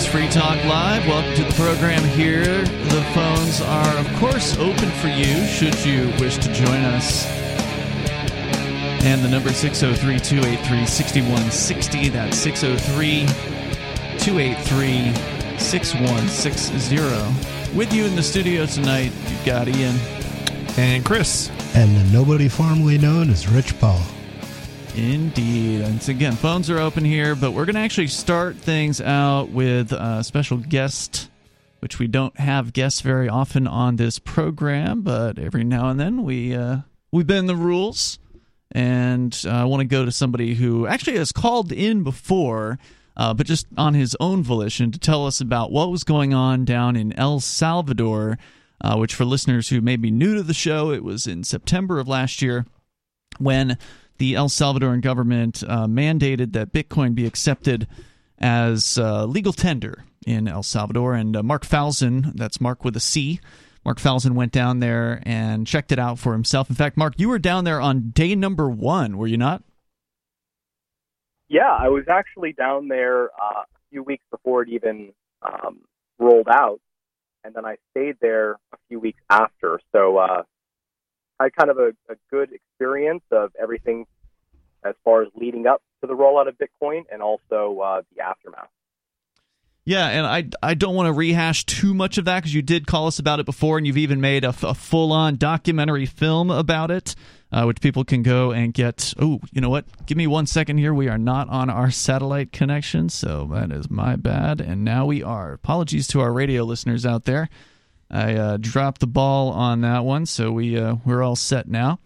is Free Talk Live. Welcome to the program here. The phones are, of course, open for you should you wish to join us. And the number 603 283 6160. That's 603 283 6160. With you in the studio tonight, you've got Ian. And Chris. And the nobody formerly known as Rich Paul. Indeed. And again, phones are open here, but we're going to actually start things out with a special guest, which we don't have guests very often on this program, but every now and then we uh, we bend the rules. And uh, I want to go to somebody who actually has called in before, uh, but just on his own volition to tell us about what was going on down in El Salvador. Uh, which, for listeners who may be new to the show, it was in September of last year when the El Salvadoran government uh, mandated that Bitcoin be accepted as uh, legal tender in El Salvador. And uh, Marc Falzon, that's Mark with a C, Marc Falzon went down there and checked it out for himself. In fact, Mark, you were down there on day number one, were you not? Yeah, I was actually down there uh, a few weeks before it even um, rolled out and then I stayed there a few weeks after. So uh, I had kind of a, a good experience of everything as far as leading up to the rollout of Bitcoin and also uh, the aftermath. Yeah, and I I don't want to rehash too much of that because you did call us about it before, and you've even made a, a full on documentary film about it, uh, which people can go and get. Oh, you know what? Give me one second here. We are not on our satellite connection, so that is my bad. And now we are. Apologies to our radio listeners out there. I uh, dropped the ball on that one, so we uh, we're all set now.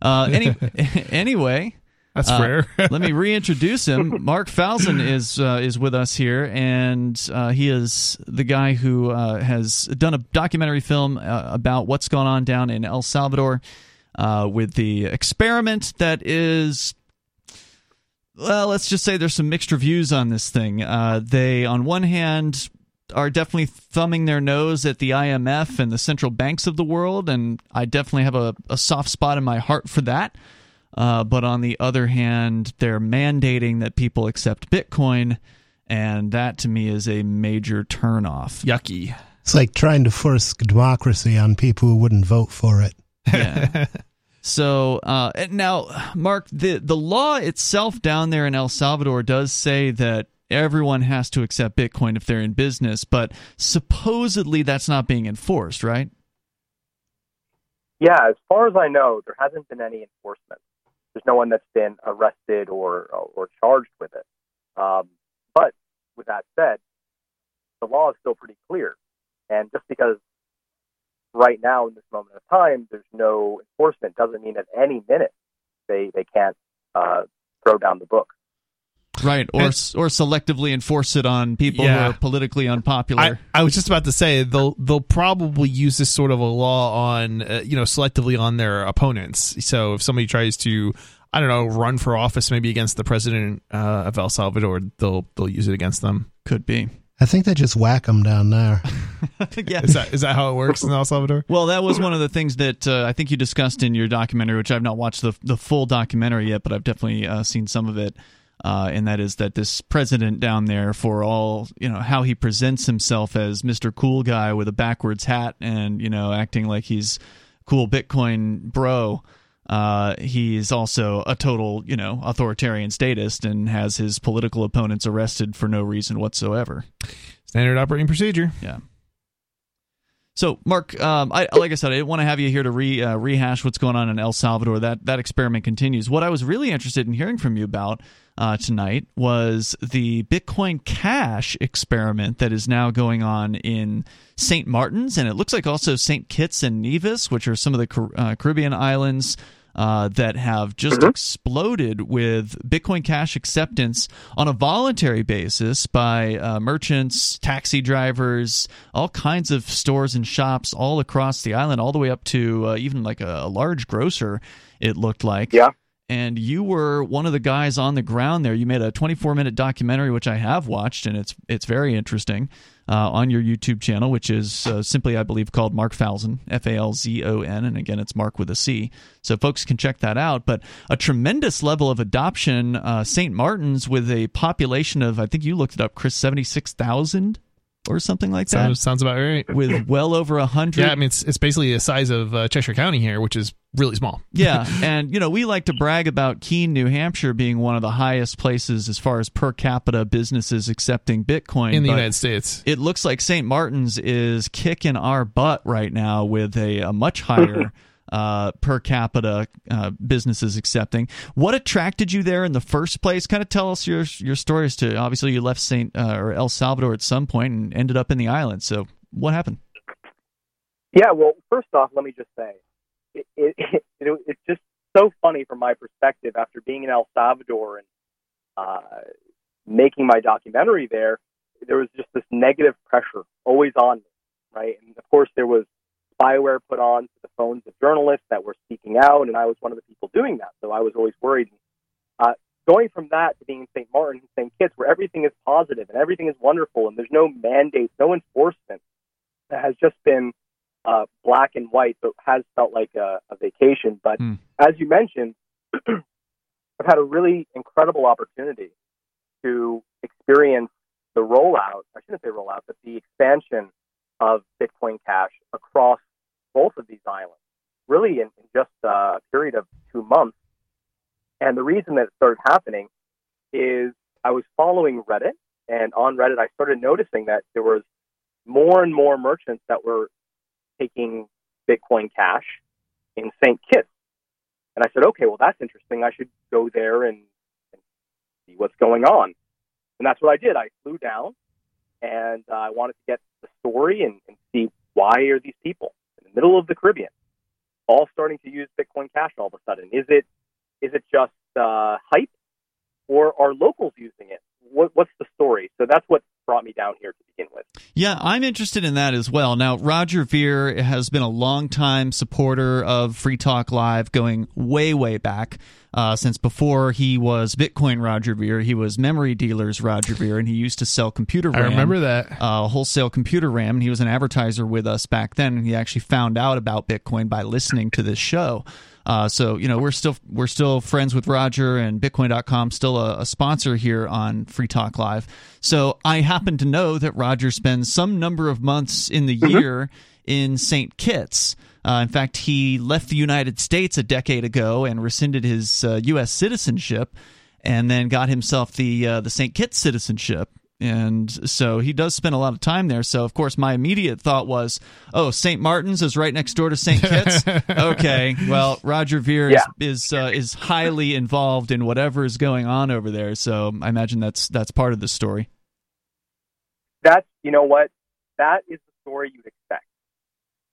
Uh, any, anyway, that's uh, rare. let me reintroduce him. Marc Falzon is uh, is with us here, and uh, he is the guy who uh, has done a documentary film uh, about what's going on down in El Salvador uh, with the experiment that is. Well, let's just say there's some mixed reviews on this thing. they, on one hand, are definitely thumbing their nose at the IMF and the central banks of the world, and I definitely have a, a soft spot in my heart for that. Uh, but on the other hand, they're mandating that people accept Bitcoin, and that to me is a major turnoff. Yucky. It's like trying to force democracy on people who wouldn't vote for it. Yeah. so uh, now, Mark, the the law itself down there in El Salvador does say that everyone has to accept Bitcoin if they're in business, but supposedly that's not being enforced, right? Yeah, as far as I know, there hasn't been any enforcement. There's no one that's been arrested or or charged with it. Um, but with that said, the law is still pretty clear, and just because right now in this moment of time there's no enforcement doesn't mean at any minute they they can't uh, throw down the book. Right, or and, or selectively enforce it on people yeah. who are politically unpopular. I, I, was just about to say they'll they'll probably use this sort of a law on uh, you know selectively on their opponents. So if somebody tries to I don't know run for office maybe against the president uh, of El Salvador, they'll they'll use it against them. Could be. I think they just whack them down there. yeah, is that is that how it works in El Salvador? Well, that was one of the things that uh, I think you discussed in your documentary, which I've not watched the the full documentary yet, but I've definitely uh, seen some of it uh, and that is that this president down there, for all you know, how he presents himself as Mister Cool Guy with a backwards hat and you know, acting like he's cool Bitcoin bro. Uh, he's also a total, you know, authoritarian statist and has his political opponents arrested for no reason whatsoever. Standard operating procedure. Yeah. So, Mark, um, I, like I said, I didn't want to have you here to re, uh, rehash what's going on in El Salvador. That that experiment continues. What I was really interested in hearing from you about uh, tonight was the Bitcoin Cash experiment that is now going on in St. Martin's, and it looks like also St. Kitts and Nevis, which are some of the Car- uh, Caribbean islands. Uh, that have just mm-hmm. exploded with Bitcoin Cash acceptance on a voluntary basis by uh, merchants, taxi drivers, all kinds of stores and shops all across the island, all the way up to uh, even like a, a large grocer. It looked like, yeah and you were one of the guys on the ground there. You made a 24 minute documentary, which I have watched, and it's it's very interesting uh, on your YouTube channel, which is uh, simply, I believe, called Marc Falzon, F A L Z O N, and again, it's Mark with a C. So folks can check that out. But a tremendous level of adoption. Uh, St. Martin's with a population of, I think you looked it up, Chris, 76,000 or something like that. Sounds, sounds about right. With well over a hundred. Yeah, I mean it's it's basically the size of uh, Cheshire County here, which is really small. yeah, and you know we like to brag about Keene, New Hampshire, being one of the highest places as far as per capita businesses accepting Bitcoin in the United States. It looks like St. Martin's is kicking our butt right now with a, a much higher. Uh, per capita uh, businesses accepting. What attracted you there in the first place? Kind of tell us your your stories. To obviously you left Saint uh, or El Salvador at some point and ended up in the island. So what happened? Yeah, well, first off, let me just say it, it, it, it's just so funny from my perspective after being in El Salvador and uh, making my documentary there. There was just this negative pressure always on me, right? And of course, there was spyware put on to the phones of journalists that were speaking out, and I was one of the people doing that. So I was always worried. Uh, going from that to being in St. Martin St. Kitts, where everything is positive and everything is wonderful, and there's no mandates, no enforcement, that has just been uh, black and white, so it has felt like a, a vacation. But Mm. as you mentioned, I've had a really incredible opportunity to experience the rollout. I shouldn't say rollout, but the expansion of Bitcoin Cash across both of these islands, really in, in just uh, a period of two months. And the reason that it started happening is I was following Reddit, and on Reddit, I started noticing that there was more and more merchants that were taking Bitcoin Cash in St. Kitts. And I said, okay, well, that's interesting. I should go there and, and see what's going on. And that's what I did. I flew down and uh, I wanted to get the story and, and see why are these people the middle of the Caribbean all starting to use Bitcoin Cash all of a sudden? Is it is it just uh, hype, or are locals using it? What, what's the story? So that's what brought me down here to begin with. Yeah, I'm interested in that as well. Now, Roger Ver has been a longtime supporter of Free Talk Live going way, way back. Uh, since before he was Bitcoin Roger Ver, he was Memory Dealers Roger Ver, and he used to sell computer I RAM. remember that. uh, wholesale computer RAM, and he was an advertiser with us back then. And he actually found out about Bitcoin by listening to this show. Uh, so you know we're still we're still friends with Roger and Bitcoin.com, still a, a sponsor here on Free Talk Live. So I happen to know that Roger spends some number of months in the year in St. Kitts. Uh, in fact, he left the United States a decade ago and rescinded his uh, U.S. citizenship, and then got himself the uh, the St. Kitts citizenship and so he does spend a lot of time there. So of course, my immediate thought was, "Oh, St. Martin's is right next door to St. Kitts." okay, well, Roger Ver Yeah. is is, uh, is highly involved in whatever is going on over there. So I imagine that's that's part of the story. that's you know what that is the story you'd expect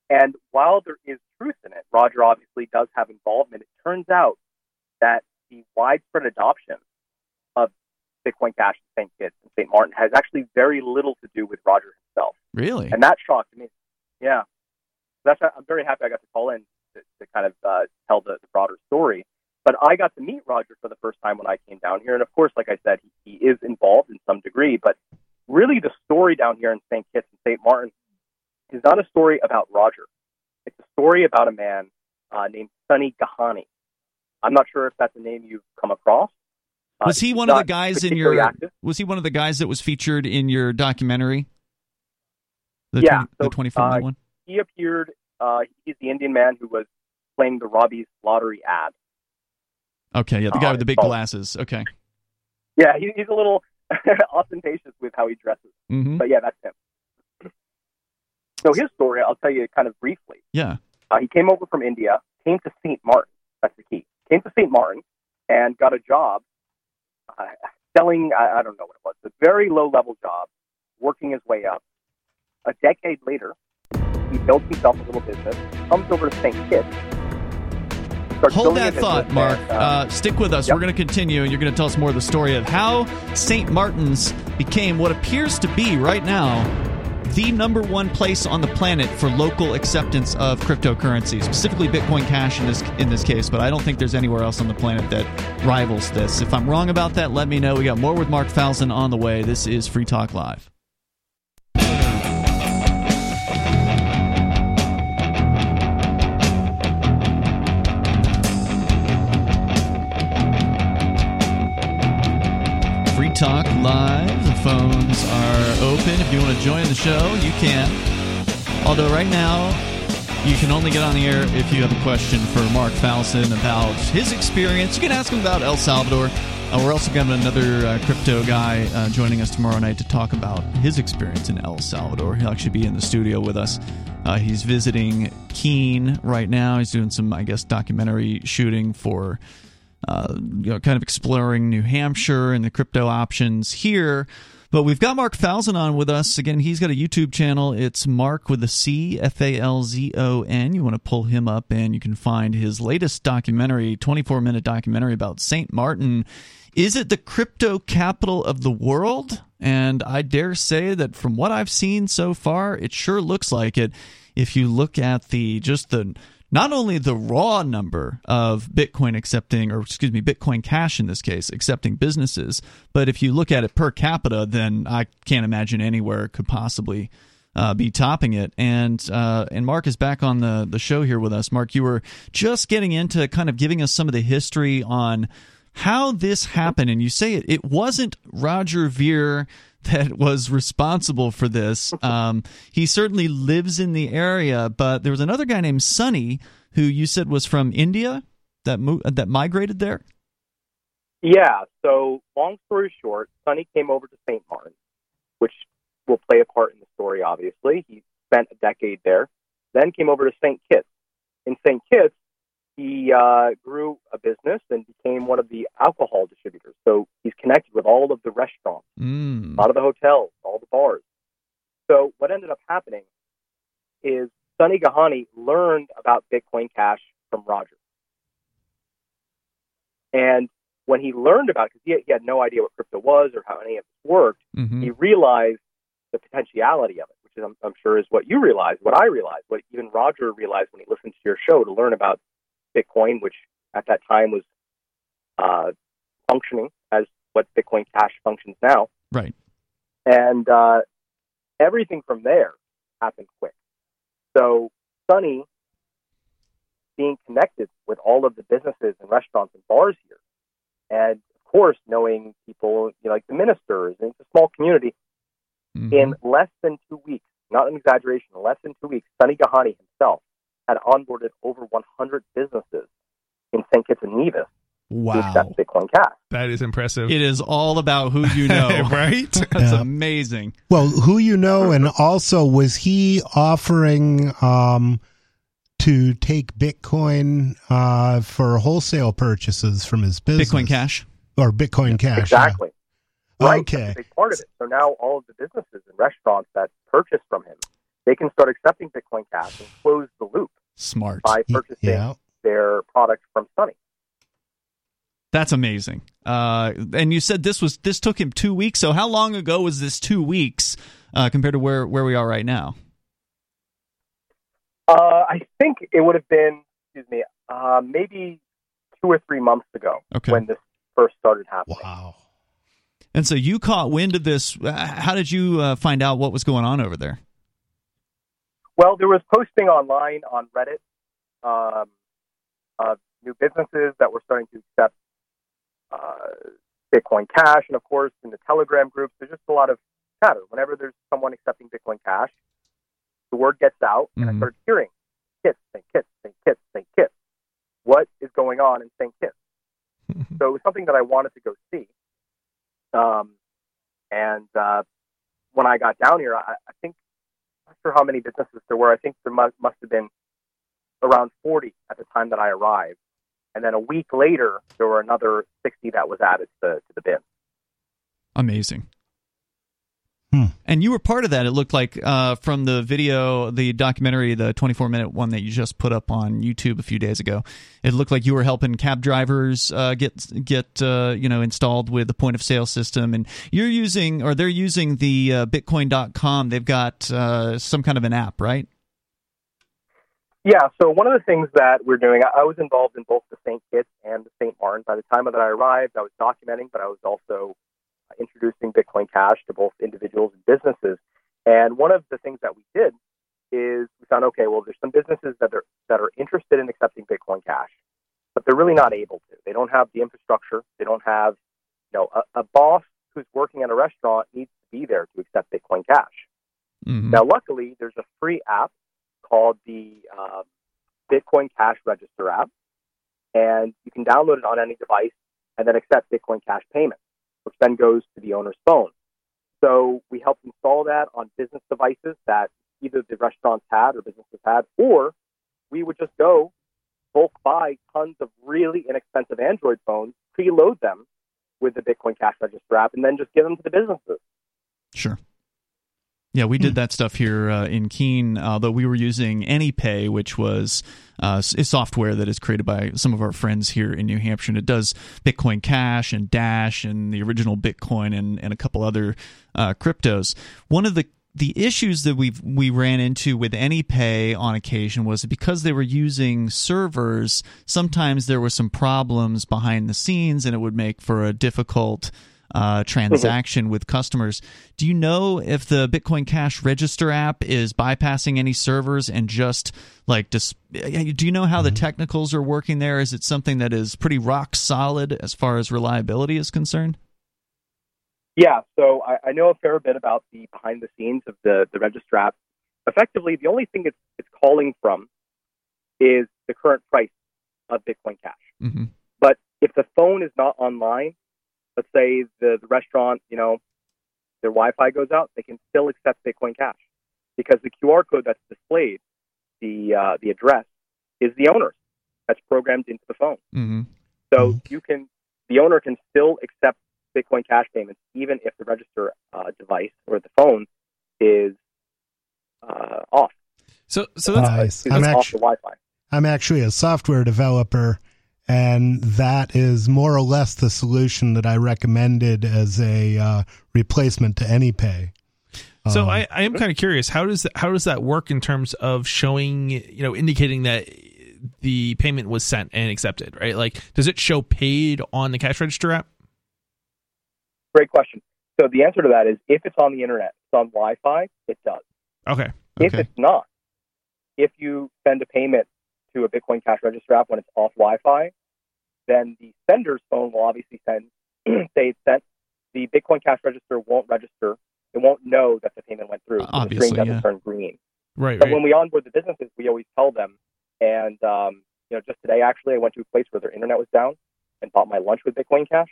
and while there is truth in it roger obviously does have involvement it turns out that the widespread adoption of bitcoin cash in st kitts and st martin has actually very little to do with roger himself Really? and that shocked me yeah that's i'm very happy i got to call in to, to kind of uh, tell the, the broader story but i got to meet roger for the first time when i came down here and of course like i said he, he is involved in some degree but really the story down here in St. Kitts and St. Martin is not a story about Roger. It's a story about a man uh, named Sonny Gahani. I'm not sure if that's a name you've come across. Uh, was he one of the guys in your? active. Was he one of the guys that was featured in your documentary? The Yeah, 20, the so, 24 uh, one. He appeared. Uh, he's the Indian man who was playing the Robbie's lottery ad. Okay, yeah, the guy uh, with the big oh. glasses. Okay. Yeah, he, he's a little ostentatious with how he dresses, hmm but yeah, that's him. So his story, I'll tell you kind of briefly. Yeah. Uh, he came over from India, came to St. Martin. That's the key. Came to St. Martin and got a job uh, selling, I, I don't know what it was, a very low level job, working his way up. A decade later, he built himself a little business, comes over to St. Kitts. Hold that thought, Mark. and, Uh, stick with us. yep. We're going to continue, and you're going to tell us more of the story of how St. Martin's became what appears to be right now the number one place on the planet for local acceptance of cryptocurrency, specifically Bitcoin Cash in this in this case. But I don't think there's anywhere else on the planet that rivals this. If I'm wrong about that, let me know. We got more with Marc Falzon on the way. This is Free Talk Live. Free Talk Live. The phones are open. If you want to join the show, you can. Although, right now, you can only get on the air if you have a question for Marc Falzon about his experience. You can ask him about El Salvador. Uh, we're also going to have another uh, crypto guy uh, joining us tomorrow night to talk about his experience in El Salvador. He'll actually be in the studio with us. Uh, he's visiting Keene right now. He's doing some, I guess, documentary shooting for uh, you know, kind of exploring New Hampshire and the crypto options here. But we've got Marc Falzon on with us. Again, he's got a YouTube channel. It's Mark with a C, F A L Z O N. You want to pull him up, and you can find his latest documentary, 24 minute documentary about St. Martin. Is it the crypto capital of the world? And I dare say that from what I've seen so far, it sure looks like it. If you look at the just the not only the raw number of Bitcoin accepting, or excuse me, Bitcoin Cash in this case, accepting businesses, but if you look at it per capita, then I can't imagine anywhere could possibly uh, be topping it. And uh, and Mark is back on the the show here with us. Mark, you were just getting into kind of giving us some of the history on how this happened, and you say it it wasn't Roger Ver that was responsible for this. Um, he certainly lives in the area, but there was another guy named Sonny who you said was from India that mo- that migrated there. Yeah. So, long story short, Sonny came over to St. Martin, which will play a part in the story. Obviously, he spent a decade there. Then came over to St. Kitts. In St. Kitts, he uh, grew a business and became one of the alcohol distributors. So he's connected with all of the restaurants, Mm. a lot of the hotels, all the bars. So what ended up happening is Sonny Gahani learned about Bitcoin Cash from Roger. And when he learned about it, because he, had no idea what crypto was or how any of this worked, Mhm. he realized the potentiality of it, which is, I'm, I'm sure, is what you realized, what I realized, what even Roger realized when he listened to your show to learn about Bitcoin, which at that time was uh, functioning as what Bitcoin Cash functions now. Right. And uh, everything from there happened quick. So Sunny being connected with all of the businesses and restaurants and bars here, and of course knowing people you know, like the ministers, and it's a small community. Mhm. In less than two weeks, not an exaggeration, in less than two weeks, Sunny Gahani himself had onboarded over 100 businesses in St. Kitts and Nevis to wow. accept Bitcoin Cash. That is impressive. It is all about who you know. right? That's Yeah. amazing. Well, who you know, and also was he offering um, to take Bitcoin uh, for wholesale purchases from his business? Bitcoin Cash. or Bitcoin Cash? yeah. Exactly. Right. Okay. That's a big part of it. So now all of the businesses and restaurants that purchase from him, they can start accepting Bitcoin Cash and close the loop Smart. by purchasing Yeah. their product from Sunny. That's amazing. Uh, and you said this was this took him two weeks. So how long ago was this two weeks uh, compared to where where we are right now? Uh, I think it would have been, excuse me, uh, maybe two or three months ago Okay. when this first started happening. Wow. And so you caught wind of this. How did you uh, find out what was going on over there? Well, there was posting online on Reddit um, of new businesses that were starting to accept uh, Bitcoin Cash, and of course, in the Telegram groups, there's just a lot of chatter. Whenever there's someone accepting Bitcoin Cash, the word gets out, and I Mhm. started hearing "kiss, St. kiss, St. kiss, St. Kitts. What is going on in St. Kitts? so it was something that I wanted to go see. Um, and uh, when I got down here, I, I think not sure how many businesses there were. I think there must, must have been around 40 at the time that I arrived. And then a week later, there were another 60 that was added to, to the bin. Amazing. Hmm. And you were part of that. It looked like uh, from the video, the documentary, the 24 minute one that you just put up on YouTube a few days ago. It looked like you were helping cab drivers uh, get get uh, you know installed with the point of sale system, and you're using or they're using the uh, Bitcoin.com. They've got uh, some kind of an app, right? Yeah. So one of the things that we're doing, I was involved in both the St. Kitts and the St. Martin. By the time that I arrived, I was documenting, but I was also introducing Bitcoin Cash to both individuals and businesses. And one of the things that we did is we found, okay, well, there's some businesses that are that are interested in accepting Bitcoin Cash, but they're really not able to. They don't have the infrastructure. They don't have, you know, a, a boss who's working at a restaurant needs to be there to accept Bitcoin Cash. Mm-hmm. Now, luckily, there's a free app called the uh, Bitcoin Cash Register app, and you can download it on any device and then accept Bitcoin Cash payments which then goes to the owner's phone. So we helped install that on business devices that either the restaurants had or businesses had, or we would just go bulk buy tons of really inexpensive Android phones, preload them with the Bitcoin Cash Register app, and then just give them to the businesses. Sure. Yeah, we did hmm. that stuff here uh, in Keene, although we were using AnyPay, which was uh, software that is created by some of our friends here in New Hampshire. And it does Bitcoin Cash and Dash and the original Bitcoin and, and a couple other uh, cryptos. One of the the issues that we we ran into with AnyPay on occasion was because they were using servers. Sometimes there were some problems behind the scenes, and it would make for a difficult uh, transaction with customers. Do you know if the Bitcoin Cash Register app is bypassing any servers and just like just do you know how the mm-hmm. technicals are working there? Is it something that is pretty rock solid as far as reliability is concerned? Yeah, so I, I know a fair bit about the behind the scenes of the the Register app. Effectively, the only thing it's it's calling from is the current price of Bitcoin Cash. Mm-hmm. But if the phone is not online, let's say the, the restaurant, you know, their Wi-Fi goes out, they can still accept Bitcoin Cash because the QR code that's displayed, the uh, the address, is the owner's. That's programmed into the phone. Mm-hmm. So mm-hmm. you can, the owner can still accept Bitcoin Cash payments even if the register uh, device or the phone is uh, off. So, so that's, I'm, actually, I'm actually a software developer and that is more or less the solution that I recommended as a uh, replacement to AnyPay. So um, I, I am kind of curious how does that, how does that work in terms of showing you know indicating that the payment was sent and accepted right like does it show paid on the cash register app? Great question. So the answer to that is if it's on the internet, it's on Wi-Fi, it does. Okay. okay. If it's not, if you send a payment to a Bitcoin Cash Register app when it's off Wi-Fi, then the sender's phone will obviously send say it's sent. The Bitcoin Cash Register won't register. It won't know that the payment went through. So obviously, the screen doesn't yeah. turn green. Right. But right. when we onboard the businesses, we always tell them. And um, you know, just today actually, I went to a place where their internet was down and bought my lunch with Bitcoin Cash.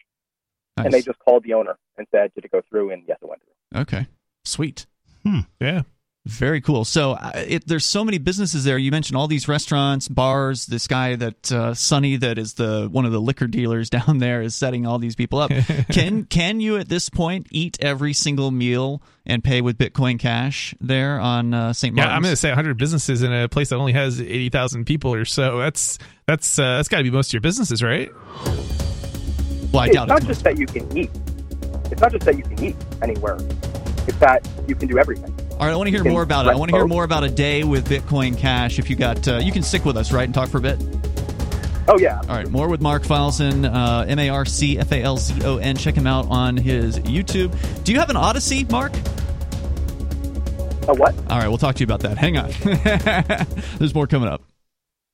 Nice. And they just called the owner and said, "Did it go through?" And yes, it went through. Okay, sweet. Hmm. Yeah. Very cool. So uh, it, there's so many businesses there. You mentioned all these restaurants, bars. This guy that uh, Sonny, that is the one of the liquor dealers down there, is setting all these people up. can can you at this point eat every single meal and pay with Bitcoin Cash there on uh, St. Martin's? Yeah, I'm going to say 100 businesses in a place that only has 80,000 people or so. That's that's uh, that's got to be most of your businesses, right? Well, I it's doubt not it's not just that you can eat. It's not just that you can eat anywhere. It's that you can do everything. All right, I want to hear more about it. I want to hear more about a day with Bitcoin Cash. If you got, uh, you can stick with us, right, and talk for a bit. Oh yeah. All right, more with Marc Falzon, uh, M A R C F A L Z O N. Check him out on his YouTube. Do you have an Odysee, Mark? A what? All right, we'll talk to you about that. Hang on. There's more coming up.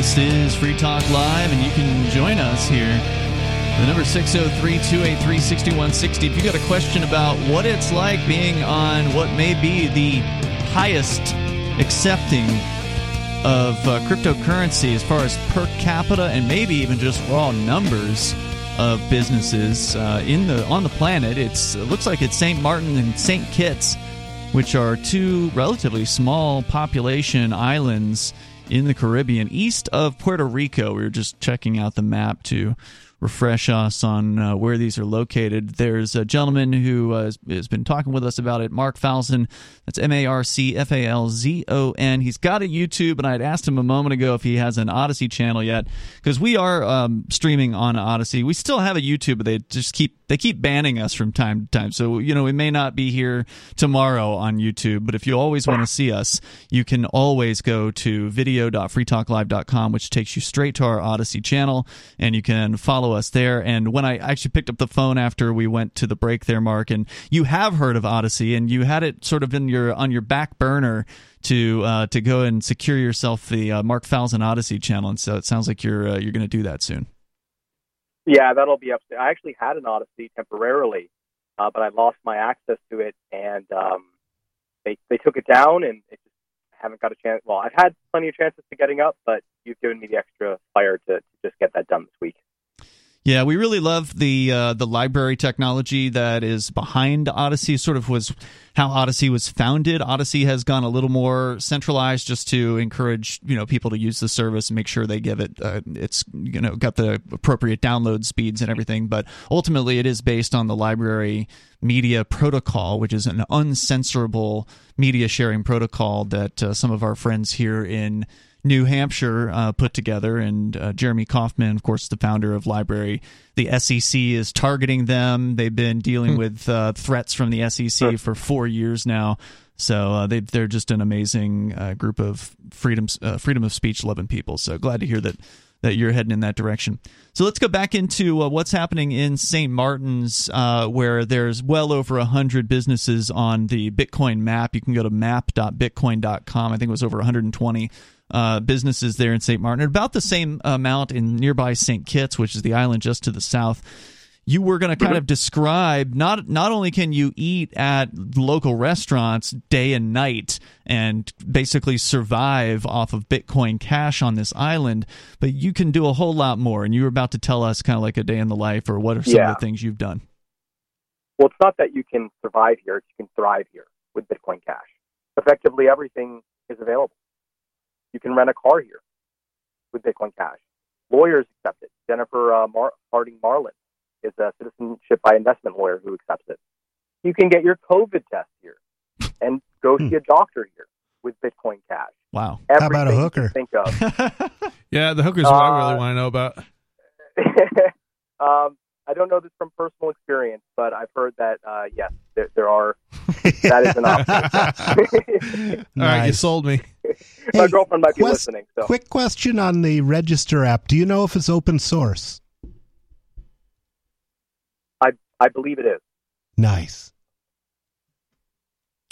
This is Free Talk Live, and you can join us here. The number 603 283 6160. If you got a question about what it's like being on what may be the highest accepting of uh, cryptocurrency as far as per capita and maybe even just raw numbers of businesses uh, in the on the planet. It's it looks like it's St. Martin and St. Kitts, which are two relatively small population islands in the Caribbean, east of Puerto Rico. We were just checking out the map to refresh us on uh, where these are located. There's a gentleman who uh, has been talking with us about it, Marc Falzon. That's M A R C F A L Z O N. He's got a YouTube, and I had asked him a moment ago if he has an Odysee channel yet, because we are um, streaming on Odysee. We still have a YouTube, but they just keep they keep banning us from time to time. So, you know, we may not be here tomorrow on YouTube, but if you always want to see us, you can always go to video.freetalklive.com, which takes you straight to our Odysee channel, and you can follow us there. And when I actually picked up the phone after we went to the break there, Mark, and you have heard of Odysee, and you had it sort of in your on your back burner to uh, to go and secure yourself the uh, Marc Falzon Odysee channel, and so it sounds like you're uh, you're going to do that soon. Yeah, that'll be up. I actually had an Odysee temporarily, uh, but I lost my access to it, and um, they they took it down, and it just haven't got a chance. Well, I've had plenty of chances to getting up, but you've given me the extra fire to, to just get that done this week. Yeah, we really love the uh, the LBRY technology that is behind Odysee. Sort of was how Odysee was founded. Odysee has gone a little more centralized, just to encourage you know people to use the service and make sure they give it uh, it's you know got the appropriate download speeds and everything. But ultimately, it is based on the LBRY media protocol, which is an uncensorable media sharing protocol that uh, some of our friends here in New Hampshire uh, put together. And uh, Jeremy Kauffman, of course, the founder of LBRY. the SEC is targeting them. They've been dealing hmm. with uh, threats from the SEC for four years now. So uh, they, they're just an amazing uh, group of freedom uh, freedom of speech loving people. So glad to hear that that you're heading in that direction. So let's go back into uh, what's happening in St. Martin's, uh, where there's well over 100 businesses on the Bitcoin map. You can go to map.bitcoin.com. I think it was over 120 uh, businesses there in St. Martin, about the same amount in nearby St. Kitts, which is the island just to the south. You were going to kind of describe not not only can you eat at local restaurants day and night and basically survive off of Bitcoin Cash on this island, but you can do a whole lot more. And you were about to tell us kind of like a day in the life, or what are some yeah. of the things you've done? Well, it's not that you can survive here; it's you can thrive here with Bitcoin Cash. Effectively, everything is available. You can rent a car here with Bitcoin Cash. Lawyers accept it. Jennifer uh, Mar- Harding Marlin is a citizenship by investment lawyer who accepts it. You can get your COVID test here and go see hmm. a doctor here with Bitcoin Cash. Wow. Everything How about a hooker? Think of. yeah, the hooker's what uh, I really want to know about. um, I don't know this from personal experience, but I've heard that uh, yes, there, there, are. that is an option. All right, you sold me. My hey, girlfriend might be quest- listening. So. Quick question on the Register app: Do you know if it's open source? I I believe it is. Nice.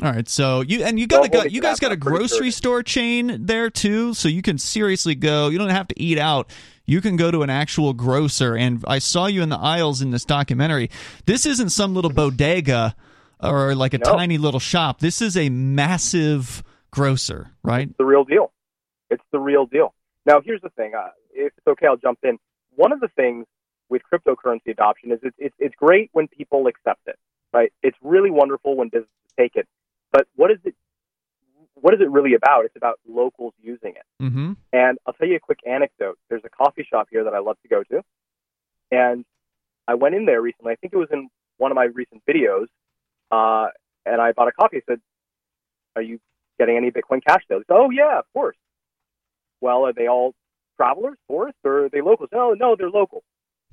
All right, so you and you got a, got you guys got a grocery store chain there too, so you can seriously go. You don't have to eat out you can go to an actual grocer. And I saw you in the aisles in this documentary. This isn't some little bodega or like a no. tiny little shop. This is a massive grocer, right? It's the real deal. It's the real deal. Now, here's the thing. Uh, if it's okay, I'll jump in. One of the things with cryptocurrency adoption is it's, it's, it's great when people accept it, right? It's really wonderful when businesses take it. But what is it what is it really about? It's about locals using it. Mm-hmm. And I'll tell you a quick anecdote. There's a coffee shop here that I love to go to, and I went in there recently. I think it was in one of my recent videos, uh, and I bought a coffee. I said, "Are you getting any Bitcoin Cash sales?" Oh yeah, of course. Well, are they all travelers, tourists, or are they locals? No, no, they're local.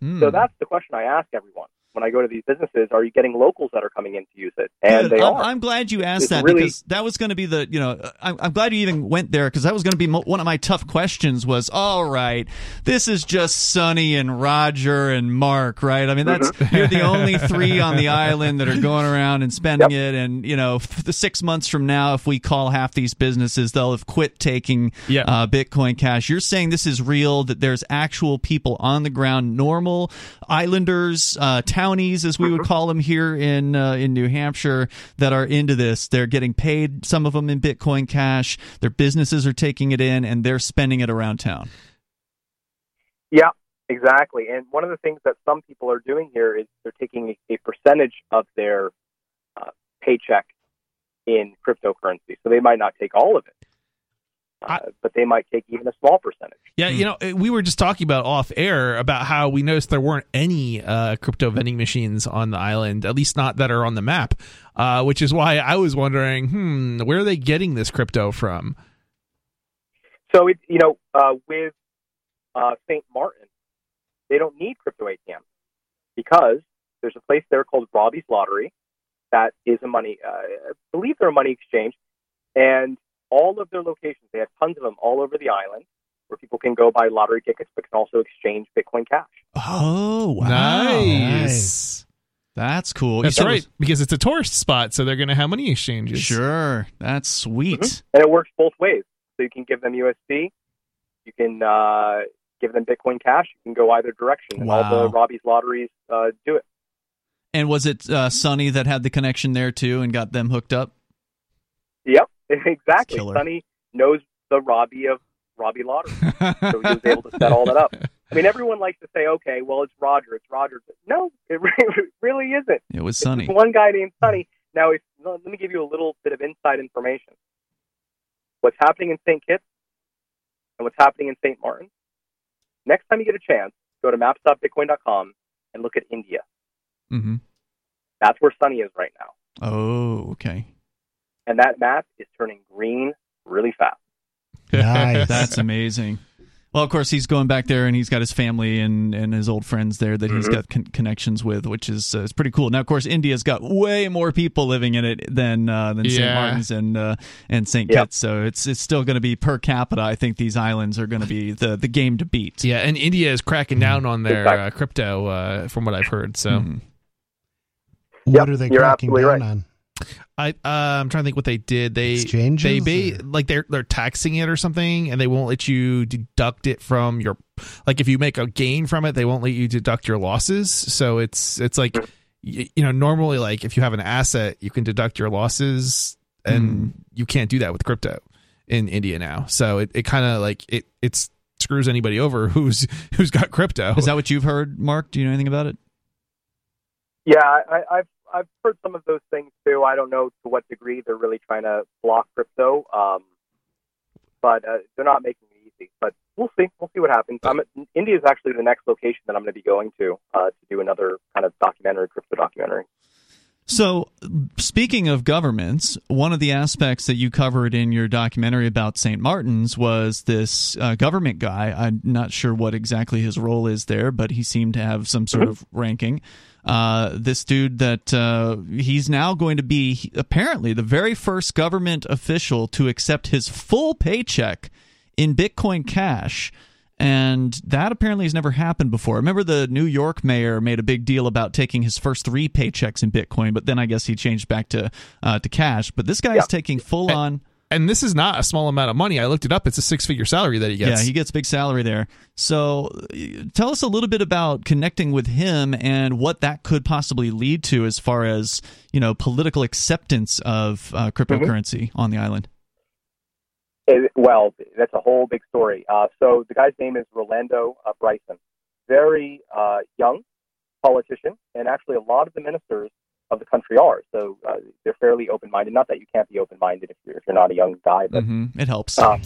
Mm. So that's the question I ask everyone. When I go to these businesses, are you getting locals that are coming in to use it? And Good. they I'm, are. I'm glad you asked It's that really- because that was going to be the you know I'm, I'm glad you even went there because that was going to be mo- one of my tough questions was all right this is just Sonny and Roger and Mark right I mean that's Mm-hmm. you're the only three on the island that are going around and spending it and you know f- the six months from now if we call half these businesses they'll have quit taking Yeah. uh, Bitcoin Cash you're saying this is real that there's actual people on the ground normal islanders uh, townies as we would call them here in uh, in New Hampshire that are into this. They're getting paid some of them in Bitcoin Cash. Their businesses are taking it in and they're spending it around town. Yeah, exactly. And one of the things that some people are doing here is they're taking a, a percentage of their uh, paycheck in cryptocurrency. So they might not take all of it, uh, but they might take even a small percentage. Yeah, you know, we were just talking about off air about how we noticed there weren't any uh, crypto vending machines on the island, at least not that are on the map. Uh, which is why I was wondering, hmm, where are they getting this crypto from? So it, you know, uh, with uh, St. Martin, they don't need crypto ATM because there's a place there called Robbie's Lottery that is a money, uh, I believe they're a money exchange, and all of their locations, they have tons of them all over the island where people can go buy lottery tickets, but can also exchange Bitcoin Cash. oh wow Nice. that's cool That's said it right, because it's a tourist spot, so they're going to have money exchanges. sure that's sweet Mhm. And it works both ways. So you can give them USD, you can uh, give them Bitcoin Cash, you can go either direction. And all the Robbie's lotteries uh, do it. and was it uh, Sonny that had the connection there too and got them hooked up Yep, exactly. Sonny knows the Robbie of Robbie Lottery, so he was able to set all that up. I mean, everyone likes to say, "Okay, well, it's Roger, it's Roger." No, it really isn't. it was Sonny one guy named Sonny. Now, if, let me give you a little bit of inside information. What's happening in St. Kitts and what's happening in St. Martin. Next time you get a chance, go to maps.bitcoin.com and look at India. Mm-hmm. That's where Sonny is right now, oh okay and that map is turning green really fast. Nice. That's amazing. Well, of course, he's going back there, and he's got his family and, and his old friends there that he's Mhm. got con- connections with, which is uh, it's pretty cool. Now, of course, India's got way more people living in it than uh, than St. Martin's and uh, and St. Yep. Kitts, so it's it's still going to be per capita. I think these islands are going to be the the game to beat. Yeah, and India is cracking down on their Exactly. uh, crypto, uh, from what I've heard. So Mhm. what Yep, are they cracking down right. on? I uh, I'm trying to think what they did. They Exchanges They ba- or- like they're they're taxing it or something, and they won't let you deduct it from your like if you make a gain from it, they won't let you deduct your losses. So it's it's like you, you know normally like if you have an asset, you can deduct your losses, and you can't do that with crypto in India now. So it, it kind of like it it's screws anybody over who's who's got crypto. Is that what you've heard, Mark? Do you know anything about it? Yeah, I, I've I've heard some of those things too. I don't know to what degree they're really trying to block crypto, um, but uh, they're not making it easy. But we'll see. We'll see what happens. I'm, India is actually the next location that I'm going to be going to uh, to do another kind of documentary, crypto documentary. So, speaking of governments, one of the aspects that you covered in your documentary about St. Martin's was this uh, government guy. I'm not sure what exactly his role is there, but he seemed to have some sort of ranking. Uh, this dude that uh, he's now going to be apparently the very first government official to accept his full paycheck in Bitcoin Cash. And that apparently has never happened before. Remember, the New York mayor made a big deal about taking his first three paychecks in Bitcoin, but then I guess he changed back to uh, to cash. But this guy Yeah. taking full on. And this is not a small amount of money. I looked it up. It's a six figure salary that he gets. Yeah, he gets big salary there. So, tell us a little bit about connecting with him and what that could possibly lead to as far as you know political acceptance of uh, cryptocurrency on the island. It, well, that's a whole big story. Uh, so the guy's name is Rolando uh, Brison, very uh, young politician, and actually a lot of the ministers of the country are. So uh, they're fairly open-minded. Not that you can't be open-minded if you're, if you're not a young guy, but hmm It helps. Um,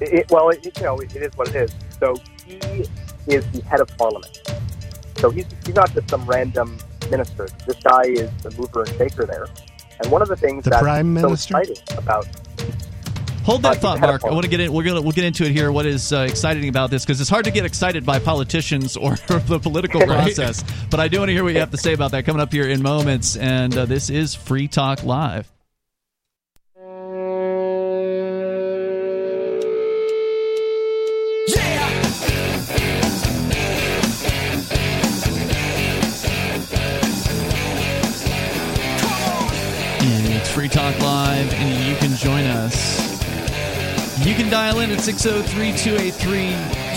it, it- well, it, you know, it, it is what it is. So he is the head of parliament. So he's, he's not just some random minister. This guy is the mover and shaker there. And one of the things The that's prime so minister? exciting about Hold that thought, Mark. I want to get in. We're gonna we'll get into it here. What is uh, exciting about this? Because it's hard to get excited by politicians or the political process. But I do want to hear what you have to say about that coming up here in moments. And uh, this is Free Talk Live. It's Free Talk Live, and you can join us. You can dial in at 603 283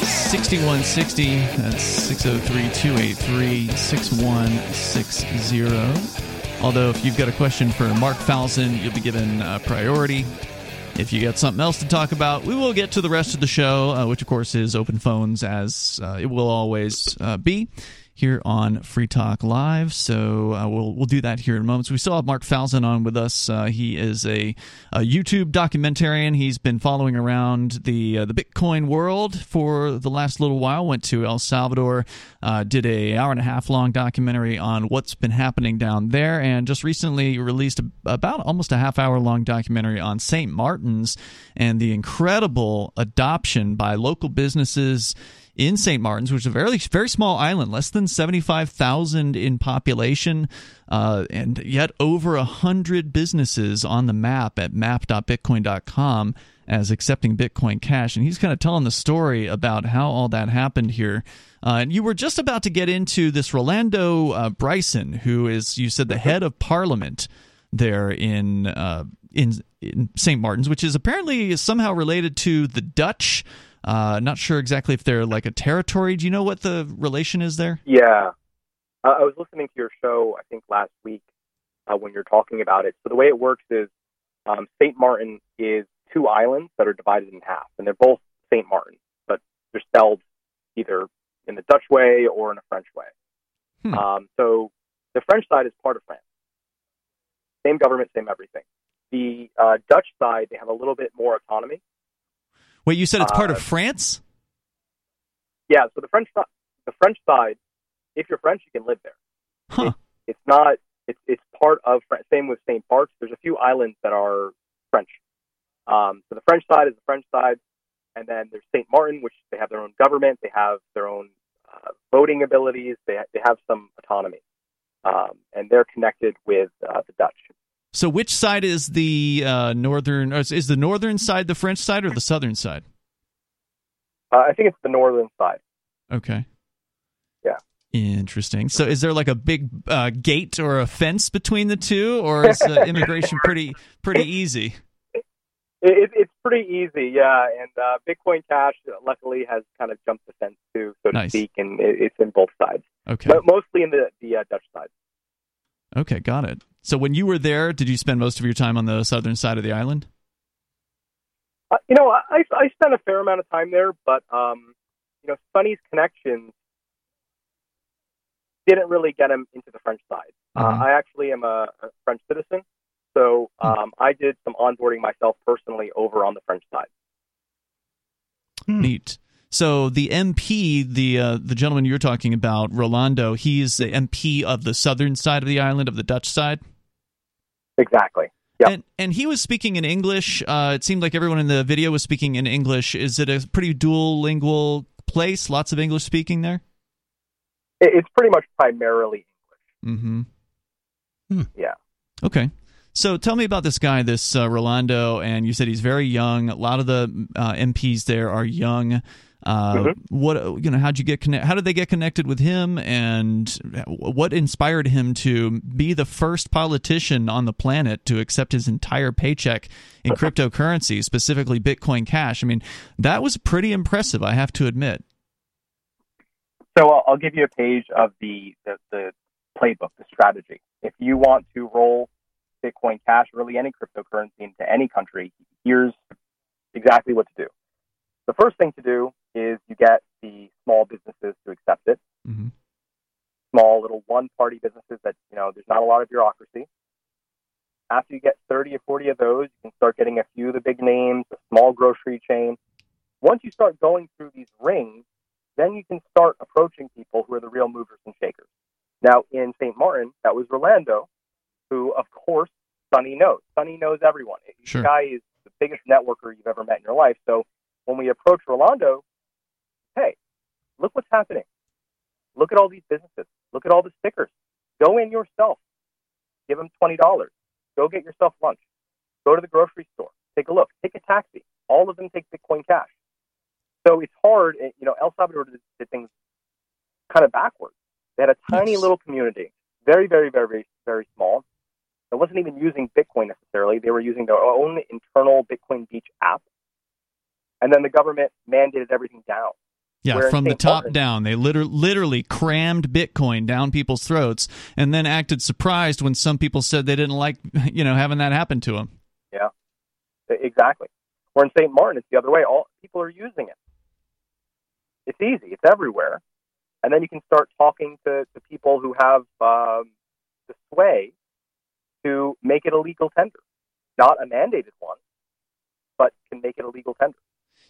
6160. That's 603 283 6160. Although, if you've got a question for Marc Falzon, you'll be given uh, priority. If you got something else to talk about, we will get to the rest of the show, uh, which of course is open phones, as uh, it will always uh, be here on Free Talk Live. So uh, we'll we'll do that here in a moment. So we still have Marc Falzon on with us. Uh, he is a, a, YouTube documentarian. He's been following around the uh, the Bitcoin world for the last little while. Went to El Salvador, uh, did a hour and a half long documentary on what's been happening down there, and just recently released about almost a half hour long documentary on St. Martin's and the incredible adoption by local businesses in St. Martin's, which is a very very small island, less than seventy five thousand in population, uh, and yet over a hundred businesses on the map at map.bitcoin.com as accepting Bitcoin Cash. And he's kind of telling the story about how all that happened here. Uh, and you were just about to get into this Rolando uh, Brison, who is you said the head of Parliament there in uh, in, in St. Martin's, which is apparently somehow related to the Dutch. Uh, not sure exactly if they're like a territory. Do you know what the relation is there? Yeah, uh, I was listening to your show. I think last week uh, when you're talking about it. So the way it works is um, Saint Martin is two islands that are divided in half, and they're both Saint Martin, but they're spelled either in the Dutch way or in a French way. Hmm. Um, so the French side is part of France. Same government, same everything. The uh, Dutch side, they have a little bit more autonomy. Wait, you said it's part uh, of France? Yeah, so the French the French side, if you're French, you can live there. Huh. It, it's not. It's it's part of France. Same with Saint Barts. There's a few islands that are French. Um, so the French side is the French side, and then there's Saint Martin, which they have their own government. They have their own uh, voting abilities. They they have some autonomy, um, and they're connected with uh, the Dutch. So, which side is the uh, northern? Is the northern side the French side or the southern side? Uh, I think it's the northern side. Okay. Yeah. Interesting. So, is there like a big uh, gate or a fence between the two, or is uh, immigration pretty pretty easy? It, it's pretty easy, yeah. And uh, Bitcoin Cash, luckily, has kind of jumped the fence too, so nice. to speak, and it, it's in both sides. Okay. But mostly in the the uh, Dutch side. Okay, got it. So when you were there, did you spend most of your time on the southern side of the island? Uh, you know, I, I spent a fair amount of time there, but um, you know, Sonny's connections didn't really get him into the French side. Uh, Uh-huh. I actually am a, a French citizen, so Hmm. um, I did some onboarding myself personally over on the French side. Hmm. Neat. So the MP, the uh, the gentleman you're talking about, Rolando, he's the MP of the southern side of the island, of the Dutch side. Exactly. Yep. And and he was speaking in English. Uh, it seemed like everyone in the video was speaking in English. Is it a pretty dual lingual place? Lots of English speaking there. It's pretty much primarily English. Mm-hmm. Hmm. Yeah. Okay. So tell me about this guy, this uh, Rolando, and you said he's very young. A lot of the uh, MPs there are young. Uh, Mhm. What you know? How'd you get connect? How did they get connected with him? And what inspired him to be the first politician on the planet to accept his entire paycheck in cryptocurrency, specifically Bitcoin Cash? I mean, that was pretty impressive. I have to admit. So I'll, I'll give you a page of the, the, the playbook, the strategy. If you want to roll Bitcoin Cash, really any cryptocurrency into any country, here's exactly what to do. The first thing to do is you get the small businesses to accept it. Mm-hmm. Small little one-party businesses that you know there's not a lot of bureaucracy. After you get 30 or 40 of those, you can start getting a few of the big names, a small grocery chain. Once you start going through these rings, then you can start approaching people who are the real movers and shakers. Now, in St. Martin, that was Rolando, who, of course, Sonny knows. Sonny knows everyone. Sure. The guy is the biggest networker you've ever met in your life. So when we approach Rolando, hey, look what's happening. Look at all these businesses. Look at all the stickers. Go in yourself. Give them twenty dollars. Go get yourself lunch. Go to the grocery store. Take a look. Take a taxi. All of them take Bitcoin Cash. So it's hard. Eh, you know, El Salvador did, did things kind of backwards. They had a tiny Yes. little community, very, very, very, very, very small. It wasn't even using Bitcoin necessarily. They were using their own internal Bitcoin Beach app. And then the government mandated everything down. Yeah, from the top Martin- down, they liter- literally crammed Bitcoin down people's throats, and then acted surprised when some people said they didn't like, you know, having that happen to them. Yeah, exactly. Where in St. Martin, it's the other way. All people are using it. It's easy. It's everywhere. And then you can start talking to, to people who have um, the sway to make it a legal tender, not a mandated one, but can make it a legal tender.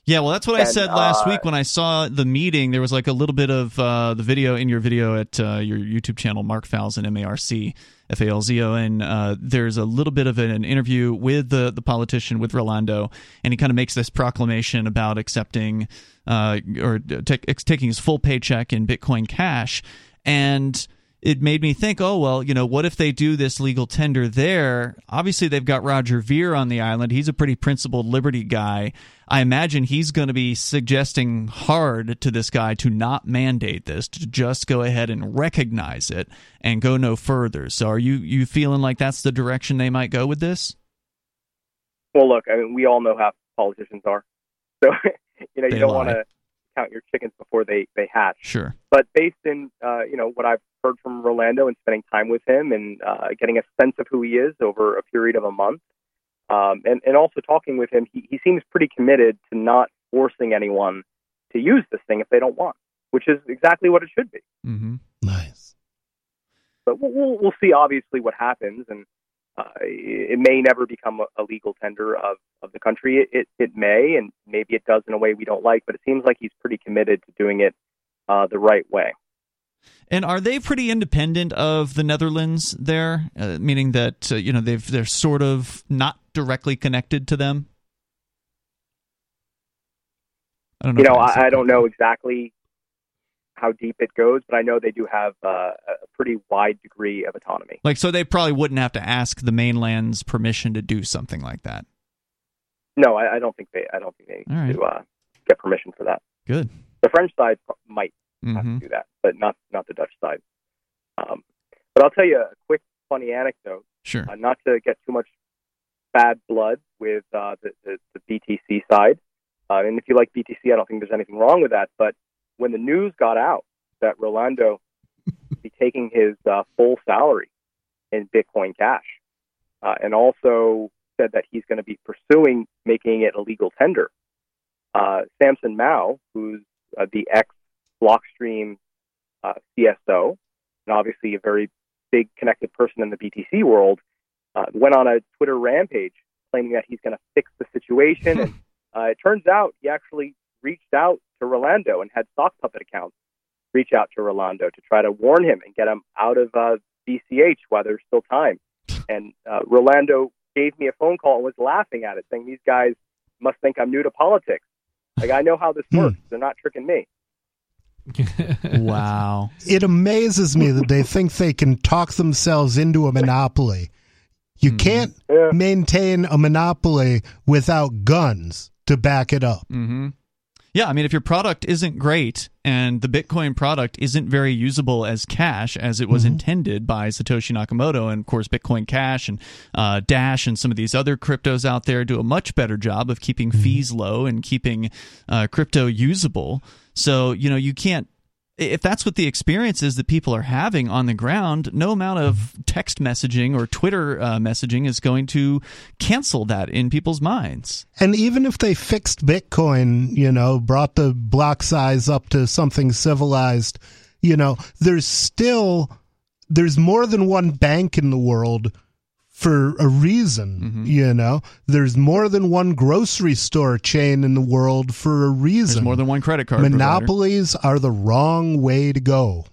Yeah, well, that's what I And, said last uh, week when I saw the meeting. There was like a little bit of uh, the video in your video at uh, your YouTube channel, Marc Falzon, M A R C F A L Z O, and uh, there's a little bit of an interview with the the politician with Rolando, and he kind of makes this proclamation about accepting uh, or take, taking his full paycheck in Bitcoin Cash, and it made me think, oh well, you know, what if they do this legal tender there? Obviously, they've got Roger Ver on the island. He's a pretty principled liberty guy. I imagine he's going to be suggesting hard to this guy to not mandate this, to just go ahead and recognize it and go no further. So, are you you feeling like that's the direction they might go with this? Well, look, I mean, we all know how politicians are. So, you know, you They don't want to count your chickens before they, they hatch. Sure. but based in uh, you know what I've heard from Rolando and spending time with him and uh, getting a sense of who he is over a period of a month, um, and and also talking with him, he, he seems pretty committed to not forcing anyone to use this thing if they don't want, which is exactly what it should be. Mm-hmm. Nice. But we'll we'll, we'll see obviously what happens, and uh, it may never become a, a legal tender of, of the country. It, it it may, and maybe it does in a way we don't like. But it seems like he's pretty committed to doing it uh, the right way. And are they pretty independent of the Netherlands there? Uh, meaning that uh, you know they've they're sort of not directly connected to them. I don't know. you know, I, I don't know exactly how deep it goes, but I know they do have uh, a pretty wide degree of autonomy. Like, so they probably wouldn't have to ask the mainland's permission to do something like that. No, I, I don't think they. I don't think they right. to uh, get permission for that. Good. The French side might have hmm to do that, but not not the Dutch side. Um, but I'll tell you a quick funny anecdote, Sure. uh, not to get too much bad blood with uh, the, the the BTC side. Uh, and if you like BTC, I don't think there's anything wrong with that. But when the news got out that Rolando would be taking his uh, full salary in Bitcoin Cash, uh, and also said that he's going to be pursuing making it a legal tender, uh, Samson Mow, who's uh, the ex Blockstream uh, CSO, and obviously a very big connected person in the BTC world, uh, went on a Twitter rampage claiming that he's going to fix the situation. and uh, it turns out he actually reached out to Rolando and had sock puppet accounts reach out to Rolando to try to warn him and get him out of uh, BCH while there's still time. And uh, Rolando gave me a phone call and was laughing at it, saying these guys must think I'm new to politics. Like I know how this Hmm. works. They're not tricking me. Wow. It amazes me that they think they can talk themselves into a monopoly. You can't Yeah. maintain a monopoly without guns to back it up. hmm Yeah, I mean, if your product isn't great and the Bitcoin product isn't very usable as cash as it was intended by Satoshi Nakamoto, and of course, Bitcoin Cash and uh, Dash and some of these other cryptos out there do a much better job of keeping fees low and keeping uh, crypto usable. So, you know, you can't. If that's what the experience is that people are having on the ground, no amount of text messaging or Twitter uh, messaging is going to cancel that in people's minds. And even if they fixed Bitcoin, you know, brought the block size up to something civilized, you know, there's still there's more than one bank in the world for a reason, mm-hmm. you know. There's more than one grocery store chain in the world for a reason. There's more than one credit card. provider. Monopolies are the wrong way to go.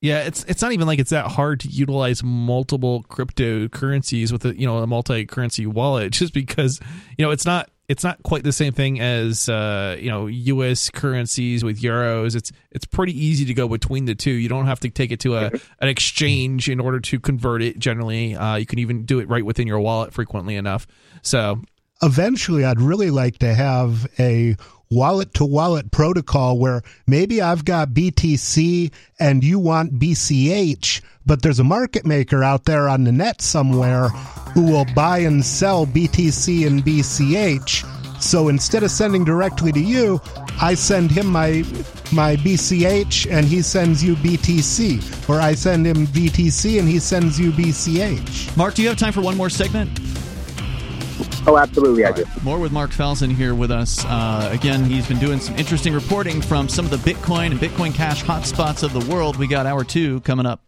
Yeah, it's it's not even like it's that hard to utilize multiple cryptocurrencies with a you know a multi-currency wallet just because you know it's not it's not quite the same thing as uh, you know U.S. currencies with euros. It's it's pretty easy to go between the two. You don't have to take it to a an exchange in order to convert it. Generally, uh, you can even do it right within your wallet frequently enough. So eventually, I'd really like to have a wallet to wallet protocol where maybe I've got BTC and you want BCH, but there's a market maker out there on the net somewhere who will buy and sell BTC and BCH. So instead of sending directly to you, I send him my my BCH and he sends you BTC, or I send him BTC and he sends you BCH. Mark, do you have time for one more segment? Oh, absolutely, I do. More with Marc Falzon here with us. Uh, again, he's been doing some interesting reporting from some of the Bitcoin and Bitcoin Cash hotspots of the world. We got hour two coming up.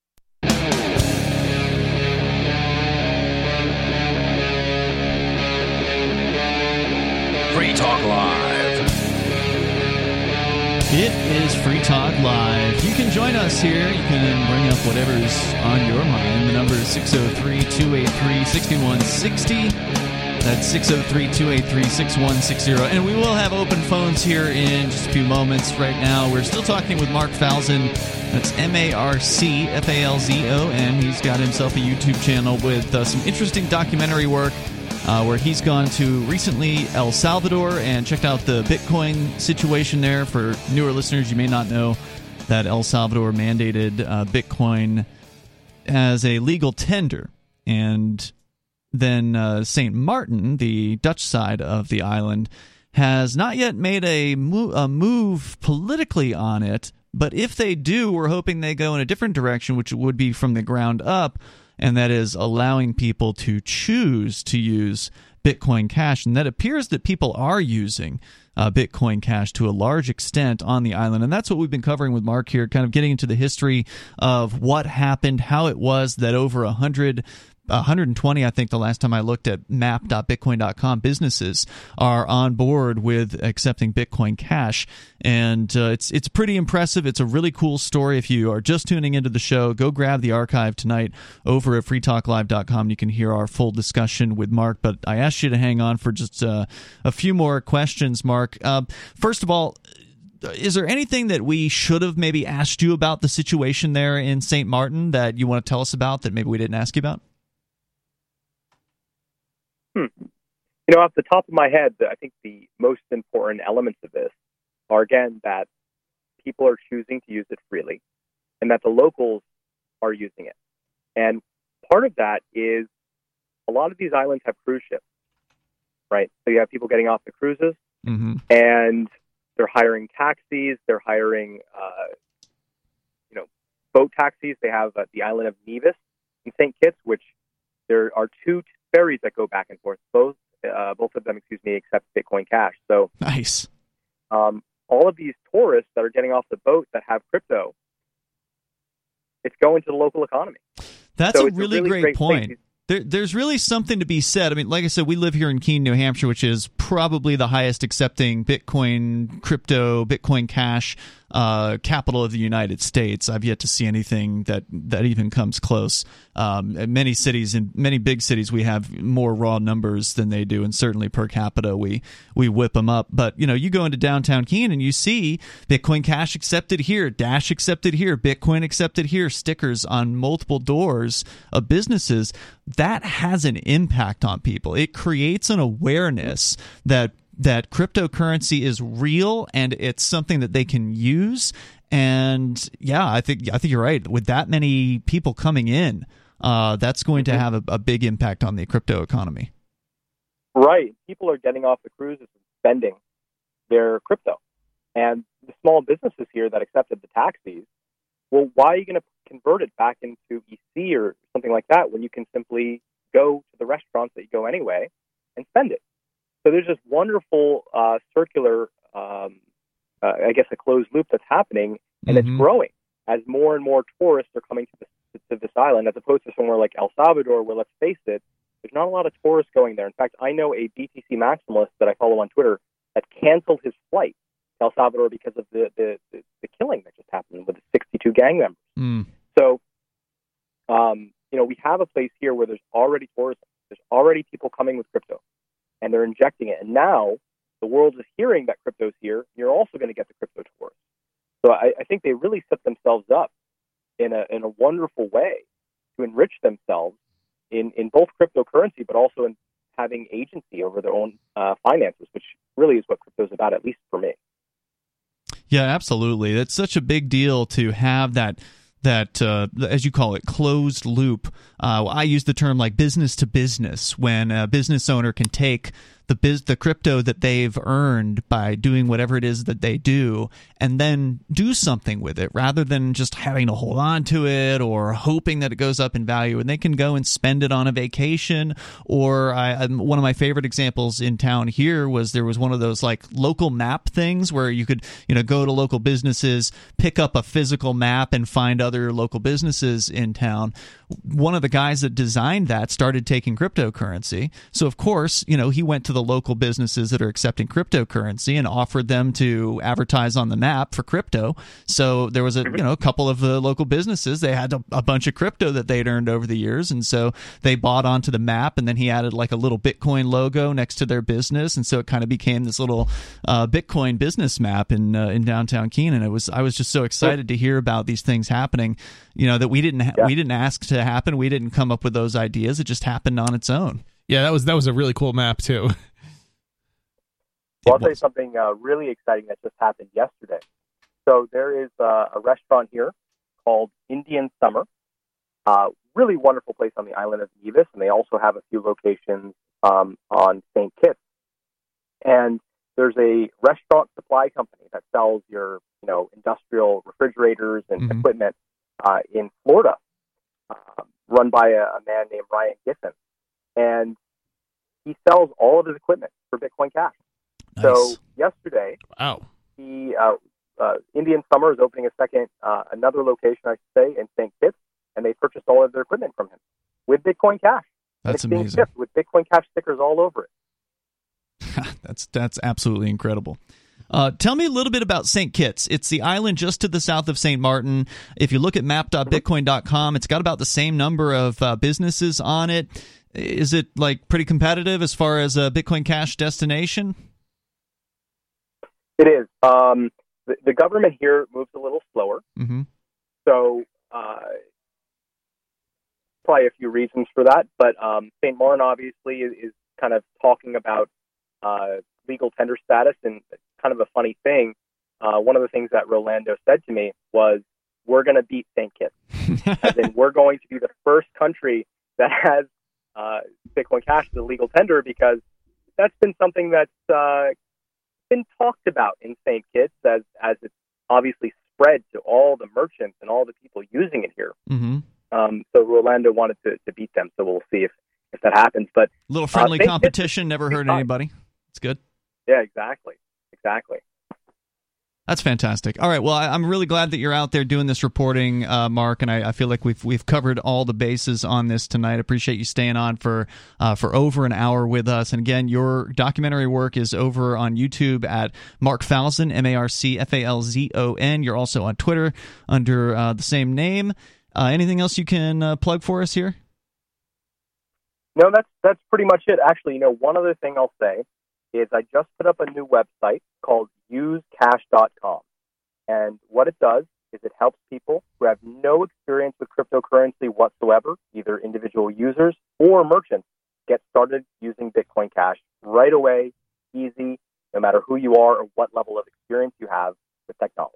Free Talk Live. It is Free Talk Live. You can join us here. You can bring up whatever's on your mind. The number is 603 283 6160. That's 603 283 6160. And we will have open phones here in just a few moments. Right now, we're still talking with Marc Falzon. That's M A R C F A L Z O N. He's got himself a YouTube channel with uh, some interesting documentary work uh, where he's gone to recently El Salvador and checked out the Bitcoin situation there. For newer listeners, you may not know that El Salvador mandated uh, Bitcoin as a legal tender. And then uh, St. Martin, the Dutch side of the island, has not yet made a, mo- a move politically on it. But if they do, we're hoping they go in a different direction, which would be from the ground up and that is allowing people to choose to use Bitcoin Cash. And that appears that people are using uh, Bitcoin Cash to a large extent on the island. And that's what we've been covering with Mark here, kind of getting into the history of what happened, how it was that over a hundred 120, I think, the last time I looked at map.bitcoin.com, businesses are on board with accepting Bitcoin Cash, and uh, it's it's pretty impressive. It's a really cool story. If you are just tuning into the show, go grab the archive tonight over at freetalklive.com. You can hear our full discussion with Mark. But I asked you to hang on for just uh, a few more questions, Mark. Uh, first of all is there anything that we should have maybe asked you about the situation there in St. Martin that you want to tell us about that maybe we didn't ask you about? Hmm. You know, off the top of my head, I think the most important elements of this are again that people are choosing to use it freely and that the locals are using it. And part of that is a lot of these islands have cruise ships, right? So you have people getting off the cruises mm-hmm. and they're hiring taxis, they're hiring, uh, you know, boat taxis. They have uh, the island of Nevis in St. Kitts, which there are two ferries that go back and forth. Both uh, both of them, excuse me, accept Bitcoin Cash. So nice. Um, all of these tourists that are getting off the boat that have crypto, it's going to the local economy. That's so a, really a, really great, great point. Place. There, there's really something to be said. I mean, like I said, we live here in Keene, New Hampshire, which is probably the highest accepting Bitcoin, crypto, Bitcoin Cash uh, capital of the United States. I've yet to see anything that that even comes close. Um, many cities, in many big cities, we have more raw numbers than they do, and certainly per capita, we we whip them up. But you know, you go into downtown Keene and you see Bitcoin Cash accepted here, Dash accepted here, Bitcoin accepted here, stickers on multiple doors of businesses. That has an impact on people. It creates an awareness that that cryptocurrency is real and it's something that they can use. And yeah, I think I think you're right. With that many people coming in, uh, that's going to mm-hmm. have a, a, big impact on the crypto economy. Right. People are getting off the cruises and spending their crypto. And the small businesses here that accepted the taxis, well, why are you going to convert it back into EC or something like that when you can simply go to the restaurants that you go anyway and spend it? So there's this wonderful uh, circular, um, uh, I guess, a closed loop that's happening, and mm-hmm. it's growing as more and more tourists are coming to this, to this island, as opposed to somewhere like El Salvador, where let's face it, there's not a lot of tourists going there. In fact, I know a BTC maximalist that I follow on Twitter that canceled his flight to El Salvador because of the the, the, the killing that just happened with the 62 gang members. Mm. So, um, you know, we have a place here where there's already tourism. There's already people coming with crypto and they're injecting it. And now the world is hearing that crypto's here. You're also going to get the crypto tourists. So I, I think they really set themselves up in a in a wonderful way to enrich themselves in in both cryptocurrency, but also in having agency over their own uh, finances, which really is what crypto is about, at least for me. Yeah, absolutely. It's such a big deal to have that that uh, as you call it closed loop. Uh, i use the term like business to business when a business owner can take the biz the crypto that they've earned by doing whatever it is that they do and then do something with it rather than just having to hold on to it or hoping that it goes up in value. And they can go and spend it on a vacation or I, one of my favorite examples in town here was there was one of those like local map things where you could you know go to local businesses pick up a physical map and find other local businesses in town. One of the guys that designed that started taking cryptocurrency. So of course you know he went to the the local businesses that are accepting cryptocurrency and offered them to advertise on the map for crypto. So there was a you know a couple of the local businesses they had a, a bunch of crypto that they'd earned over the years, and so they bought onto the map. And then he added like a little Bitcoin logo next to their business, and so it kind of became this little uh, Bitcoin business map in uh, in downtown Keene. And it was I was just so excited to hear about these things happening. You know that we didn't ha- yeah. we didn't ask to happen. We didn't come up with those ideas. It just happened on its own. Yeah, that was that was a really cool map too. Well, I'll tell you something uh, really exciting that just happened yesterday. So there is uh, a restaurant here called Indian Summer. Uh, really wonderful place on the island of Nevis, and they also have a few locations um, on St. Kitts. And there's a restaurant supply company that sells your, you know, industrial refrigerators and mm-hmm. equipment uh, in Florida, uh, run by a, a man named Ryan Giffen, and he sells all of his equipment for Bitcoin Cash. Nice. So yesterday, wow, the uh, uh, Indian Summer is opening a second, uh, another location, I should say, in St. Kitts, and they purchased all of their equipment from him with Bitcoin Cash. That's and it's amazing. with Bitcoin Cash stickers all over it. that's that's absolutely incredible. Uh, tell me a little bit about St. Kitts. It's the island just to the south of St. Martin. If you look at map.bitcoin.com, it's got about the same number of uh, businesses on it. Is it like pretty competitive as far as a Bitcoin Cash destination? It is. Um, the, the, government here moves a little slower. Mm-hmm. So, uh, probably a few reasons for that. But um, St. Martin obviously is, is, kind of talking about uh, legal tender status. And kind of a funny thing, uh, one of the things that Rolando said to me was, we're going to beat St. Kitts. As in, we're going to be the first country that has uh, Bitcoin Cash as a legal tender because that's been something that's uh, been talked about in St. Kitts as as it's obviously spread to all the merchants and all the people using it here. Mm-hmm. Um, so Rolando wanted to, to beat them. So we'll see if, if that happens. But a little friendly uh, competition never hurt anybody. It's good. Yeah, exactly, exactly. That's fantastic. All right. Well, I, am really glad that you're out there doing this reporting, uh, Mark, and I, I, feel like we've we've covered all the bases on this tonight. Appreciate you staying on for uh, for over an hour with us. And again, your documentary work is over on YouTube at Marc Falzon, M A R C F A L Z O N. You're also on Twitter under uh, the same name. Uh, anything else you can uh, plug for us here? No, that's that's pretty much it. Actually, you know, one other thing I'll say is I just put up a new website called usecash.com. And what it does is it helps people who have no experience with cryptocurrency whatsoever, either individual users or merchants, get started using Bitcoin Cash right away, easy, no matter who you are or what level of experience you have with technology.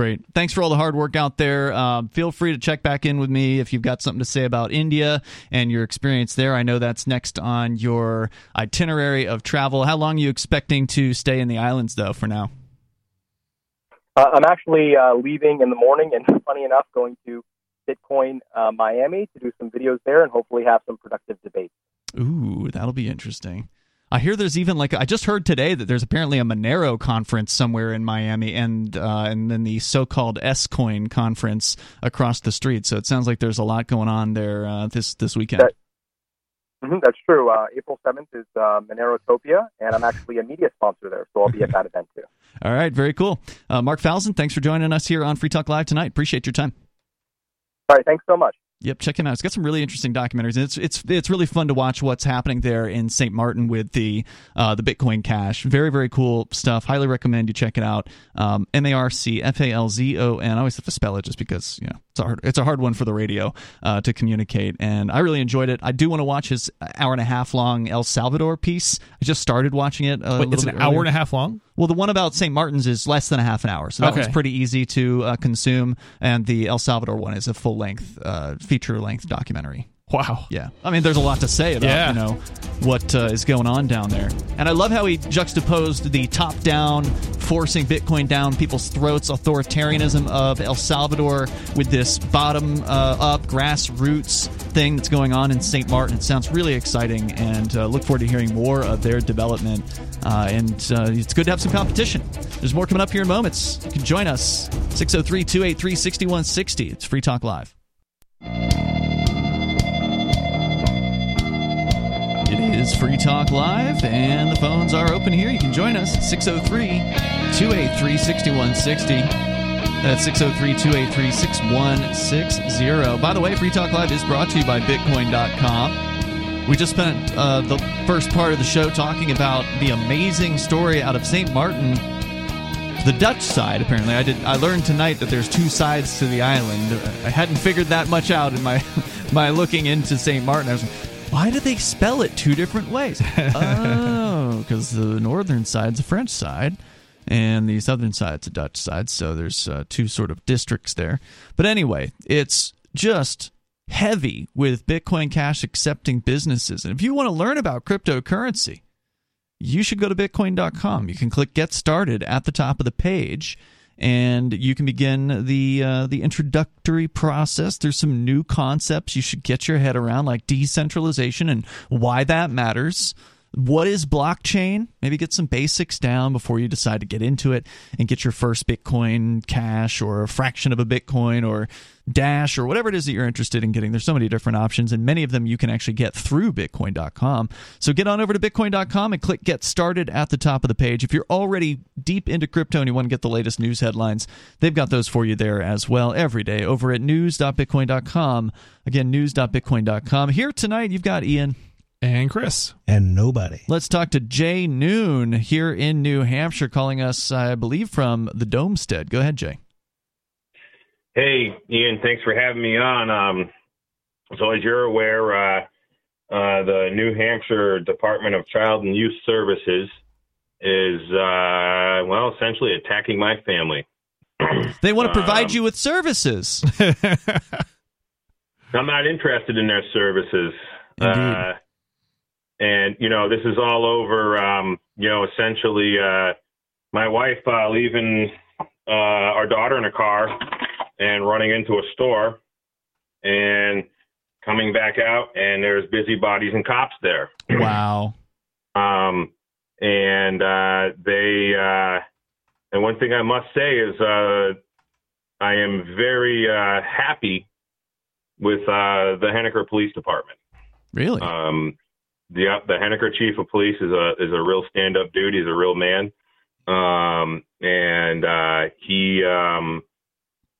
Great. Thanks for all the hard work out there. Um, feel free to check back in with me if you've got something to say about India and your experience there. I know that's next on your itinerary of travel. How long are you expecting to stay in the islands, though, for now? Uh, I'm actually uh, leaving in the morning, and funny enough, going to Bitcoin uh, Miami to do some videos there and hopefully have some productive debates. Ooh, that'll be interesting. I hear there's even like I just heard today that there's apparently a Monero conference somewhere in Miami, and uh, and then the so-called S Coin conference across the street. So it sounds like there's a lot going on there uh, this this weekend. That, mm-hmm, that's true. Uh, April seventh is uh, Monerotopia, and I'm actually a media sponsor there, so I'll be at that event too. All right, very cool. Uh, Marc Falzon, thanks for joining us here on Free Talk Live tonight. Appreciate your time. All right, thanks so much. Yep, check him out. It's got some really interesting documentaries, and it's it's it's really fun to watch what's happening there in St. Martin with the uh, the Bitcoin Cash. Very very cool stuff. Highly recommend you check it out. Um, M A R C F A L Z O N. I always have to spell it just because you know it's a hard it's a hard one for the radio uh, to communicate, and I really enjoyed it. I do want to watch his hour and a half long El Salvador piece. I just started watching it. Wait, it's an hour and a half long. Well, the one about St. Martin's is less than a half an hour, so that okay. one's pretty easy to uh, consume. And the El Salvador one is a full length, uh, feature length documentary. Wow. Yeah. I mean, there's a lot to say about yeah. you know what uh, is going on down there, and I love how he juxtaposed the top-down, forcing Bitcoin down people's throats authoritarianism of El Salvador with this bottom-up grassroots thing that's going on in St. Martin. It sounds really exciting, and uh, look forward to hearing more of their development. Uh, and uh, it's good to have some competition. There's more coming up here in moments. You can join us 603 283 6160. It's Free Talk Live. It is Free Talk Live, and the phones are open here. You can join us 603 283 6160. That's 603 283 6160. By the way, Free Talk Live is brought to you by Bitcoin.com. We just spent uh, the first part of the show talking about the amazing story out of St. Martin the Dutch side, apparently, I did. I learned tonight that there's two sides to the island. I hadn't figured that much out in my my looking into St. Martin. I was why do they spell it two different ways? oh, because the northern side's the French side and the southern side's the Dutch side. So there's uh, two sort of districts there. But anyway, it's just heavy with Bitcoin Cash accepting businesses. And if you want to learn about cryptocurrency, you should go to bitcoin.com. You can click get started at the top of the page and you can begin the uh, the introductory process. There's some new concepts you should get your head around, like decentralization and why that matters. What is blockchain? Maybe get some basics down before you decide to get into it and get your first Bitcoin Cash or a fraction of a Bitcoin or Dash or whatever it is that you're interested in getting. There's so many different options, and many of them you can actually get through Bitcoin.com. So get on over to Bitcoin.com and click Get Started at the top of the page. If you're already deep into crypto and you want to get the latest news headlines, they've got those for you there as well every day over at news.bitcoin.com. Again, news.bitcoin.com. Here tonight, you've got Ian. And Chris. And nobody. Let's talk to Jay Noone here in New Hampshire, calling us, I believe, from the Domestead. Go ahead, Jay. Hey, Ian, thanks for having me on. Um, so, as you're aware, uh, uh, the New Hampshire Department of Child and Youth Services is, uh, well, essentially attacking my family. they want to provide um, you with services. I'm not interested in their services. Indeed. Uh, and you know this is all over um you know essentially uh my wife uh leaving uh our daughter in a car and running into a store and coming back out and there's busybodies and cops there wow um and uh they uh and one thing I must say is uh, I am very uh, happy with uh, the Henniker Police Department. Really? Um, the the Henniker Chief of Police is a is a real stand up dude. He's a real man, um, and uh, he, um,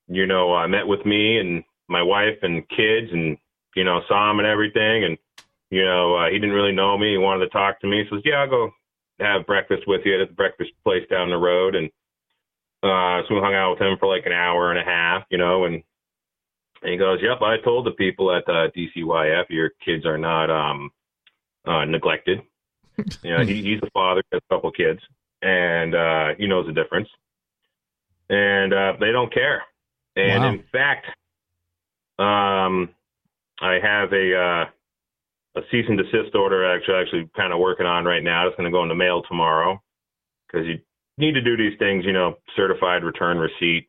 you know, uh, met with me and my wife and kids, and you know, saw him and everything, and you know, uh, he didn't really know me. He wanted to talk to me. He says, "Yeah, I'll go have breakfast with you at the breakfast place down the road," and uh, so we hung out with him for like an hour and a half, you know, and and he goes, "Yep, I told the people at uh, DCYF your kids are not um, uh, neglected. you know, he, he's a father, has a couple kids, and uh, he knows the difference. And uh, they don't care. And Wow. in fact, um, I have a uh, a cease and desist order. Actually, actually, kind of working on right now. It's going to go in the mail tomorrow because you need to do these things. You know, certified return receipt.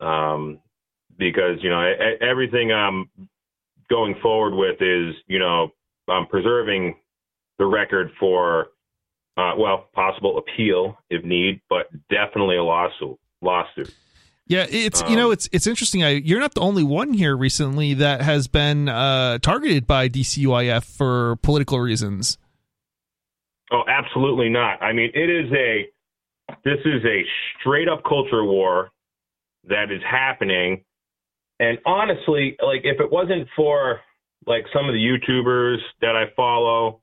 Um, because you know everything I'm going forward with is you know I'm preserving the record for uh, well possible appeal if need, but definitely a lawsuit. Lawsuit. Yeah, it's you know Um, it's it's interesting. I, you're not the only one here recently that has been uh, targeted by DCYF for political reasons. Oh, absolutely not. I mean, it is a this is a straight up culture war that is happening. And honestly, like if it wasn't for like some of the YouTubers that I follow,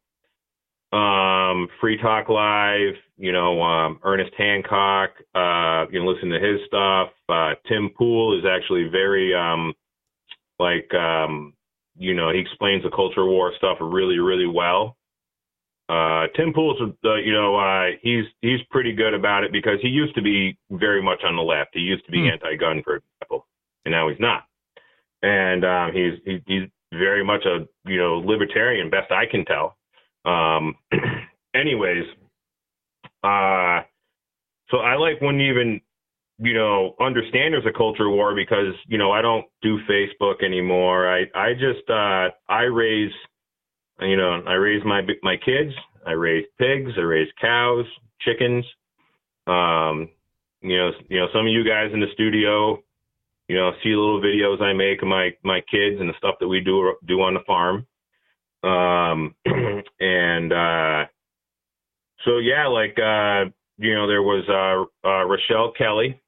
um, Free Talk Live, you know, um, Ernest Hancock, uh, you know, listen to his stuff. Uh, Tim Pool is actually very, um, like, um, you know, he explains the culture war stuff really, really well. Uh, Tim Pool's, uh, you know, uh, he's he's pretty good about it because he used to be very much on the left. He used to be Hmm. anti-gun, for example, and now he's not. And um, he's he, he's very much a you know libertarian, best I can tell. Um, anyways, uh, so I like wouldn't even you know understand there's a culture war because you know I don't do Facebook anymore. I I just uh, I raise you know, I raise my my kids. I raise pigs. I raise cows, chickens. Um, you know, you know, some of you guys in the studio, you know, see little videos I make of my my kids and the stuff that we do do on the farm. Um, and uh, so yeah, like uh, you know, there was uh, uh, Rochelle Kelly.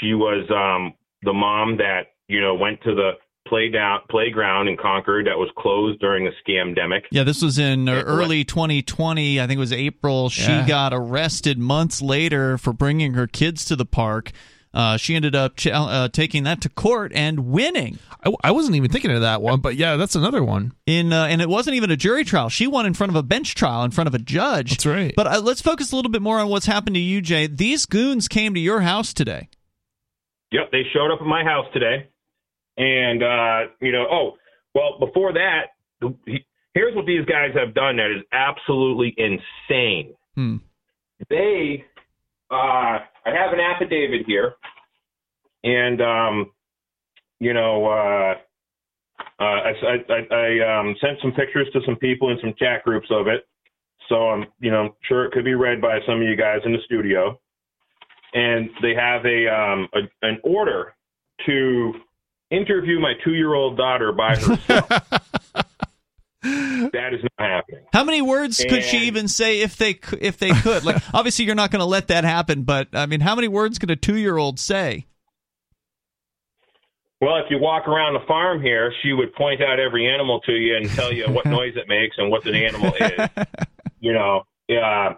She was um, the mom that you know went to the play down playground in Concord that was closed during the scamdemic. Yeah, this was in uh, Yeah, early 2020. I think it was April. She Yeah. got arrested months later for bringing her kids to the park. Uh, she ended up ch- uh, taking that to court and winning. I, I wasn't even thinking of that one, but yeah, that's another one. In uh, and it wasn't even a jury trial. She won in front of a bench trial in front of a judge. That's right. But uh, let's focus a little bit more on what's happened to you, Jay. These goons came to your house today. Yep, they showed up at my house today, and uh, you know, oh, well, before that, he- here's what these guys have done that is absolutely insane. Hmm. They, uh, I have an affidavit here, and um, you know, uh, uh, I, I, I, um, sent some pictures to some people in some chat groups of it, so I'm, you know, I'm sure it could be read by some of you guys in the studio. And they have a, um, a an order to interview my two year old daughter by herself. that is not happening. How many words could she even say if they if they could? Like, obviously, you're not going to let that happen. But I mean, how many words could a two year old say? Well, if you walk around the farm here, she would point out every animal to you and tell you what noise it makes and what the animal is. You know, yeah.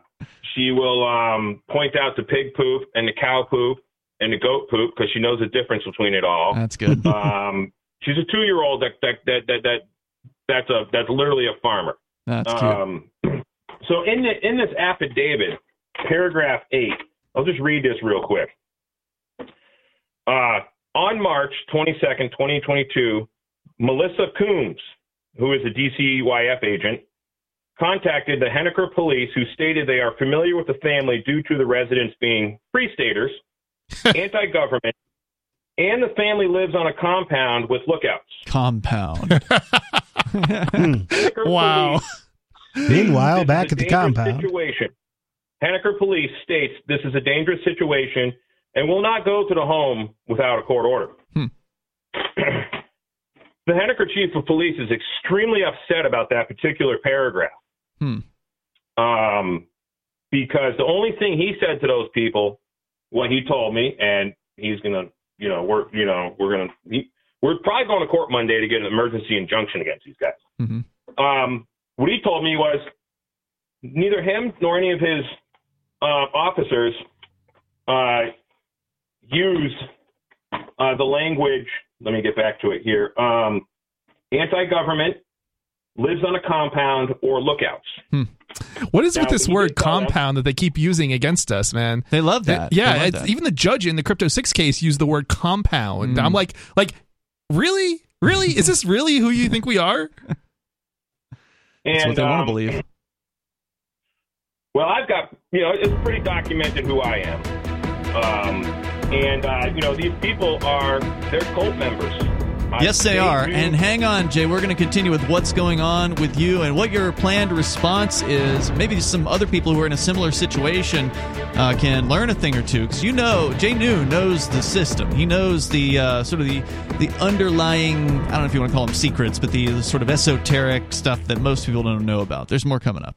She will um, point out the pig poop and the cow poop and the goat poop because she knows the difference between it all. That's good. um, she's a two year old that, that that that that that's a that's literally a farmer. That's cute. Um, so in the in this affidavit, paragraph eight, I'll just read this real quick. Uh, on March 22nd, 2022, Melissa Coombs, who is a DCYF agent, contacted the Henniker police, who stated they are familiar with the family due to the residents being free staters, anti-government, and the family lives on a compound with lookouts. Compound. Wow. Meanwhile, back at the compound. Situation. Henniker Police states this is a dangerous situation and will not go to the home without a court order. Hmm. the Henniker chief of police is extremely upset about that particular paragraph. Hmm. Um, because the only thing he said to those people, what he told me, and he's gonna, you know, we're, you know, we're gonna, we're probably going to court Monday to get an emergency injunction against these guys. Mm-hmm. Um, what he told me was neither him nor any of his uh, officers uh, used uh, the language. Let me get back to it here. Um, anti-government lives on a compound or lookouts. Hmm. What is Now, with this word did tell them- compound that they keep using against us, man? They love They- that. yeah, love it's, that. even the judge in the Crypto Six case used the word compound. Mm. I'm like, like, really, really, is this really who you think we are? And, That's what they want um, to believe. Well, I've got, you know, it's pretty documented who I am. Um, and, uh, you know, these people are, they're cult members. Yes, they are. And hang on, Jay. We're going to continue with what's going on with you and what your planned response is. Maybe some other people who are in a similar situation uh, can learn a thing or two. Because you know, Jay Noone knows the system. He knows the uh, sort of the the underlying. I don't know if you want to call them secrets, but the, the sort of esoteric stuff that most people don't know about. There's more coming up.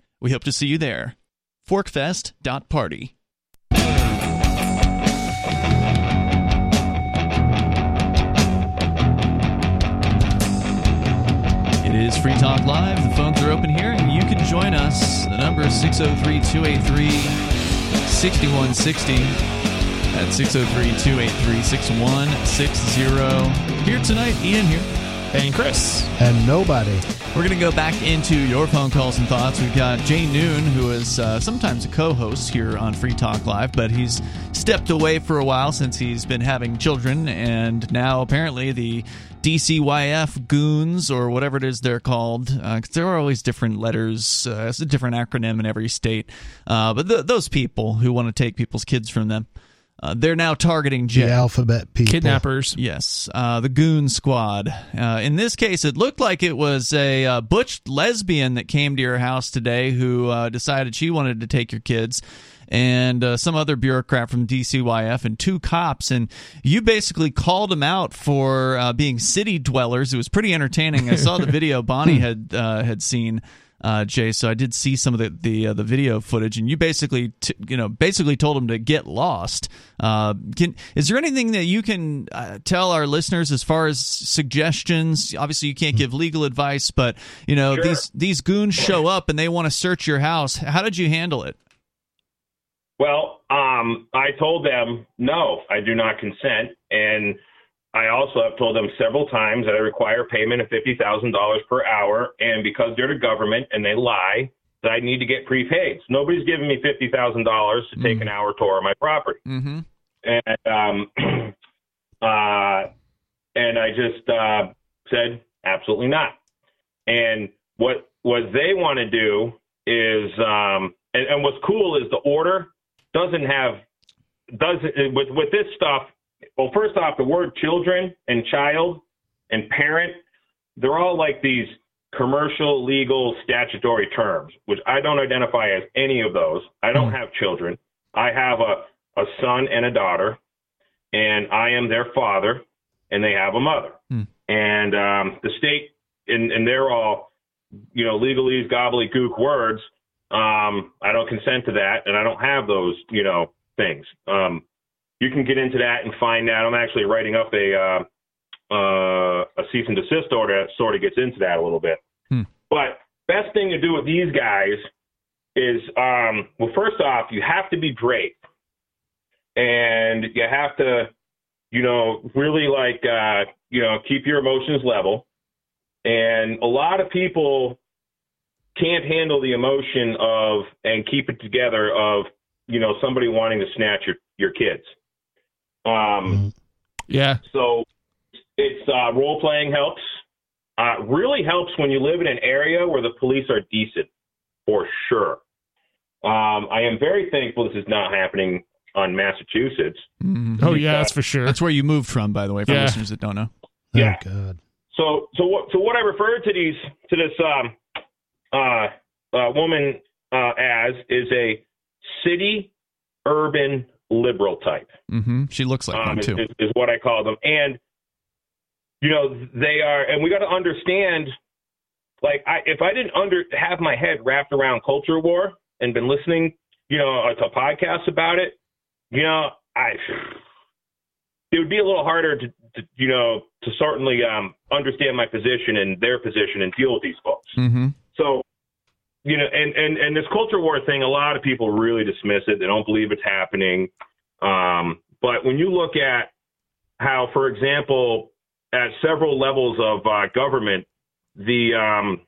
We hope to see you there. Porcfest.party. It is Free Talk Live. The phones are open here, and you can join us. The number is 603 283 6160. At 603 283 6160. Here tonight, Ian here. And Chris, and nobody. We're going to go back into your phone calls and thoughts. We've got Jay Noone, who is uh, sometimes a co host here on Free Talk Live, but he's stepped away for a while since he's been having children, and now apparently the DCYF goons, or whatever it is they're called, because there are always different letters, uh, it's a different acronym in every state, uh, but th- those people who want to take people's kids from them. Uh, they're now targeting Jay. The alphabet people. kidnappers. Yes, uh, the Goon Squad. Uh, in this case, it looked like it was a uh, butch lesbian that came to your house today who uh, decided she wanted to take your kids, and uh, some other bureaucrat from DCYF and two cops. And you basically called them out for uh, being city dwellers. It was pretty entertaining. I saw the video Bonnie had uh, had seen uh, Jay. So I did see some of the the, uh, the video footage, and you basically t- you know basically told him to get lost. Uh, can is there anything that you can uh, tell our listeners as far as suggestions? Obviously, you can't give legal advice, but you know Sure. these these goons show up and they want to search your house. How did you handle it? Well, um, I told them, no, I do not consent. And I also have told them several times that I require payment of $50,000 per hour. And because they're the government and they lie, that I need to get prepaid. So nobody's giving me $50,000 to take an hour tour of my property. Mm-hmm. And, um, uh, and I just, uh, said, absolutely not. And what, what they want to do is, um, and, and what's cool is the order doesn't have doesn't with with this stuff. Well, first off, the word children and child and parent, they're all like these commercial, legal, statutory terms, which I don't identify as any of those. I don't have children. I have a a son and a daughter, and I am their father, and they have a mother. Hmm. And um, the state, and, and they're all, you know, legalese, gobbledygook words. Um, I don't consent to that, and I don't have those, you know, things. Um, you can get into that and find out. I'm actually writing up a uh, uh, a cease and desist order that sort of gets into that a little bit. Hmm. But best thing to do with these guys is, um, well, first off, you have to be brave, and you have to, you know, really like, uh, you know, keep your emotions level. And a lot of people can't handle the emotion of and keep it together of, you know, somebody wanting to snatch your your kids. Um, Yeah. so it's uh, role playing helps. Uh, really helps when you live in an area where the police are decent, for sure. Um, I am very thankful this is not happening on Massachusetts. Mhm. Oh yeah, that's for sure. That's where you moved from, by the way, for Yeah. listeners that don't know. Yeah. Oh, God. So, so what? So what I referred to these to this um, uh, uh, woman uh, as is a city urban liberal type. hmm She looks like um, one too. is, is what I call them. And you know, they are, and we got to understand. Like, I, if I didn't under have my head wrapped around culture war and been listening, you know, to podcasts about it, you know, I it would be a little harder to, to you know, to certainly um, understand my position and their position and deal with these folks. Mm-hmm. So, you know, and, and, and this culture war thing, a lot of people really dismiss it. They don't believe it's happening. Um, but when you look at how, for example, at several levels of uh, government, the um,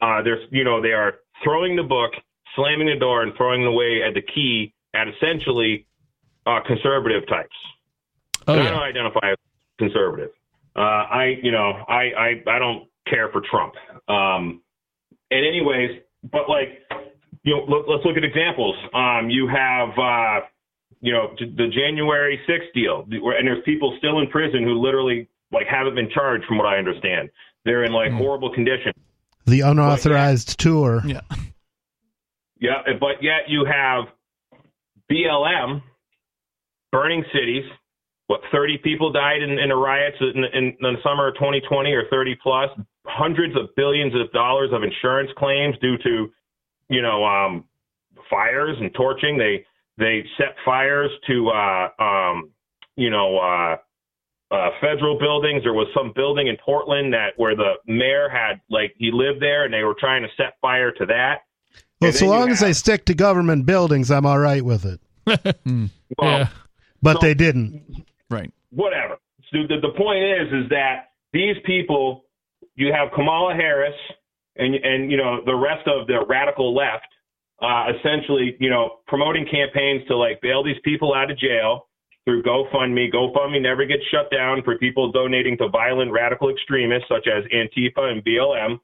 uh, there's you know they are throwing the book, slamming the door, and throwing away at the key at essentially uh, conservative types. Oh And I don't identify as conservative. Uh, I, you know, I, I, I don't care for Trump. Um, and anyways, but like, you know, let, let's look at examples. Um, you have, uh, you know, the January 6th deal, and there's people still in prison who literally like haven't been charged, from what I understand. They're in like horrible condition. The unauthorized tour. Yeah. Yeah, but yet you have BLM burning cities. What, 30 people died in, in the riots in, in, in the summer of 2020 or 30 plus? Hundreds of billions of dollars of insurance claims due to, you know, um, fires and torching. They they set fires to, uh, um, you know, uh, uh, federal buildings. There was some building in Portland that where the mayor had like he lived there, and they were trying to set fire to that. Well, And so then you long as they stick to government buildings, I'm all right with it. well, yeah. But So- they didn't. Right. whatever. So the, the point is, is that these people, you have Kamala Harris and and you know the rest of the radical left, uh, essentially, you know, promoting campaigns to like bail these people out of jail through GoFundMe. GoFundMe never gets shut down for people donating to violent radical extremists such as Antifa and BLM.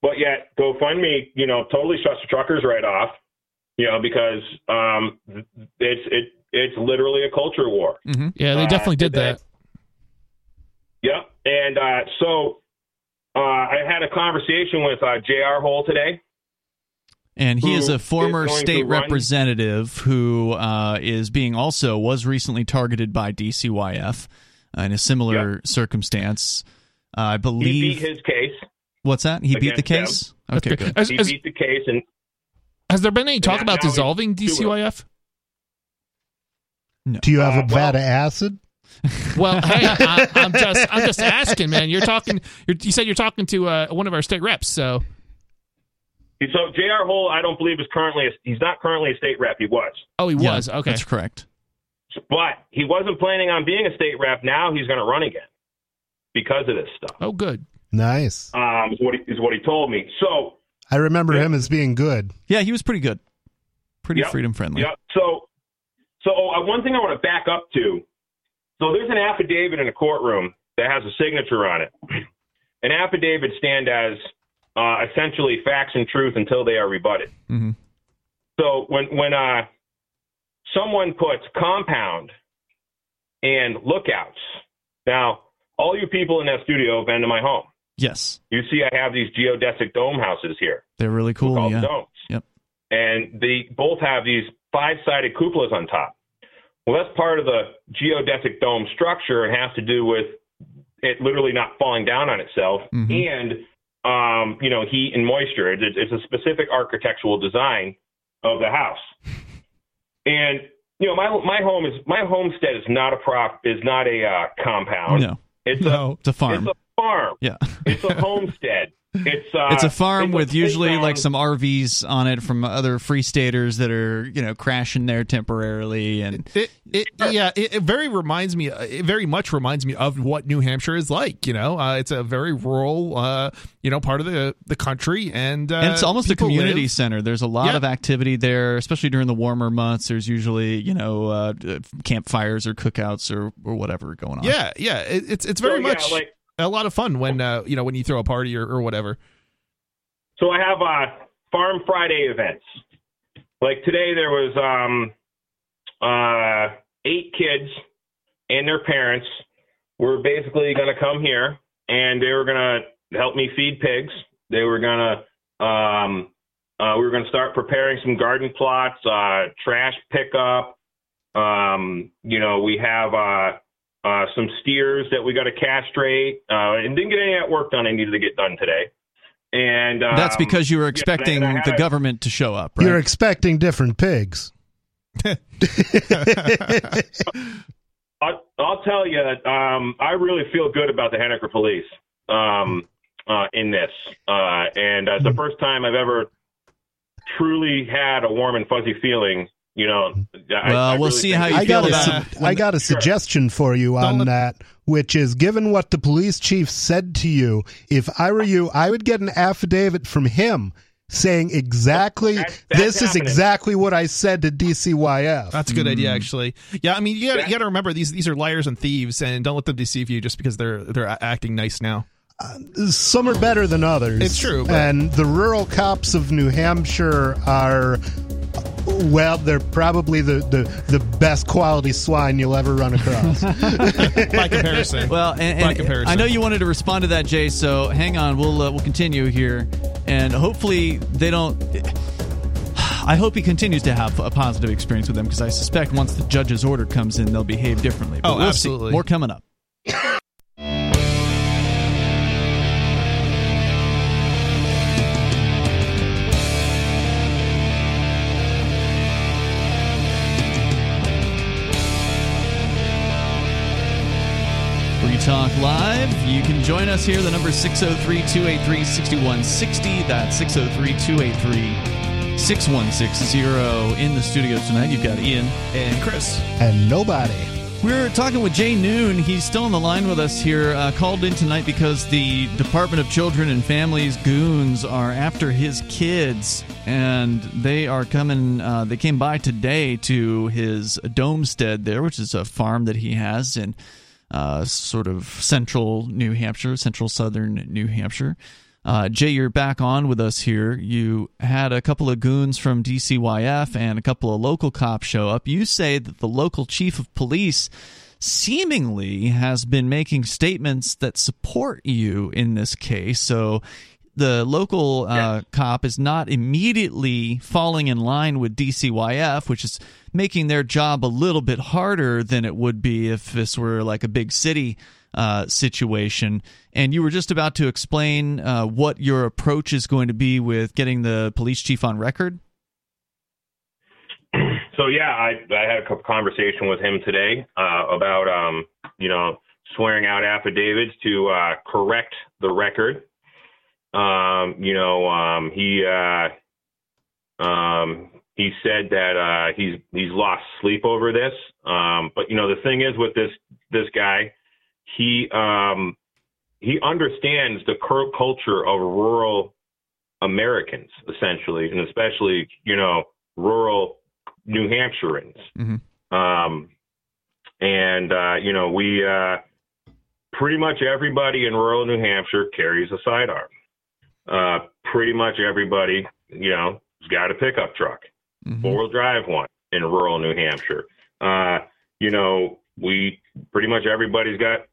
But yet GoFundMe, you know, totally shuts the truckers right off. You know, because um, it's it it's literally a culture war. hmm Yeah, they Uh, definitely did that- that. Yep. And uh, so uh, I had a conversation with uh, J.R. Hoell today. And he is a former going to state representative who uh, is being also was recently targeted by DCYF uh, in a similar circumstance. Uh, I He believe. beat his case. what's that? He beat the case. That's Okay, great. good. Has, He has- beat the case, and has there been any talk about dissolving doing it. DCYF? Do you have Uh, a vat well- of acid? Well, hey, I, I'm just I'm just asking, man. You're talking. You're, you said you're talking to uh, one of our state reps, so so J.R. Hoell, I don't believe is currently. A, he's not currently a state rep. He was, oh, he Yeah, was okay. That's correct. but he wasn't planning on being a state rep. Now he's going to run again because of this stuff. Oh, good. Nice. Um, is what he, is what he told me. So I remember Yeah. him as being good. Yeah, he was pretty good. Pretty Yep. freedom friendly. Yep. So, so uh, one thing I want to back up to. So there's an affidavit in a courtroom that has a signature on it. An affidavit stand as uh, essentially facts and truth until they are rebutted. hmm So when when uh, someone puts compound and lookouts, now all you people in that studio have been to my home. Yes, You see, I have these geodesic dome houses here. they're really cool. called Yeah. domes. Yep. And they both have these five-sided cupolas on top. Well, that's part of the geodesic dome structure and has to do with it literally not falling down on itself Mhm. and um, you know heat and moisture. It's, it's a specific architectural design of the house. And you know, my my home is my homestead is not a prop is not a uh, compound. No, It's No. it's a farm. it's a farm. yeah. It's a homestead. It's uh, it's a farm it's a with usually playground. like some RVs on it from other free staters that are you know crashing there temporarily and It, it yeah, it, it very reminds me. It very much reminds me of what New Hampshire is like. You know, uh, it's a very rural, uh, you know, part of the the country, and uh, and it's almost a community live- center. There's a lot Yeah. of activity there, especially during the warmer months. There's usually you know uh, campfires or cookouts or, or whatever going on. Yeah, yeah, it, it's it's So, very yeah, much like a lot of fun when uh, you know when you throw a party or, or whatever. So I have uh, Farm Friday events. Like today, there was um, uh, eight kids and their parents were basically going to come here and they were going to help me feed pigs. They were going to, um, uh, we were going to start preparing some garden plots, uh, trash pickup. Um, you know, we have uh, uh, some steers that we got to castrate, uh, and didn't get any of that work done I needed to get done today. And um, That's because you were expecting and I had the a- government to show up, right? You're expecting different pigs. I'll, I'll tell you, um, I really feel good about the Henniker Police um, uh, in this, uh, and uh, it's the first time I've ever truly had a warm and fuzzy feeling. You know, I, Well, I we'll really see how you I feel got a, about su- I got a suggestion for you on let- that, which is given what the police chief said to you, if I were you, I would get an affidavit from him saying exactly That's- that's this is exactly what I said to DCYF. That's a good idea, hmm. actually. Yeah, I mean, you got That- you got to remember these these are liars and thieves, and don't let them deceive you just because they're they're acting nice now. Some are better than others. It's true, but- And the rural cops of New Hampshire are well, they're probably the, the, the best quality swine you'll ever run across. By comparison, Well, and, by and comparison, I know you wanted to respond to that, Jay. So hang on, we'll uh, we'll continue here, and hopefully they don't. I hope he continues to have a positive experience with them because I suspect once the judge's order comes in, they'll behave differently. But Oh, we'll see. absolutely. More coming up. Talk Live. You can join us here. The number is 603 283 6160. That's 603 283 6160. In the studio tonight, you've got Ian. and Chris. and nobody. We're talking with Jay Noone. He's still on the line with us here. Uh, called in tonight because the Department of Children and Families goons are after his kids, and they are coming. Uh, they came by today to his domestead there, which is a farm that he has in uh, sort of central New Hampshire, central southern New Hampshire. Uh, Jay, you're back on with us here. You had a couple of goons from DCYF and a couple of local cops show up. You say that the local chief of police seemingly has been making statements that support you in this case. So the local uh, cop is not immediately falling in line with DCYF, which is making their job a little bit harder than it would be if this were like a big city uh, situation. And you were just about to explain uh, what your approach is going to be with getting the police chief on record. So yeah, I I had a conversation with him today uh, about um you know swearing out affidavits to uh, correct the record. Um, you know, um, he uh, um, he said that uh, he's he's lost sleep over this. Um, but you know, the thing is with this this guy, he um, he understands the cur- culture of rural Americans, essentially, and especially you know rural New Hampshireans. Mhm. Um, and uh, you know, we uh, pretty much everybody in rural New Hampshire carries a sidearm. Uh, pretty much everybody, you know, has got a pickup truck, Mhm. four wheel drive one in rural New Hampshire. Uh, you know, we pretty much everybody's got.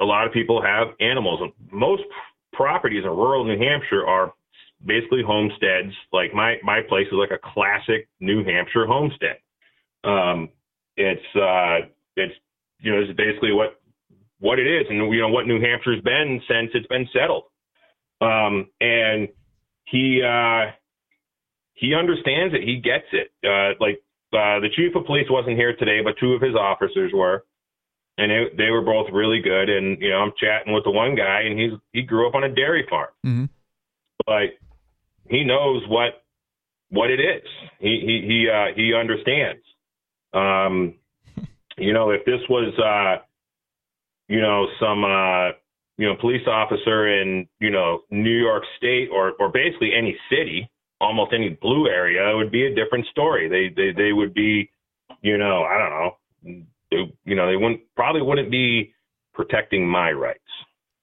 A lot of people have animals. Most properties in rural New Hampshire are basically homesteads. Like my my place is like a classic New Hampshire homestead. Um, it's uh, it's you know, it's basically what what it is, and you know what New Hampshire's been since it's been settled. Um, and he uh, he understands it. He gets it. Uh, like uh, the chief of police wasn't here today, but two of his officers were, and they, they were both really good. And you know, I'm chatting with the one guy, and he's he grew up on a dairy farm, Mhm. like he knows what what it is. He he he uh, he understands. Um, you know, if this was uh, you know some uh, you know police officer in you know New York State or or basically any city, almost any blue area, it would be a different story. They they they would be, you know, I don't know, they, you know, they wouldn't probably wouldn't be protecting my rights.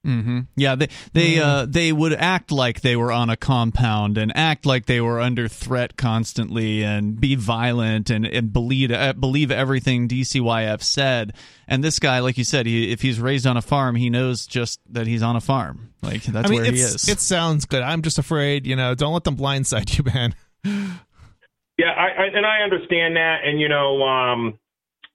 Hmm Yeah, they they uh, they would act like they were on a compound and act like they were under threat constantly and be violent and, and believe uh, believe everything DCYF said. And this guy, like you said, he, if he's raised on a farm, he knows just that he's on a farm. Like that's I mean, where he is. it sounds good. I'm just afraid, you know, don't let them blindside you, man. Yeah, I, I and I understand that, and you know, um,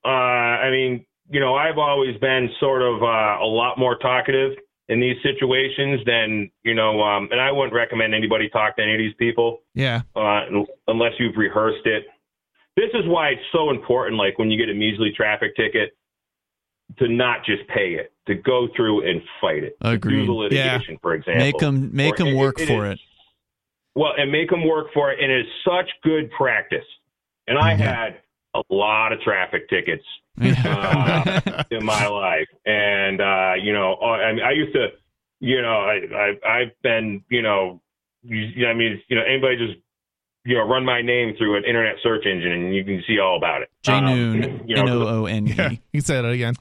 uh, I mean, you know, I've always been sort of uh, a lot more talkative in these situations then you know, um, and I wouldn't recommend anybody talk to any of these people Yeah. uh, unless you've rehearsed it. This is why it's so important. Like when you get a measly traffic ticket, to not just pay it, to go through and fight it, Agreed. do the litigation, for example. make them make them work it for is- it. well, and make them work for it. And it's such good practice. And I had a lot of traffic tickets uh, in my life, and uh, you know, I, mean, I used to, you know, I, I I've been, you know, I mean, you know, anybody just. You know, run my name through an internet search engine, and you can see all about it. J Um, Noone you know, N O O N E. Yeah. You said it again.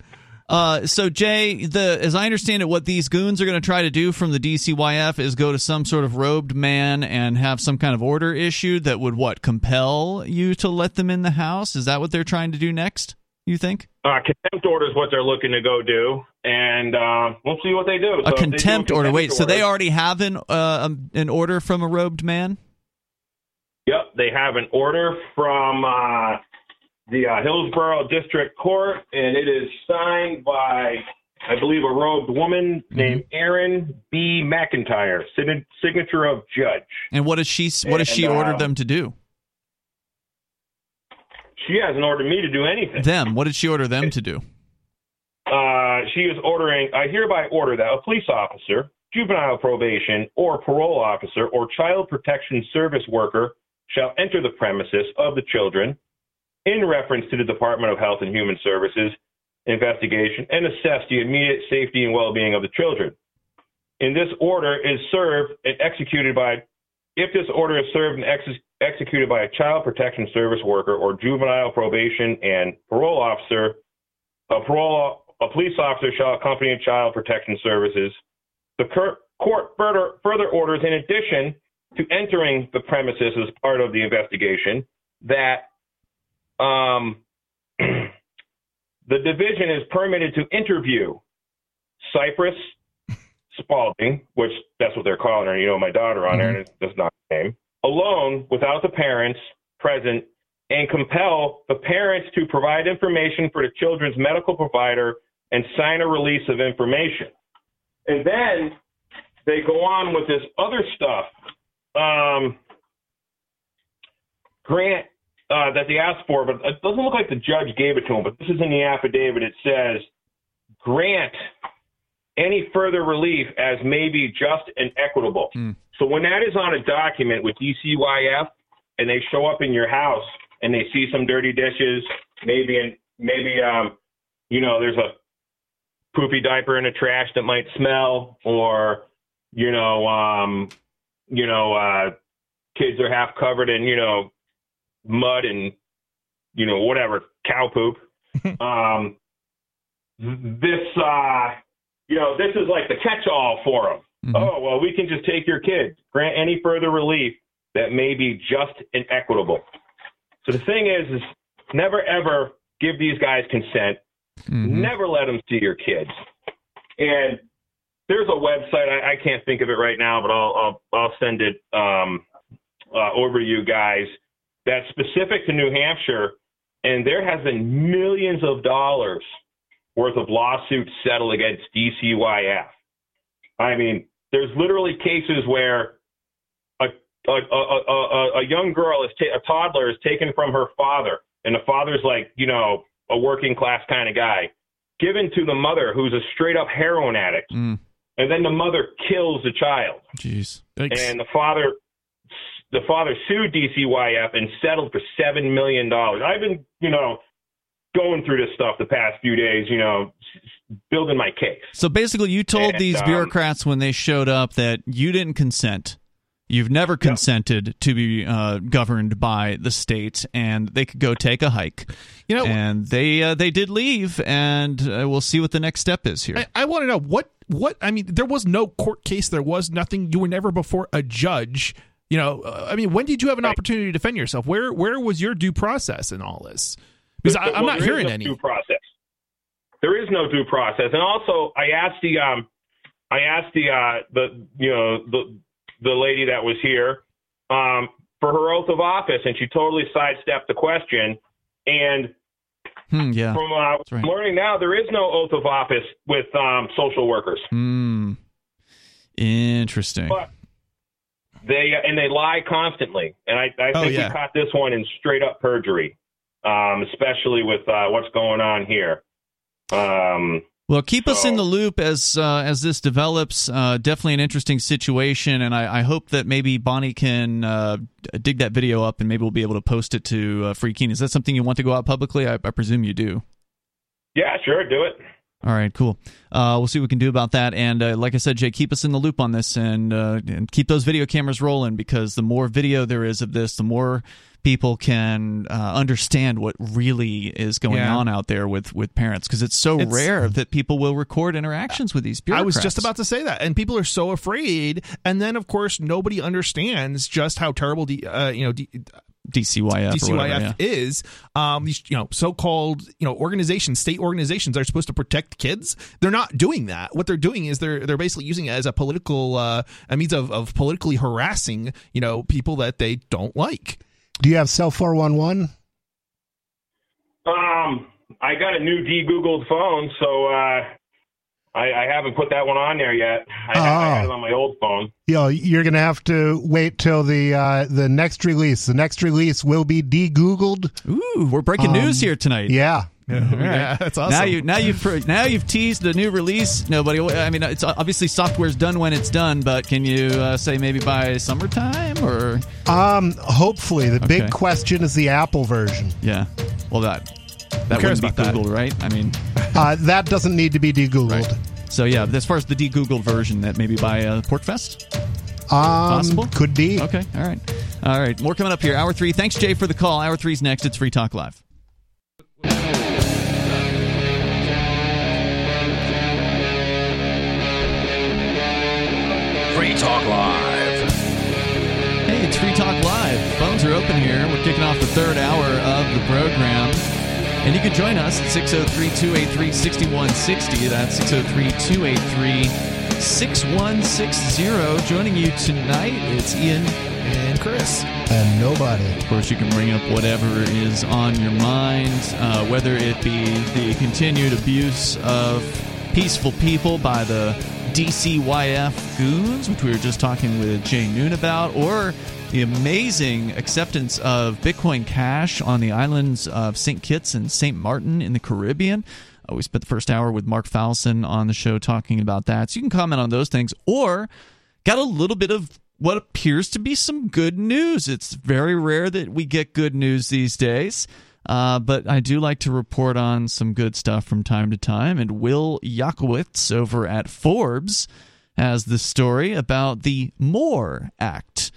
Uh, so Jay, the as I understand it, what these goons are going to try to do from the DCYF is go to some sort of robed man and have some kind of order issued that would what compel you to let them in the house. Is that what they're trying to do next? You think uh, contempt order is what they're looking to go do, and uh, we'll see what they do. A they do contempt order? Wait, so they already have an uh, um, an order from a robed man? Yep, they have an order from uh, the uh, Hillsborough District Court, and it is signed by, I believe, a robed woman Mm-hmm. named Erin B. McIntyre, signature of judge. And what does she what has she And, uh, ordered them to do? She hasn't ordered me to do anything. Them? What did she order them to do? Uh, she is ordering, I hereby order that a police officer, juvenile probation, or parole officer, or child protection service worker shall enter the premises of the children in reference to the Department of Health and Human Services investigation and assess the immediate safety and well being of the children. In this order is served and executed by, if this order is served and ex- executed by a child protection service worker or juvenile probation and parole officer, a parole a police officer shall accompany child protection services. The court further further orders, in addition to entering the premises as part of the investigation, that um, the division is permitted to interview Cypress Spalding, which that's what they're calling her. You know, my daughter on there, and it's, that's not her name. Alone, without the parents present, and compel the parents to provide information for the children's medical provider and sign a release of information. And then they go on with this other stuff. Um, grant uh, that they asked for, but it doesn't look like the judge gave it to them. But this is in the affidavit. It says grant any further relief as may be just and equitable. So when that is on a document with DCYF and they show up in your house and they see some dirty dishes, maybe in, maybe um, you know there's a poopy diaper in the trash that might smell, or you know um, you know uh, kids are half covered in you know mud and you know whatever cow poop. um, this uh, you know this is like the catch-all for them. Oh well, we can just take your kids. Grant any further relief that may be just and equitable. So the thing is, is never ever give these guys consent. Never let them see your kids. And there's a website I, I can't think of it right now, but I'll I'll, I'll send it um, uh, over to you guys. That's specific to New Hampshire, and there has been millions of dollars worth of lawsuits settled against DCYF. I mean, there's literally cases where a a, a, a, a young girl is ta- a toddler is taken from her father and the father's like, you know, a working class kind of guy, given to the mother who's a straight up heroin addict. Mm, And then the mother kills the child. Jeez. And the father the father sued DCYF and settled for seven million dollars. I've been, you know, going through this stuff the past few days, you know, s- s- building my case. So basically, you told And, these um, bureaucrats when they showed up that you didn't consent. You've never consented to be uh, governed by the state, and they could go take a hike. You know- and they uh, they did leave, and uh, we'll see what the next step is here. I, I want to know what what I mean. There was no court case. There was nothing. You were never before a judge. You know, uh, I mean, when did you have an opportunity to defend yourself? Where where was your due process in all this? Because I, I'm not there is hearing no any. due process. There is no due process, and also I asked the um, I asked the uh, the you know the the lady that was here um, for her oath of office, and she totally sidestepped the question. And Hmm, yeah. from uh, right. learning now, there is no oath of office with um, social workers. Hmm. Interesting. But they and they lie constantly, and I, I Oh, think yeah. we caught this one in straight up perjury, um, especially with uh, what's going on here. Um, Well, keep us in the loop as uh, as this develops. Uh, definitely an interesting situation, and I, I hope that maybe Bonnie can uh, dig that video up, and maybe we'll be able to post it to uh, Free Keene. Is that something you want to go out publicly? I, I presume you do. yeah, sure, do it. All right, cool. Uh, we'll see what we can do about that. And uh, like I said, Jay, keep us in the loop on this, and uh, and keep those video cameras rolling because the more video there is of this, the more people can uh, understand what really is going Yeah. on out there with with parents because it's so It's- rare that people will record interactions with these people. I was just about to say that, and people are so afraid. And then, of course, nobody understands just how terrible, D, uh, you know, D, DCYF. or DCYF whatever, yeah. is. Um, these you know so-called you know organizations, state organizations are supposed to protect kids. They're not doing that. What they're doing is they're they're basically using it as a political uh, a means of, of politically harassing you know people that they don't like. Do you have cell 411? Um, I got a new de-googled phone, so uh, I, I haven't put that one on there yet. I, I had it Oh. on my old phone. You know, you're going to have to wait till the uh, the next release. The next release will be de-googled. Ooh, we're breaking news here tonight. Um, Yeah. Yeah, that's awesome. Now you now you've now you've teased a new release. Nobody. I mean, it's obviously software's done when it's done, but can you uh, say maybe by summertime or Um, hopefully, the Okay. big question is the Apple version. yeah? Well, that that cares wouldn't be about that? Googled, right? I mean, Uh, that doesn't need to be de-googled. so yeah. As far as the de-Googled version, that maybe by uh, PorcFest. Um, Possible? Could be. Okay, all right, all right. More coming up here. Hour three. Thanks, Jay, for the call. Hour three's next. It's Free Talk Live. Free Talk Live. Hey, it's Free Talk Live. Phones are open here. We're kicking off the third hour of the program. And you can join us at 603 283 6160. That's 603 283 6160. Joining you tonight, it's Ian. and Chris. And nobody. Of course, you can bring up whatever is on your mind, uh, whether it be the continued abuse of peaceful people by the DCYF goons, which we were just talking with Jay Noone about, or the amazing acceptance of Bitcoin Cash on the islands of St. Kitts and St. Martin in the Caribbean. Uh, we spent the first hour with Marc Falzon on the show talking about that. So you can comment on those things, or got a little bit of what appears to be some good news. It's very rare that we get good news these days. Uh, but I do like to report on some good stuff from time to time. And Will Yakowicz over at Forbes has the story about the MORE Act.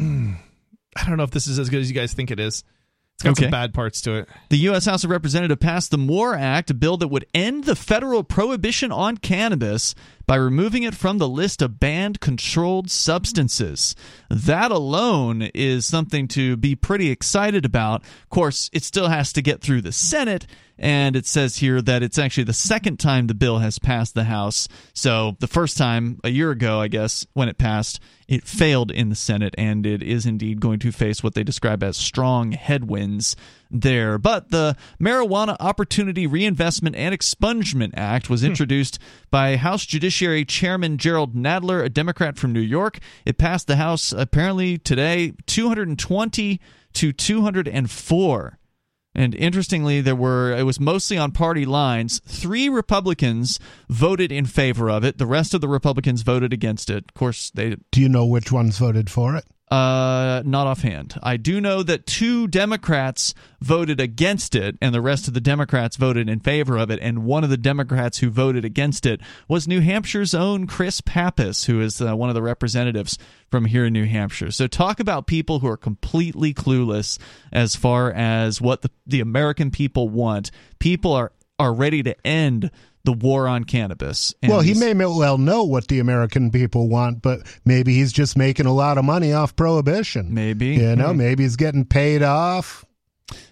I don't know if this is as good as you guys think it is. It's got Okay. some bad parts to it. The U.S. House of Representatives passed the MORE Act, a bill that would end the federal prohibition on cannabis by removing it from the list of banned controlled substances. That alone is something to be pretty excited about. Of course, it still has to get through the Senate, and it says here that it's actually the second time the bill has passed the House. So the first time, a year ago, I guess, when it passed, it failed in the Senate, and it is indeed going to face what they describe as strong headwinds there. But the Marijuana Opportunity Reinvestment and Expungement Act was hmm. introduced by House Judiciary Chairman Jerrold Nadler, a Democrat from New York. It passed the House apparently today 220 to 204 And interestingly, there were it was mostly on party lines. Three Republicans voted in favor of it. The rest of the Republicans voted against it. Of course, they Do you know which ones voted for it? Uh, not offhand. I do know that two Democrats voted against it, and the rest of the Democrats voted in favor of it. And one of the Democrats who voted against it was New Hampshire's own Chris Pappas, who is uh, one of the representatives from here in New Hampshire. So, talk about people who are completely clueless as far as what the, the American people want. People are are ready to end the war on cannabis. And well, he may well know what the American people want, but maybe he's just making a lot of money off prohibition. Maybe. You know, maybe he's getting paid off.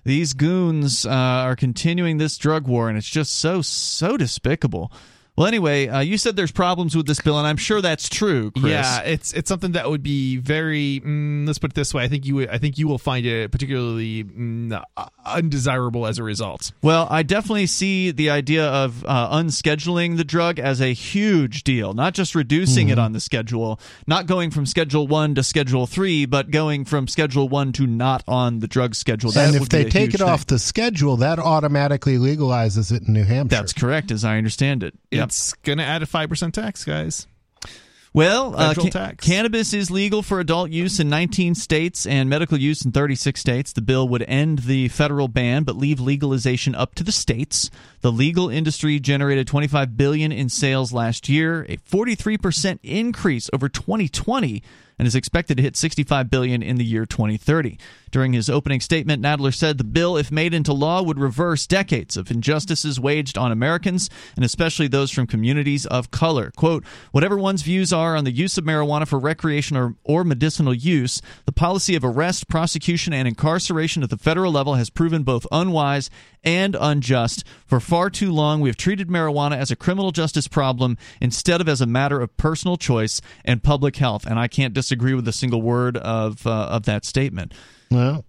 These goons uh, are continuing this drug war, and it's just so so despicable. Well, anyway, uh, you said there's problems with this bill, and I'm sure that's true, Chris. Yeah, it's it's something that would be very. Mm, let's put it this way: I think you I think you will find it particularly mm, uh, undesirable as a result. Well, I definitely see the idea of uh, unscheduling the drug as a huge deal. Not just reducing it on the schedule, not going from Schedule One to Schedule Three, but going from Schedule One to not on the drug schedule. That and if they take it thing. off the schedule, that automatically legalizes it in New Hampshire. that's correct, as I understand it. Yep. It's gonna add a five percent tax, guys. Well, uh, ca- tax. cannabis is legal for adult use in 19 states and medical use in 36 states. The bill would end the federal ban but leave legalization up to the states. The legal industry generated 25 billion in sales last year, a 43% increase over 2020 and is expected to hit 65 billion in the year 2030. During his opening statement, Nadler said the bill if made into law would reverse decades of injustices waged on Americans and especially those from communities of color. Quote, whatever one's views are on the use of marijuana for recreational or, or medicinal use, the policy of arrest, prosecution and incarceration at the federal level has proven both unwise and unjust. For far too long, we have treated marijuana as a criminal justice problem instead of as a matter of personal choice and public health. And I can't disagree with a single word of uh, of that statement. well,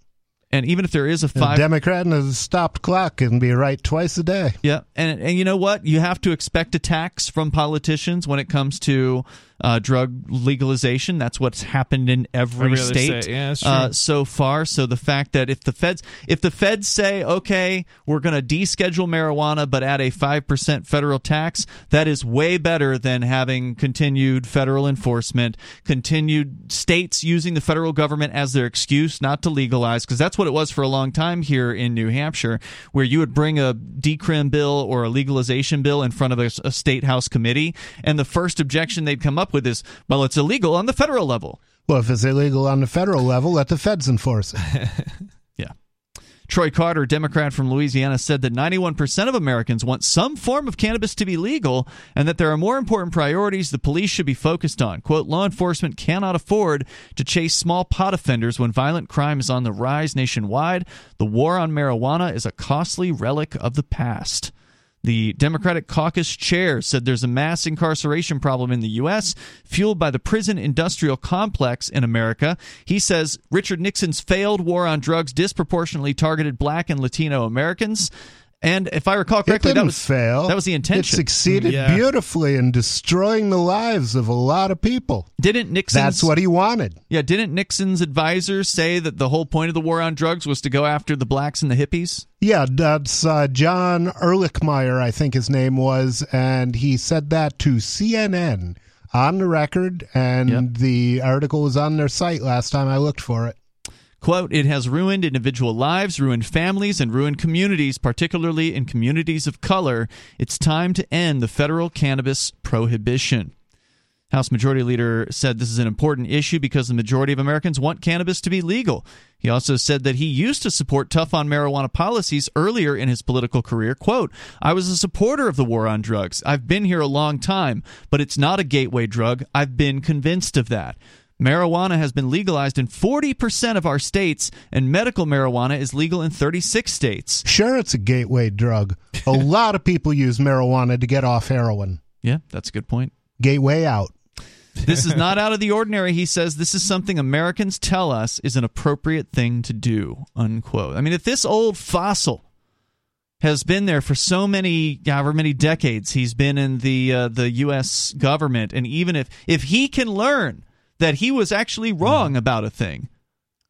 And even if there is a a five, Democrat and a stopped clock can be right twice a day. yeah, and and you know what? You have to expect attacks from politicians when it comes to uh, drug legalization. That's what's happened in every, Every state, state. Yeah, uh, so far. So the fact that if the feds if the feds say okay, we're going to deschedule marijuana but add a five percent federal tax, that is way better than having continued federal enforcement, continued states using the federal government as their excuse not to legalize, because that's what it was for a long time here in New Hampshire, where you would bring a decrim bill or a legalization bill in front of a, a state house committee, and the first objection they'd come up with is, well, it's illegal on the federal level. Well, if it's illegal on the federal level, let the feds enforce it. Yeah. Troy Carter, Democrat from Louisiana, said that 91% of Americans want some form of cannabis to be legal and that there are more important priorities the police should be focused on. Quote, law enforcement cannot afford to chase small pot offenders when violent crime is on the rise nationwide. The war on marijuana is a costly relic of the past. The Democratic caucus chair said there's a mass incarceration problem in the U.S., fueled by the prison industrial complex in America. He says Richard Nixon's failed war on drugs disproportionately targeted black and Latino Americans. And if I recall It correctly, didn't that was fail. That was the intention. It succeeded Yeah. beautifully in destroying the lives of a lot of people. didn't Nixon? That's what he wanted. Yeah, didn't Nixon's advisors say that the whole point of the war on drugs was to go after the blacks and the hippies? Yeah, that's uh, John Ehrlichmeyer, I think his name was, and he said that to CNN on the record, and Yep. the article was on their site last time I looked for it. Quote, it has ruined individual lives, ruined families, and ruined communities, particularly in communities of color. It's time to end the federal cannabis prohibition. House Majority Leader said this is an important issue because the majority of Americans want cannabis to be legal. He also said that he used to support tough on marijuana policies earlier in his political career. Quote, I was a supporter of the war on drugs. I've been here a long time, but it's not a gateway drug. I've been convinced of that. Marijuana has been legalized in 40% of our states, and medical marijuana is legal in 36 states. Sure, it's a gateway drug. A lot of people use marijuana to get off heroin. Yeah, that's a good point. Gateway out. This is not out of the ordinary. He says this is something Americans tell us is an appropriate thing to do. Unquote. I mean, if this old fossil has been there for so many, however many decades, he's been in the uh, the U.S. government, and even if if he can learn that he was actually mm-hmm. wrong about a thing,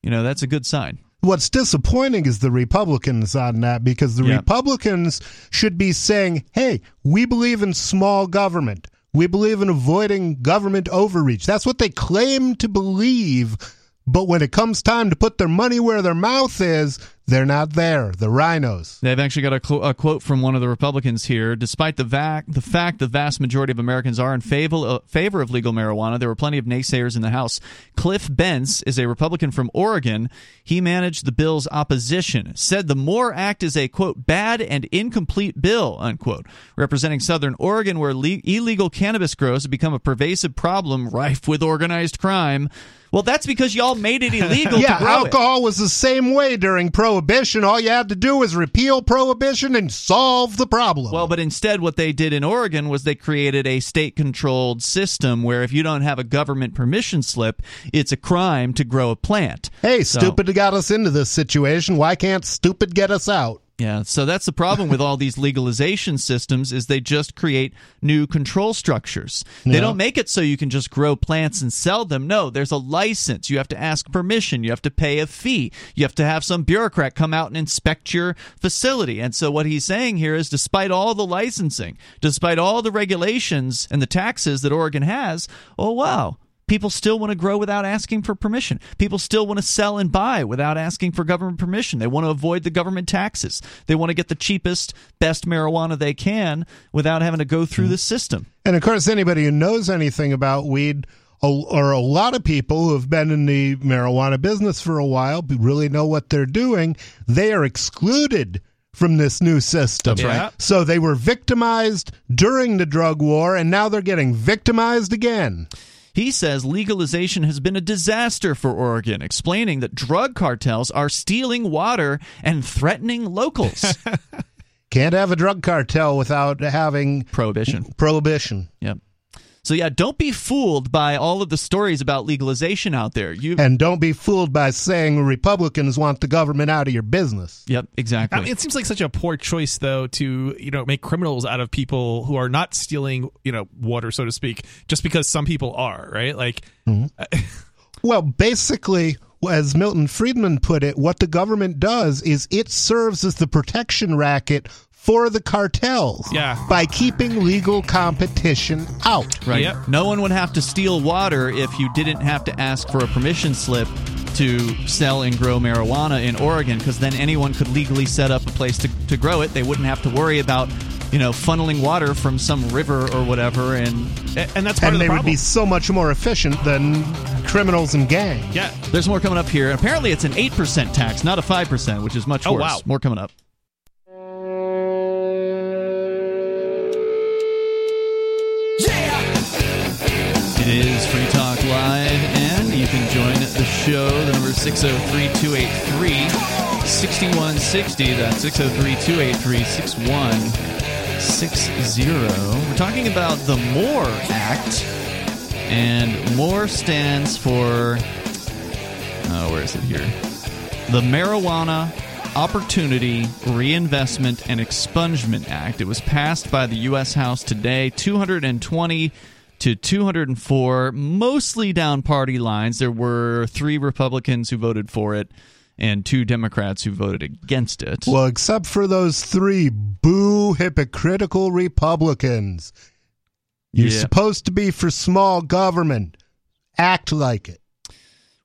you know, that's a good sign. what's disappointing is the Republicans on that because the. Republicans should be saying, "Hey, we believe in small government. We believe in avoiding government overreach." That's what they claim to believe, but when it comes time to put their money where their mouth is, they're not there. The rhinos. They've actually got a, cl- a quote from one of the Republicans here. Despite the, vac- the fact the vast majority of Americans are in favor, uh, favor of legal marijuana, there were plenty of naysayers in the House. Cliff Bentz is a Republican from Oregon. He managed the bill's opposition, said the MORE Act is a, quote, bad and incomplete bill, unquote. Representing Southern Oregon, where le- illegal cannabis grows have become a pervasive problem rife with organized crime. Well, that's because y'all made it illegal yeah, to grow it. alcohol was the same way during Prohibition. All you had to do was repeal Prohibition and solve the problem. Well, but instead, what they did in Oregon was they created a state controlled system where if you don't have a government permission slip, it's a crime to grow a plant. hey, So- stupid got us into this situation. Why can't stupid get us out? Yeah, so that's the problem with all these legalization systems is they just create new control structures. They Yeah. don't make it so you can just grow plants and sell them. No, there's a license. You have to ask permission. You have to pay a fee. You have to have some bureaucrat come out and inspect your facility. And so what he's saying here is despite all the licensing, despite all the regulations and the taxes that Oregon has, oh wow, People still want to grow without asking for permission. People still want to sell and buy without asking for government permission. They want to avoid the government taxes. They want to get the cheapest, best marijuana they can without having to go through mm-hmm. the system. And of course, anybody who knows anything about weed, or a lot of people who have been in the marijuana business for a while, really know what they're doing, they are excluded from this new system. That's right. So they were victimized during the drug war, and now they're getting victimized again. He says legalization has been a disaster for Oregon, explaining that drug cartels are stealing water and threatening locals. Can't have a drug cartel without having Prohibition. prohibition. Yep. So yeah, don't be fooled by all of the stories about legalization out there. You And don't be fooled by saying Republicans want the government out of your business. Yep, exactly. I mean, it seems like such a poor choice, though, to you know make criminals out of people who are not stealing, you know, water, so to speak, just because some people are, right? Like, mm-hmm. Well, basically, as Milton Friedman put it, what the government does is it serves as the protection racket for the cartels Yeah. by keeping legal competition out. Right. Yep. No one would have to steal water if you didn't have to ask for a permission slip to sell and grow marijuana in Oregon, because then anyone could legally set up a place to, to grow it. They wouldn't have to worry about, you know, funneling water from some river or whatever. And and that's part And of the they would be so much more efficient than criminals and gangs. yeah, there's more coming up here. Apparently, it's an 8% tax, not a 5%, which is much Oh, worse. wow. More coming up. Is Free Talk Live, and you can join the show. The number is 603 283 6160. That's 603 283 6160. We're talking about the MORE Act, and MORE stands for. Oh, where is it here? The Marijuana Opportunity Reinvestment and Expungement Act. It was passed by the U.S. House today, 220 to 204, mostly down party lines. There were three Republicans who voted for it and two Democrats who voted against it. Well, except for those three boo hypocritical Republicans. You're Yeah. supposed to be for small government. Act like it.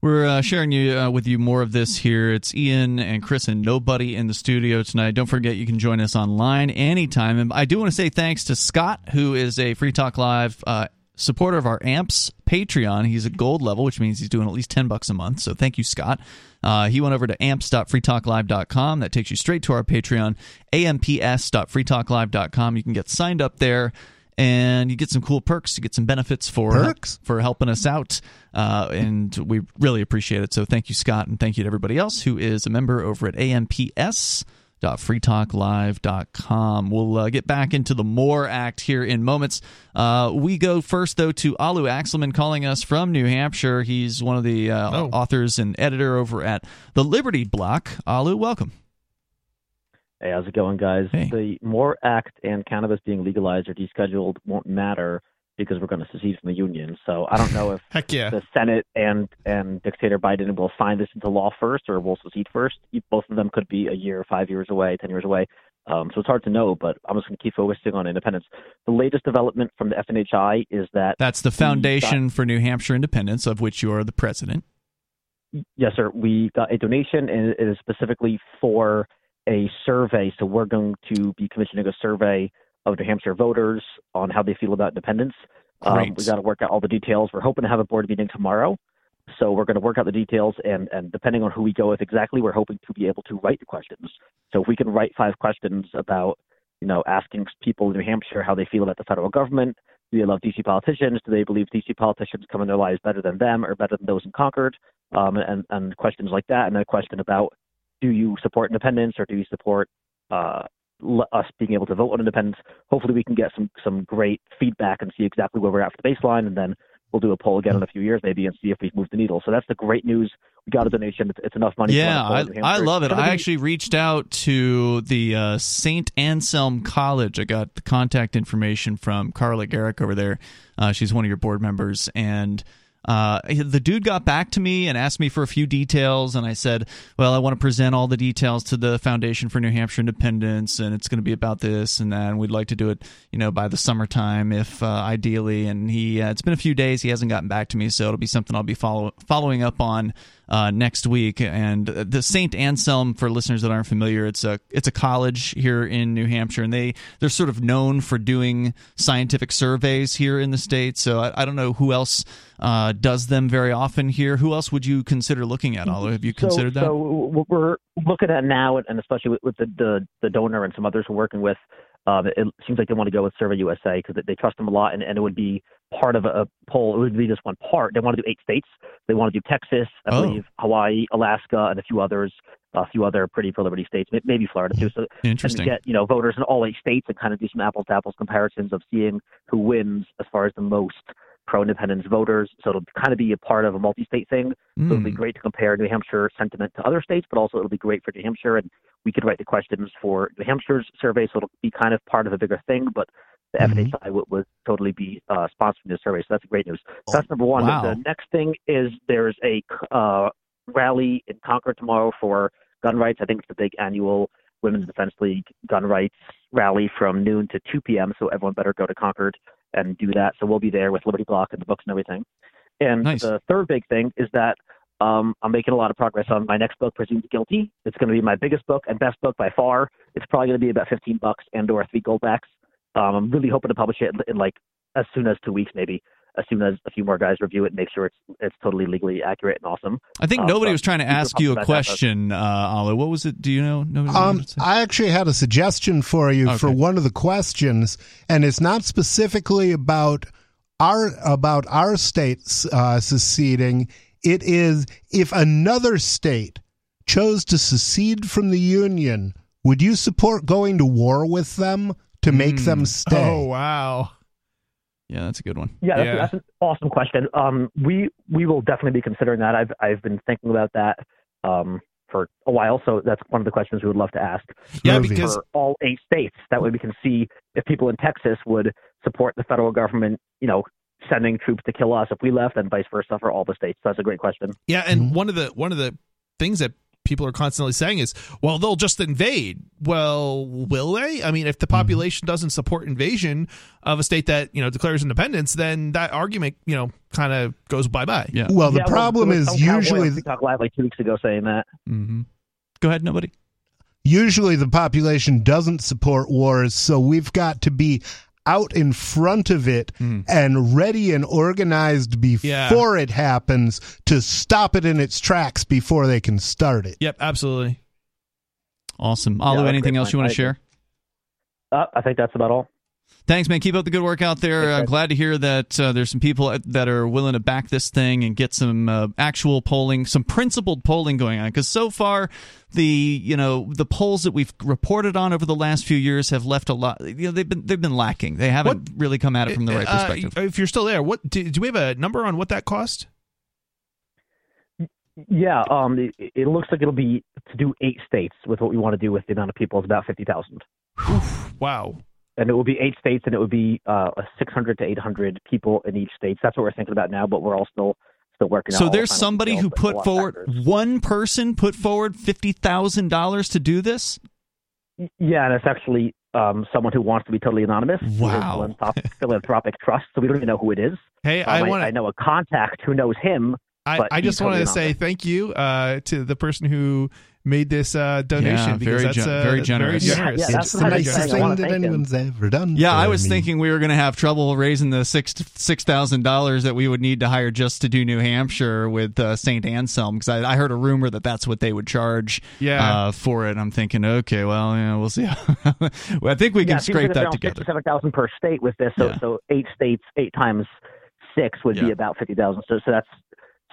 We're uh, sharing you uh, with you more of this here. It's Ian and Chris and nobody in the studio tonight. Don't forget you can join us online anytime. And I do want to say thanks to Scott, who is a Free Talk Live uh, supporter of our Amps Patreon. He's at gold level, which means he's doing at least ten bucks a month. So thank you, Scott. Uh, he went over to amps.freetalklive.com. That takes you straight to our Patreon, amps.freetalklive.com. You can get signed up there. And you get some cool perks. You get some benefits for Perks? for helping us out, uh, and we really appreciate it. So thank you, Scott, and thank you to everybody else who is a member over at amps.freetalklive.com. We'll uh, get back into the More Act here in moments. Uh, we go first, though, to Alu Axelman calling us from New Hampshire. He's one of the uh, Oh. authors and editor over at the Liberty Block. Alu, welcome. Hey, how's it going, guys? Hey. The MORE Act and cannabis being legalized or descheduled won't matter because we're going to secede from the union. So I don't know if Heck yeah. the Senate and and dictator Biden will sign this into law first or will secede first. Both of them could be a year, five years away, ten years away. Um, so it's hard to know, but I'm just going to keep focusing on independence. The latest development from the FNHI is that That's the Foundation for New Hampshire Independence, of which you are the president. Yes, sir. We got a donation, and it is specifically for a survey. So we're going to be commissioning a survey of New Hampshire voters on how they feel about independence. Um, we got to work out all the details. We're hoping to have a board meeting tomorrow. So we're going to work out the details, and, and depending on who we go with exactly, we're hoping to be able to write the questions. So if we can write five questions about, you know, asking people in New Hampshire how they feel about the federal government, do they love DC politicians? Do they believe DC politicians come in their lives better than them or better than those in Concord? Um, and, and questions like that. And then a question about do you support independence or do you support uh, us being able to vote on independence? Hopefully, we can get some some great feedback and see exactly where we're at for the baseline, and then we'll do a poll again in a few years maybe and see if we've moved the needle. So that's the great news. We got a donation. It's, it's enough money. Yeah, run a poll I, I love it. I be- actually reached out to the uh, St. Anselm College. I got the contact information from Carla Gericke over there. Uh, she's one of your board members. And uh, the dude got back to me and asked me for a few details. And I said, Well, I want to present all the details to the Foundation for New Hampshire Independence. And it's going to be about this and that. And we'd like to do it, you know, by the summertime, if uh, ideally. And he, uh, it's been a few days. He hasn't gotten back to me. So it'll be something I'll be follow- following up on uh, next week. And the Saint Anselm, for listeners that aren't familiar, it's a it's a college here in New Hampshire, and they they're sort of known for doing scientific surveys here in the state. So I, I don't know who else uh, does them very often here. Who else would you consider looking at? Oliver, have you considered so, that? So what we're looking at now, and especially with, with the, the the donor and some others we're working with, um, it seems like they want to go with Survey USA because they trust them a lot, and, and it would be part of a, a poll. It would be just one part. They want to do eight states. They want to do Texas, I Oh. believe, Hawaii, Alaska, and a few others. A few other pretty pro liberty states, maybe Florida too. So Interesting. And get you know voters in all eight states and kind of do some apples to apples comparisons of seeing who wins as far as the most pro independence voters. So it'll kind of be a part of a multi state thing. So it'll be Mm. great to compare New Hampshire sentiment to other states, but also it'll be great for New Hampshire. And we could write the questions for New Hampshire's survey, so it'll be kind of part of a bigger thing. But the Mhm. FNHI would, would totally be uh, sponsoring this survey, so that's great news. So that's number one. wow. The next thing is there's a uh, rally in Concord tomorrow for gun rights. I think it's the big annual Women's Defense League gun rights rally from noon to 2 p.m. So everyone better go to Concord and do that. So we'll be there with Liberty Block and the books and everything. And Nice. the third big thing is that um, I'm making a lot of progress on my next book, Presumed Guilty. It's going to be my biggest book and best book by far. It's probably going to be about 15 bucks and or three goldbacks. Um, I'm really hoping to publish it in, in like as soon as two weeks, maybe as soon as a few more guys review it and make sure it's it's totally legally accurate and awesome. I think um, nobody so was trying to ask you a pumped about that book. question, uh, Oliver. What was it? Do you know? Nobody Um, I actually had a suggestion for you for one of the questions, and it's not specifically about our about our states uh, seceding. It is if another state chose to secede from the union, would you support going to war with them to make Mm. them stay? Oh wow. yeah, that's a good one. Yeah, that's, Yeah. that's an awesome question. Um, we we will definitely be considering that. I've I've been thinking about that um, for a while, so that's one of the questions we would love to ask Yeah, Groovy. because for all eight states. That way, we can see if people in Texas would support the federal government, you know, sending troops to kill us if we left, and vice versa for all the states. So that's a great question. Yeah, and Mhm. one of the one of the things that people are constantly saying is, well, they'll just invade. Well, will they? I mean, if the population doesn't support invasion of a state that you know declares independence, then that argument you know kind of goes bye bye. Yeah. Well, the Yeah, problem there is was some cowboy usually on TikTok live like two weeks ago saying that. Mm-hmm. Go ahead, nobody. usually the population doesn't support wars, so we've got to be out in front of it Mm. and ready and organized before it happens to stop it in its tracks before they can start it. Yep, absolutely. Awesome. Oliver, that's anything else you want to share? Uh, I think that's about all. Thanks, man. Keep up the good work out there. I'm glad to hear that uh, there's some people that are willing to back this thing and get some uh, actual polling, some principled polling going on. Because so far, the you know the polls that we've reported on over the last few years have left a lot. You know they've been they've been lacking. They haven't really come at it from the right Uh, perspective. if you're still there, what do, do we have a number on what that cost? Yeah, um, it, it looks like it'll be to do eight states with what we want to do with the amount of people is about fifty thousand. Wow. And it would be eight states, and it would be uh, 600 to 800 people in each state. So that's what we're thinking about now, but we're all still still working. On that. So there's the somebody who but a lot put forward factors. one person put forward fifty thousand dollars to do this. Yeah, and it's actually um, someone who wants to be totally anonymous. Wow. Philanthropic, philanthropic trust, so we don't even know who it is. Hey, Um, I want I know a contact who knows him. I, I just wanted to say thank you uh, to the person who made this uh, donation Yeah, because very that's gen- uh, very that's generous. Very Yeah, generous. yeah, it's that's the what I was nicest saying. Thing that thank him. anyone's ever done. Yeah, for I was me. thinking we were going to have trouble raising the six six thousand dollars that we would need to hire just to do New Hampshire with uh, Saint Anselm because I, I heard a rumor that that's what they would charge Yeah. uh, for it. I'm thinking, okay, well, yeah, we'll see. well, I think we can it seems scrape that around together. Fifty-seven thousand per state with this. So Yeah. so eight states, eight times six would be about fifty thousand. So so that's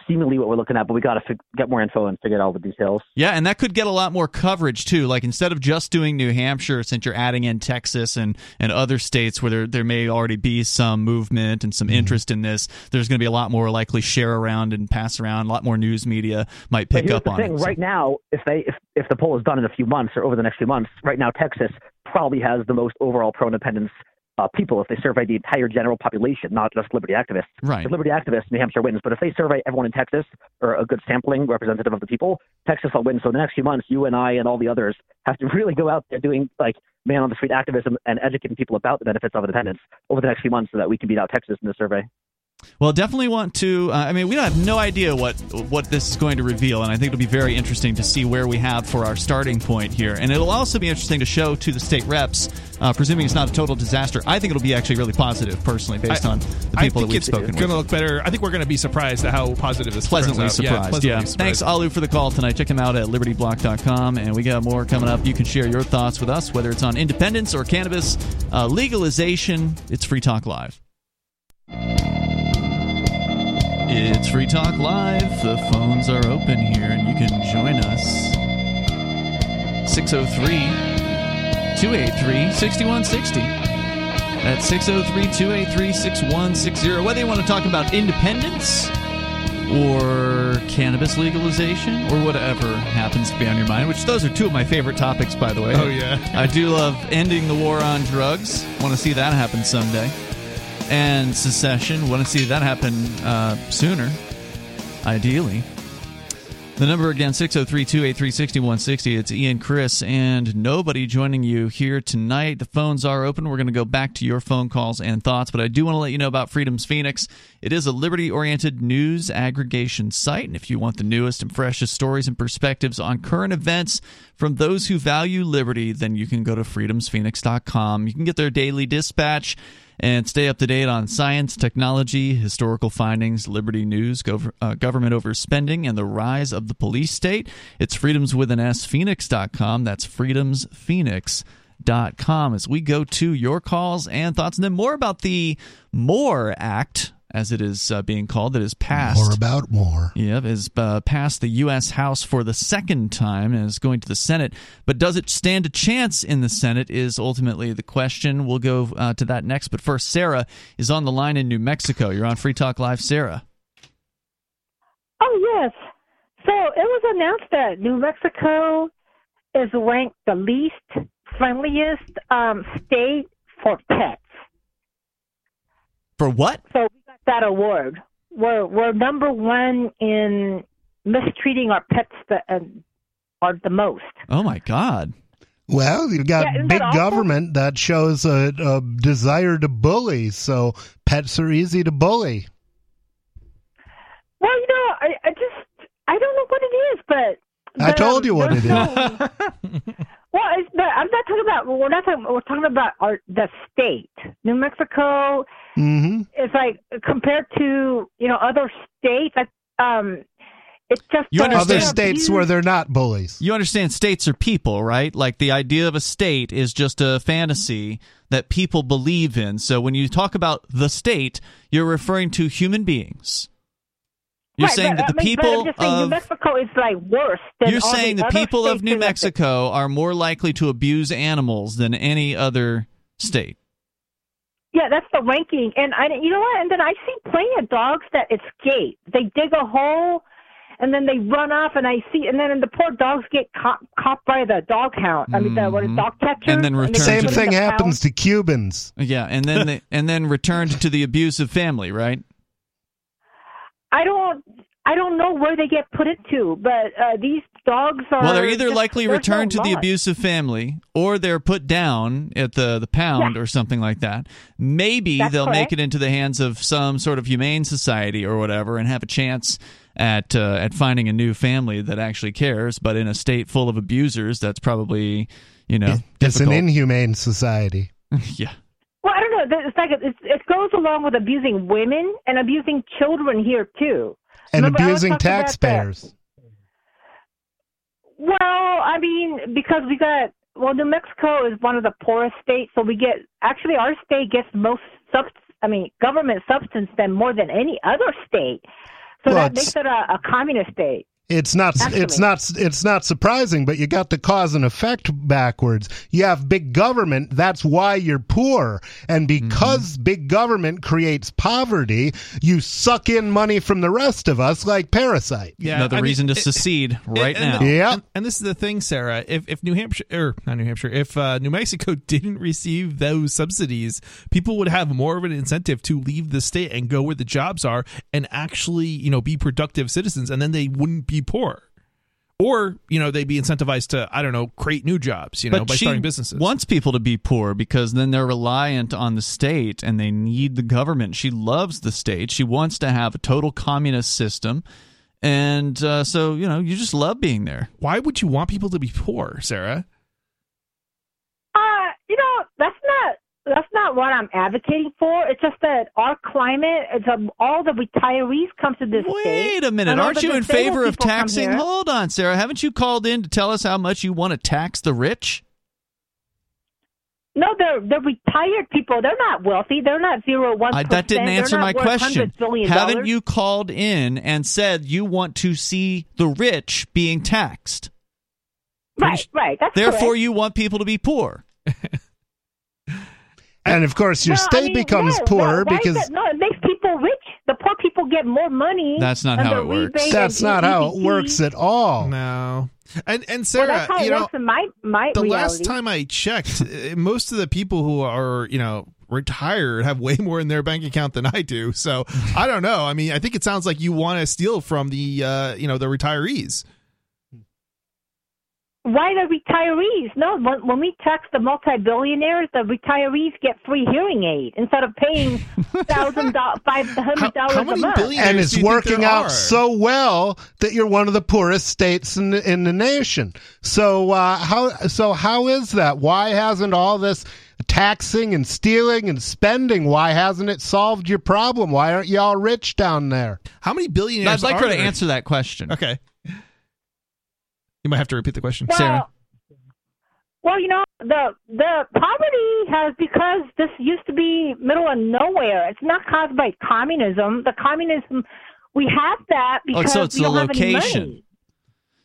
seemingly what we're looking at. But we got to fig- get more info and figure out all the details. Yeah, and that could get a lot more coverage too. Like instead of just doing New Hampshire, since you're adding in Texas and, and other states where there, there may already be some movement and some mm-hmm. interest in this, there's going to be a lot more likely share around and pass around. A lot more news media might pick up the on thing: it. So- right now, if they if if the poll is done in a few months or over the next few months, right now Texas probably has the most overall pro-independence uh, people. If they survey the entire general population, not just liberty activists. Right. Liberty activists, New Hampshire wins. But if they survey everyone in Texas or a good sampling representative of the people, Texas will win. So in the next few months, you and I and all the others have to really go out there doing like man on the street activism and educating people about the benefits of independence over the next few months, so that we can beat out Texas in the survey. Well, definitely want to. Uh, I mean, we don't have no idea what what this is going to reveal, and I think it'll be very interesting to see where we have for our starting point here. And it'll also be interesting to show to the state reps, uh, presuming it's not a total disaster. I think it'll be actually really positive, personally, based I- on the people that we've spoken with. going to look better. I think we're going to be surprised at how positive this Pleasantly surprised. Yeah, pleasantly yeah. surprised. Thanks, Alu, for the call tonight. Check him out at libertyblock.com. And we got more coming up. You can share your thoughts with us, whether it's on independence or cannabis uh, legalization. It's Free Talk Live. It's Free Talk Live. The phones are open here, and you can join us. 603 283 6160. That's 603 283 6160. Whether you want to talk about independence or cannabis legalization or whatever happens to be on your mind, which those are two of my favorite topics, by the way. Oh, yeah. I do love ending the war on drugs. Want to see that happen someday. And secession. Want to see that happen uh, sooner, ideally. The number again, 603 283 6160. It's Ian Chris, and nobody joining you here tonight. The phones are open. We're going to go back to your phone calls and thoughts, but I do want to let you know about Freedom's Phoenix. It is a liberty oriented news aggregation site, and if you want the newest and freshest stories and perspectives on current events from those who value liberty, then you can go to freedomsphoenix.com. You can get their daily dispatch and stay up to date on science, technology, historical findings, liberty news, gov- uh, government overspending, and the rise of the police state. It's freedoms with an S, phoenix.com. That's freedomsphoenix.com. As we go to your calls and thoughts, and then more about the MORE Act, as it is uh, being called, that is passed. More about more. Yep, is uh, passed the U.S. House for the second time and is going to the Senate. But does it stand a chance in the Senate? Is ultimately the question. We'll go uh, to that next. But first, Sarah is on the line in New Mexico. You're on Free Talk Live, Sarah. Oh, yes. So it was announced that New Mexico is ranked the least friendliest um, state for pets. For what? So we got that award. We're we're number one in mistreating our pets the, uh, are the most. Oh my God! Well, you've got Yeah, big that government that shows a, a desire to bully, so pets are easy to bully. Well, you know, I, I just I don't know what it is, but I told you what it is. no- well, it's, but I'm not talking about. We're not talking. We're talking about our the state, New Mexico. hmm It's like compared to you know other states. Like, um, it's just You understand- Other states abuse- where they're not bullies. You understand states are people, right? Like the idea of a state is just a fantasy that people believe in. So when you talk about the state, you're referring to human beings. You're Right, saying but, that the I mean, but people I'm just saying New of Mexico is like worse. Than You're all saying the other people of New in the- Mexico are more likely to abuse animals than any other state. Yeah, that's the ranking. And I, you know what? And then I see plenty of dogs that escape. They dig a hole and then they run off, and I see, and then the poor dogs get caught, caught by the dog hound. I mean, the what, Mhm. dog catcher. And then they return Same to put the- in thing the happens to Cubans. Yeah, and then they, and then returned to the abusive family, right? I don't. I don't know where they get put into, but uh, these dogs are. Well, they're either just- likely there's returned no to the abusive family, or they're put down at the the pound Yeah. or something like that. Maybe That's they'll make it into the hands of some sort of humane society or whatever, and have a chance at uh, at finding a new family that actually cares. But in a state full of abusers, that's probably you know It's an inhumane society. yeah. Well, I don't know. It's like it, it goes along with abusing women and abusing children here too. And Remember, abusing talking about that. taxpayers. Well, I mean, because we got well, New Mexico is one of the poorest states, so we get actually our state gets most sub. I mean, government substance than more than any other state. So Well, that makes it a, a communist state. It's not. It's not. It's not surprising, but you got the cause and effect backwards. You have big government. That's why you're poor, and because big government creates poverty, you suck in money from the rest of us like parasite. Yeah, Another I mean, reason to it- secede right and, now. Yeah. And, and this is the thing, Sarah. If if New Hampshire or not New Hampshire, if uh, New Mexico didn't receive those subsidies, people would have more of an incentive to leave the state and go where the jobs are and actually, you know, be productive citizens, and then they wouldn't be poor. Or you know they'd be incentivized to I don't know create new jobs you know by she starting businesses. wants people to be poor because then they're reliant on the state and they need the government. She loves the state. She wants to have a total communist system, and uh, so you know you just love being there. Why would you want people to be poor, Sarah? Uh, you know, that's not that's not what I'm advocating for. It's just that our climate, it's um, all the retirees come to this state. Wait a minute, aren't you in favor of taxing? Hold on, Sarah. Haven't you called in to tell us how much you want to tax the rich? No, they're they're retired people. They're not wealthy. They're not zero one. I, that didn't answer my question. Haven't you called in and said you want to see the rich being taxed? Right, right. That's Therefore, correct. you want people to be poor. And of course, your No, I state mean, becomes no, poorer no, because that- no, it makes people rich. The poor people get more money. That's not how it works. that's and not how it works at all. No, and and Sarah, that's how you know, my my the reality. last time I checked, uh, most of the people who are, you know, retired have way more in their bank account than I do. So I don't know. I mean, I think it sounds like you want to steal from the, uh, you know, the retirees. Why the retirees? No, when, when we tax the multi-billionaires, the retirees get free hearing aid instead of paying thousand dollars, five hundred dollars how a many month. billionaires and it's do you think working out are? so well that you're one of the poorest states in the, in the nation. So uh, how so how is that? Why hasn't all this taxing and stealing and spending? Why hasn't it solved your problem? Why aren't you all rich down there? How many billionaires? I'd like are her to there? answer that question. Okay. You might have to repeat the question, well, Sarah. Well, you know, the the poverty has because this used to be middle of nowhere. It's not caused by communism. The communism we have that Oh, because so it's we the don't have any location. money.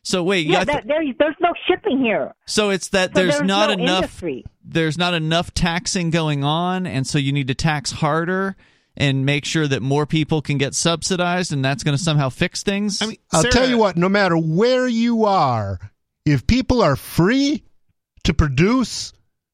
So wait, Yeah, th- that, there, there's no shipping here. so it's that So there's, not no enough industry. there's not enough taxing going on, and so you need to tax harder and make sure that more people can get subsidized, and that's going to somehow fix things. I mean, I'll tell you what, no matter where you are, if people are free to produce,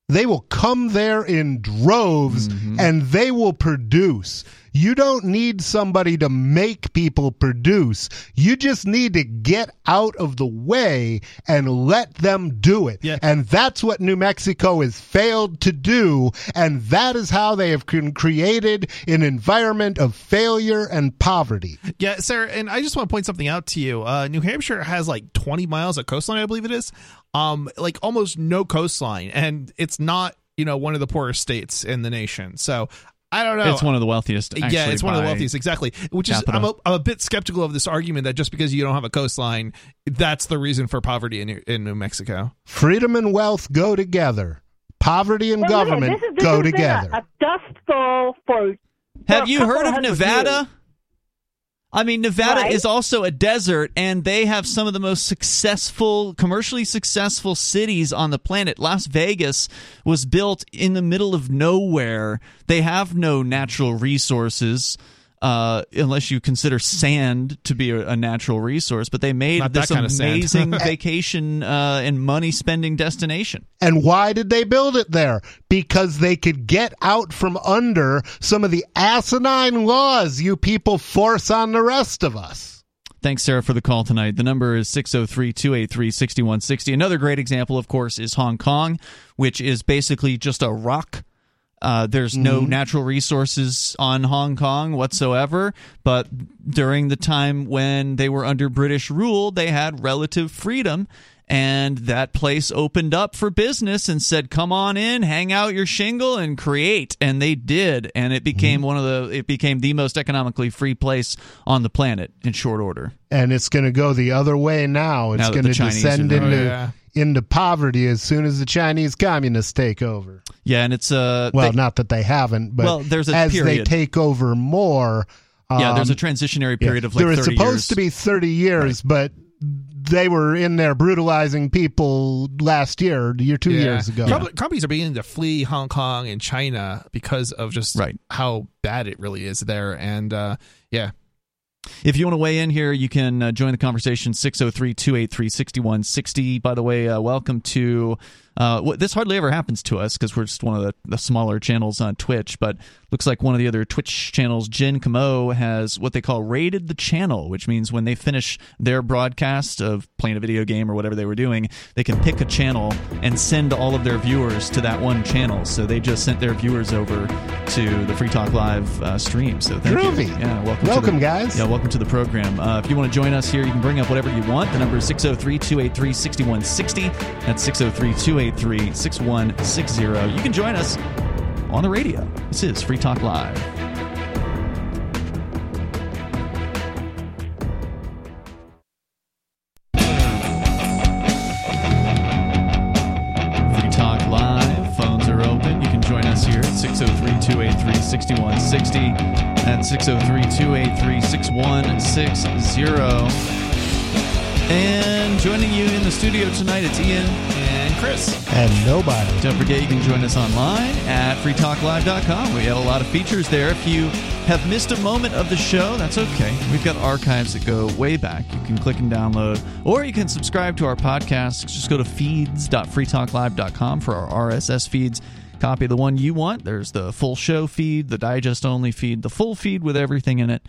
they will come there in droves Mm-hmm. and they will produce. You don't need somebody to make people produce. You just need to get out of the way and let them do it. Yeah. And that's what New Mexico has failed to do. And that is how they have cre- created an environment of failure and poverty. Yeah, Sarah, and I just want to point something out to you. Uh, New Hampshire has like 20 miles of coastline, I believe it is. Um, like almost no coastline, and it's not you know one of the poorest states in the nation. So I don't know. it's one of the wealthiest. yeah, it's one of the wealthiest, exactly. Which is. I'm a, I'm a bit skeptical of this argument that just because you don't have a coastline, that's the reason for poverty in New, in New Mexico. Freedom and wealth go together. Poverty and Well, government this is, this go has been together. A, a dust bowl for. Have you heard of hundred Nevada? I mean, Nevada Right. is also a desert, and they have some of the most successful, commercially successful cities on the planet. Las Vegas was built in the middle of nowhere. They have no natural resources. Uh, unless you consider sand to be a, a natural resource. But they made Not that this kind of sand. amazing vacation uh, and money spending destination. And why did they build it there? Because they could get out from under some of the asinine laws you people force on the rest of us. Thanks, Sarah, for the call tonight. The number is 603 283 6160. Another great example, of course, is Hong Kong, which is basically just a rock. Uh, there's no natural resources on Hong Kong whatsoever, but during the time when they were under British rule, they had relative freedom. And that place opened up for business and said, "Come on in, hang out your shingle, and create." And they did, and it became one of the it became the most economically free place on the planet in short order. And it's going to go the other way now. It's going to descend are into Oh, yeah. into poverty as soon as the Chinese communists take over. Yeah, and it's uh Well, they- not that they haven't, but Well, there's a as they take over more. yeah, there's a um, transitionary yeah, period of like there was 30 supposed years. to be 30 years, but they were in there brutalizing people last year, year two Yeah. years ago. Com- Companies are beginning to flee Hong Kong and China because of just Right. how bad it really is there. And uh, yeah, If you want to weigh in here, you can uh, join the conversation 603 283 6160. By the way, uh, welcome to. Uh, this hardly ever happens to us because we're just one of the, the smaller channels on Twitch, but looks like one of the other Twitch channels, Jen Camo, has what they call raided the channel, which means when they finish their broadcast of playing a video game or whatever they were doing, they can pick a channel and send all of their viewers to that one channel. So they just sent their viewers over to the Free Talk Live uh, stream. So thank you. Yeah, welcome. Welcome, the- guys. Yeah, welcome to the program. Uh, if you want to join us here, you can bring up whatever you want. The number is 603 283 6160. That's 603 283 6160. You can join us on the radio. This is Free Talk Live. Free Talk Live. Phones are open. You can join us here at 603 283 6160. That's 603 283 6160. And joining you in the studio tonight, it's Ian Chris. And nobody. Don't forget, you can join us online at freetalklive.com. We have a lot of features there. If you have missed a moment of the show, that's okay. We've got archives that go way back. You can click and download, or you can subscribe to our podcast. Just go to feeds.freetalklive.com for our RSS feeds. Copy the one you want. There's the full show feed, the digest only feed, the full feed with everything in it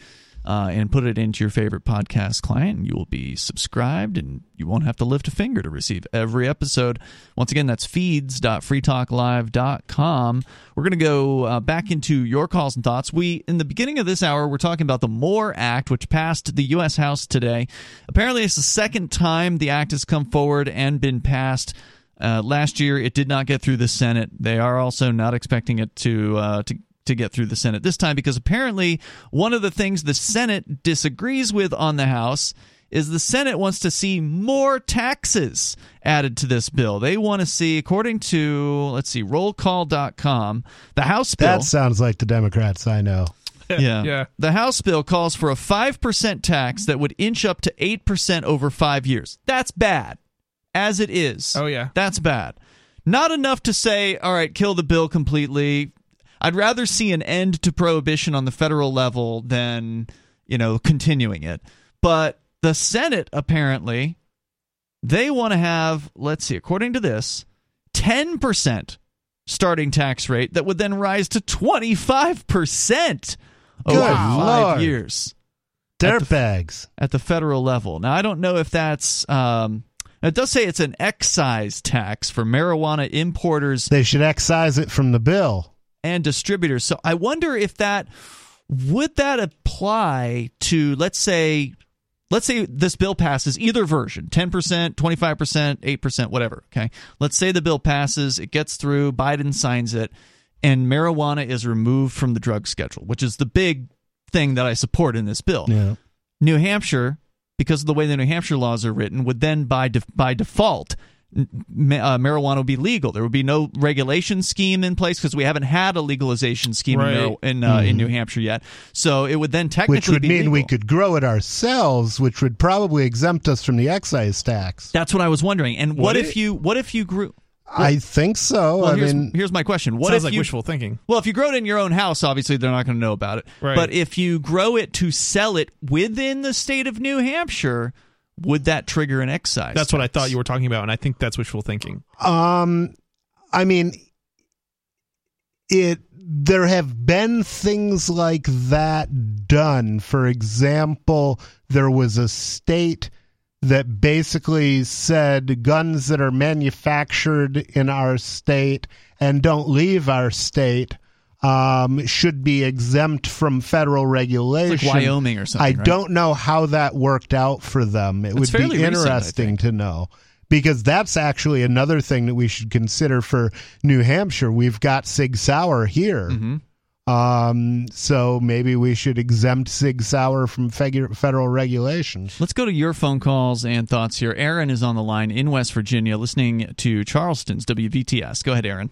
uh, and put it into your favorite podcast client. You will be subscribed, and you won't have to lift a finger to receive every episode. Once again, that's feeds.freetalklive.com. We're going to go uh, back into your calls and thoughts. We in the beginning of this hour, we're talking about the MORE Act, which passed the U.S. House today. Apparently, it's the second time the act has come forward and been passed. Uh, last year, it did not get through the Senate. They are also not expecting it to uh, to to get through the Senate this time because apparently one of the things the Senate disagrees with on the House is the Senate wants to see more taxes added to this bill. They want to see, according to let's see, rollcall.com, the House bill. That sounds like the Democrats I know. yeah. Yeah. The House bill calls for a 5% tax that would inch up to 8% over 5 years. That's bad. As it is. Oh, yeah. That's bad. Not enough to say, all right, kill the bill completely. I'd rather see an end to prohibition on the federal level than, you know, continuing it. But the Senate apparently they want to have, let's see, according to this, 10% starting tax rate that would then rise to 25% over Good five Lord. years At the- Dirtbags. at the federal level. Now, I don't know if that's. Um, it does say it's an excise tax for marijuana importers They should excise it from the bill. And distributors. So I wonder if that would that apply to let's say let's say this bill passes either version 10% 25% 8% whatever okay let's say the bill passes it gets through biden signs it and marijuana is removed from the drug schedule which is the big thing that i support in this bill Yeah. New Hampshire, because of the way the New Hampshire laws are written, would then by def- by default uh, marijuana would be legal. There would be no regulation scheme in place because we haven't had a legalization scheme Right. in, in, uh, in New Hampshire yet. So it would then technically Which would be mean we could grow it ourselves, which would probably exempt us from the excise tax. That's what I was wondering. And what Would if it? you what if you grew? I think so. Well, I here's, mean, here's my question: What Sounds if like you, wishful thinking. Well, if you grow it in your own house, obviously they're not going to know about it. Right. But if you grow it to sell it within the state of New Hampshire, would that trigger an excise? That's what I thought you were talking about, and I think that's wishful thinking. Um, I mean, it. There have been things like that done. For example, there was a state that basically said guns that are manufactured in our state and don't leave our state um, should be exempt from federal regulation. It's like Wyoming or something. I right? don't know how that worked out for them. It That's would be interesting think. to know because that's actually another thing that we should consider for New Hampshire. We've got Sig Sauer here. Mm-hmm. Um, so maybe we should exempt Sig Sauer from fegu- federal regulations. Let's go to your phone calls and thoughts here. Aaron is on the line in West Virginia, listening to Charleston's WVTS. Go ahead, Aaron.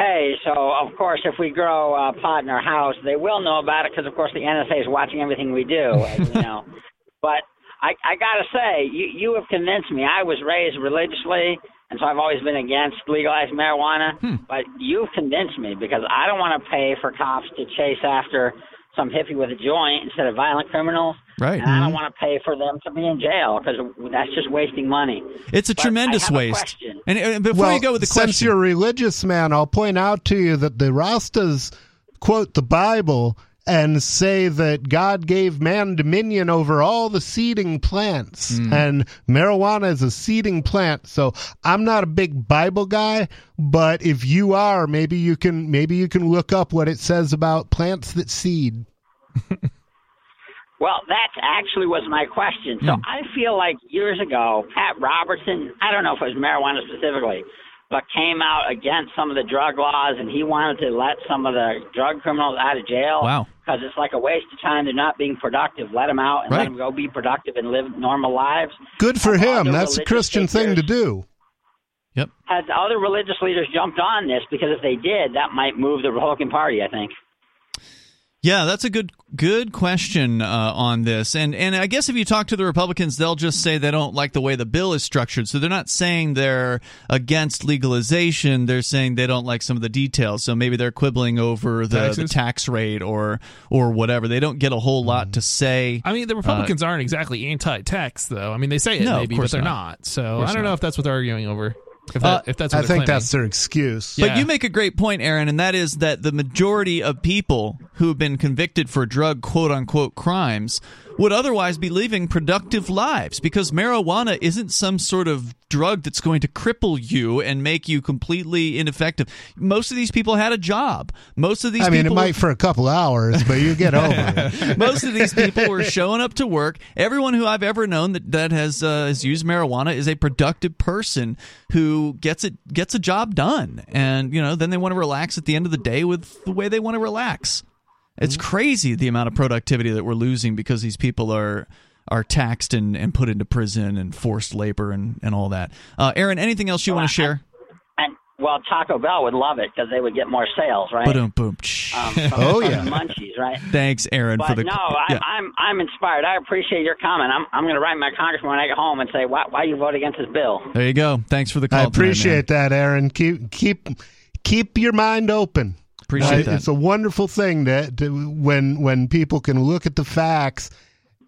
Hey, so of course, if we grow uh, pot in our house, they will know about it because, of course, the NSA is watching everything we do. you know, but I, I gotta say, you you have convinced me. I was raised religiously, and so I've always been against legalized marijuana. Hmm. But you've convinced me because I don't want to pay for cops to chase after some hippie with a joint instead of violent criminals. Right. And I don't want to pay for them to be in jail because that's just wasting money. It's a But tremendous have a waste. And, and before well, you go with the since question, you're a religious man, I'll point out to you that the Rastas quote the Bible and say that God gave man dominion over all the seeding plants, Hmm. and marijuana is a seeding plant. So I'm not a big Bible guy, but if you are, maybe you can maybe you can look up what it says about plants that seed. Well, that actually was my question. So Hmm. I feel like years ago, Pat Robertson, I don't know if it was marijuana specifically, but came out against some of the drug laws and he wanted to let some of the drug criminals out of jail. Wow. Because it's like a waste of time. They're not being productive. Let them out and Right. let them go be productive and live normal lives. Good for Have him. That's a religious Christian thing to do. Yep. Has other religious leaders jumped on this? Because if they did, that might move the Republican Party, I think. Yeah, that's a good good question uh, on this, and and I guess if you talk to the Republicans, they'll just say they don't like the way the bill is structured. So they're not saying they're against legalization; they're saying they don't like some of the details. So maybe they're quibbling over the, the tax rate or or whatever. They don't get a whole lot to say. I mean, the Republicans aren't exactly anti-tax, though. I mean, they say it No, maybe, but they're not. not. So I don't not. know if that's what they're arguing over. If, Uh, if that's what I think claiming. that's their excuse. But you make a great point, Aaron, and that is that the majority of people who have been convicted for drug quote unquote crimes would otherwise be living productive lives because marijuana isn't some sort of drug that's going to cripple you and make you completely ineffective. Most of these people had a job. Most of these I mean, it people might for a couple hours, but you get over it. most of these people were showing up to work. Everyone who I've ever known that that has uh, has used marijuana is a productive person who gets it gets a job done, and you know then they want to relax at the end of the day with the way they want to relax. It's crazy the amount of productivity that we're losing because these people are are taxed and, and put into prison and forced labor and, and all that. Uh, Aaron, anything else you want to share? And well, Taco Bell would love it because they would get more sales, right? Boom, boom. Um, from, Oh, yeah. munchies, right? Thanks, Aaron, But for the no, I, yeah. I'm I'm inspired. I appreciate your comment. I'm I'm going to write my congressman when I get home and say why why you vote against this bill. There you go. Thanks for the call. I tonight, appreciate that, Aaron. Keep keep keep your mind open. Appreciate Uh, that. It's a wonderful thing that to, when when people can look at the facts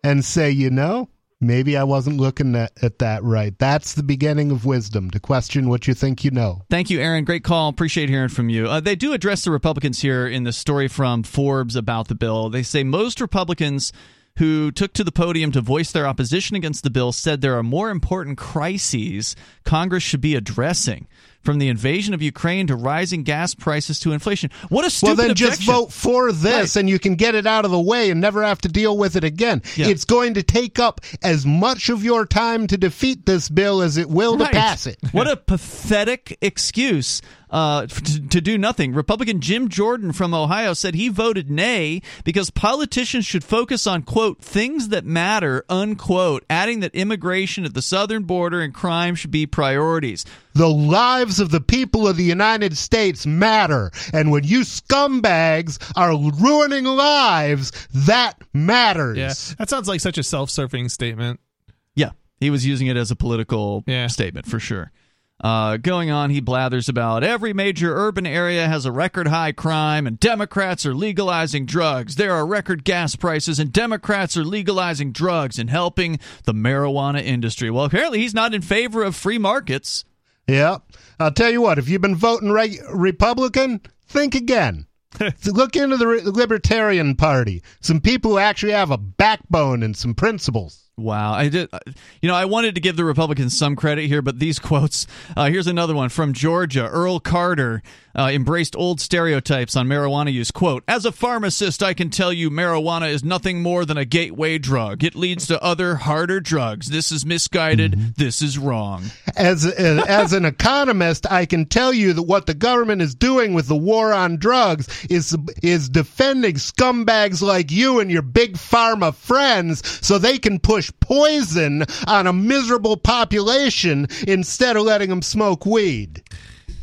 and say, you know, maybe I wasn't looking at, at that right. That's the beginning of wisdom to question what you think you know. Thank you, Aaron. Great call. Appreciate hearing from you. Uh, they do address the Republicans here in the story from Forbes about the bill. They say most Republicans who took to the podium to voice their opposition against the bill said there are more important crises Congress should be addressing. From the invasion of Ukraine to rising gas prices to inflation. What a stupid Well, then just vote for this, and you can get it out of the way and never have to deal with it again. Yeah. It's going to take up as much of your time to defeat this bill as it will Right. to pass it. What a pathetic excuse uh, to, to do nothing. Republican Jim Jordan from Ohio said he voted nay because politicians should focus on, quote, things that matter, unquote, adding that immigration at the southern border and crime should be priorities. The lives of the people of the United States matter. And when you scumbags are ruining lives, that matters. Yeah, that sounds like such a self-serving statement. Yeah, he was using it as a political Yeah. statement for sure. Uh, going on, he blathers about every major urban area has a record high crime, and Democrats are legalizing drugs. There are record gas prices, and Democrats are legalizing drugs and helping the marijuana industry. Well, apparently, he's not in favor of free markets. Yeah. I'll tell you what, if you've been voting reg- Republican, think again. Look into the Re- Libertarian Party. Some people who actually have a backbone and some principles. Wow, I did. You know, I wanted to give the Republicans some credit here, but these quotes. Uh, here's another one from Georgia. Earl Carter uh, embraced old stereotypes on marijuana use. Quote: As a pharmacist, I can tell you, marijuana is nothing more than a gateway drug. It leads to other harder drugs. This is misguided. This is wrong. As as, as an economist, I can tell you that what the government is doing with the war on drugs is is defending scumbags like you and your big pharma friends, so they can push poison on a miserable population instead of letting them smoke weed.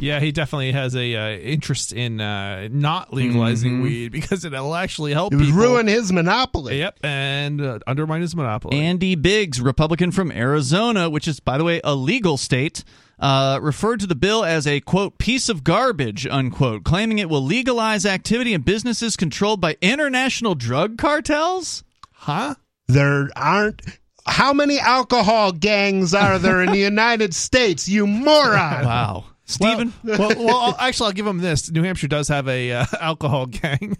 Yeah, he definitely has a uh, interest in uh, not legalizing Mhm. weed because it'll actually help It would people. ruin his monopoly. Yep, and uh, undermine his monopoly. Andy Biggs, Republican from Arizona, which is, by the way, a legal state, uh, referred to the bill as a quote piece of garbage unquote, claiming it will legalize activity in businesses controlled by international drug cartels. Huh? There aren't. How many alcohol gangs are there in the United States, you moron? Wow. Stephen? Well, well, well actually, I'll give him this. New Hampshire does have a uh, alcohol gang.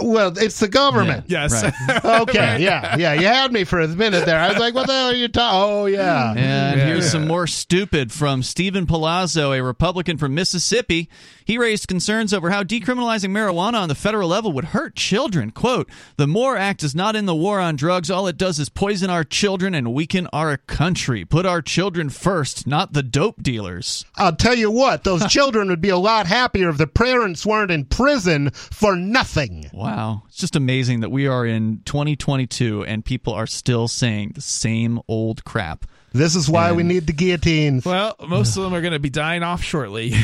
Well, it's the government. Yes. Okay, yeah, yeah. You had me for a minute there. I was like, what the hell are you talking? Oh, yeah. And Yeah. here's some more stupid from Steven Palazzo, a Republican from Mississippi. He raised concerns over how decriminalizing marijuana on the federal level would hurt children. Quote, the MORE Act is not in the war on drugs. All it does is poison our children and weaken our country. Put our children first, not the dope dealers. I'll tell you what, those children would be a lot happier if their parents weren't in prison for nothing. Wow. It's just amazing that we are in 2022 and people are still saying the same old crap. This is why we need the guillotines. Well, most of them are going to be dying off shortly.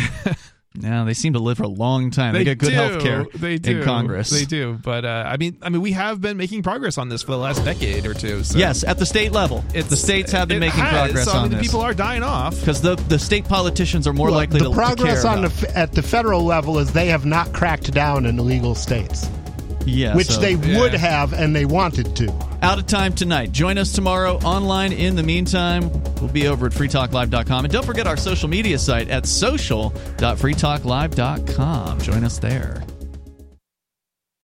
Yeah, they seem to live for a long time. They, get good health care They do. in Congress. They do. But uh, I mean, I mean, we have been making progress on this for the last decade or two. So. Yes, at the state level. the states have been making has, progress so, I on mean, the this. People are dying off. because the the state politicians are more Well, likely the to progress to care on the about- f- at the federal level is they have not cracked down in illegal states, yeah, which so- they would have and they wanted to. out of time tonight. Join us tomorrow online. In the meantime, we'll be over at freetalklive.com. And don't forget our social media site at social.freetalklive.com. Join us there.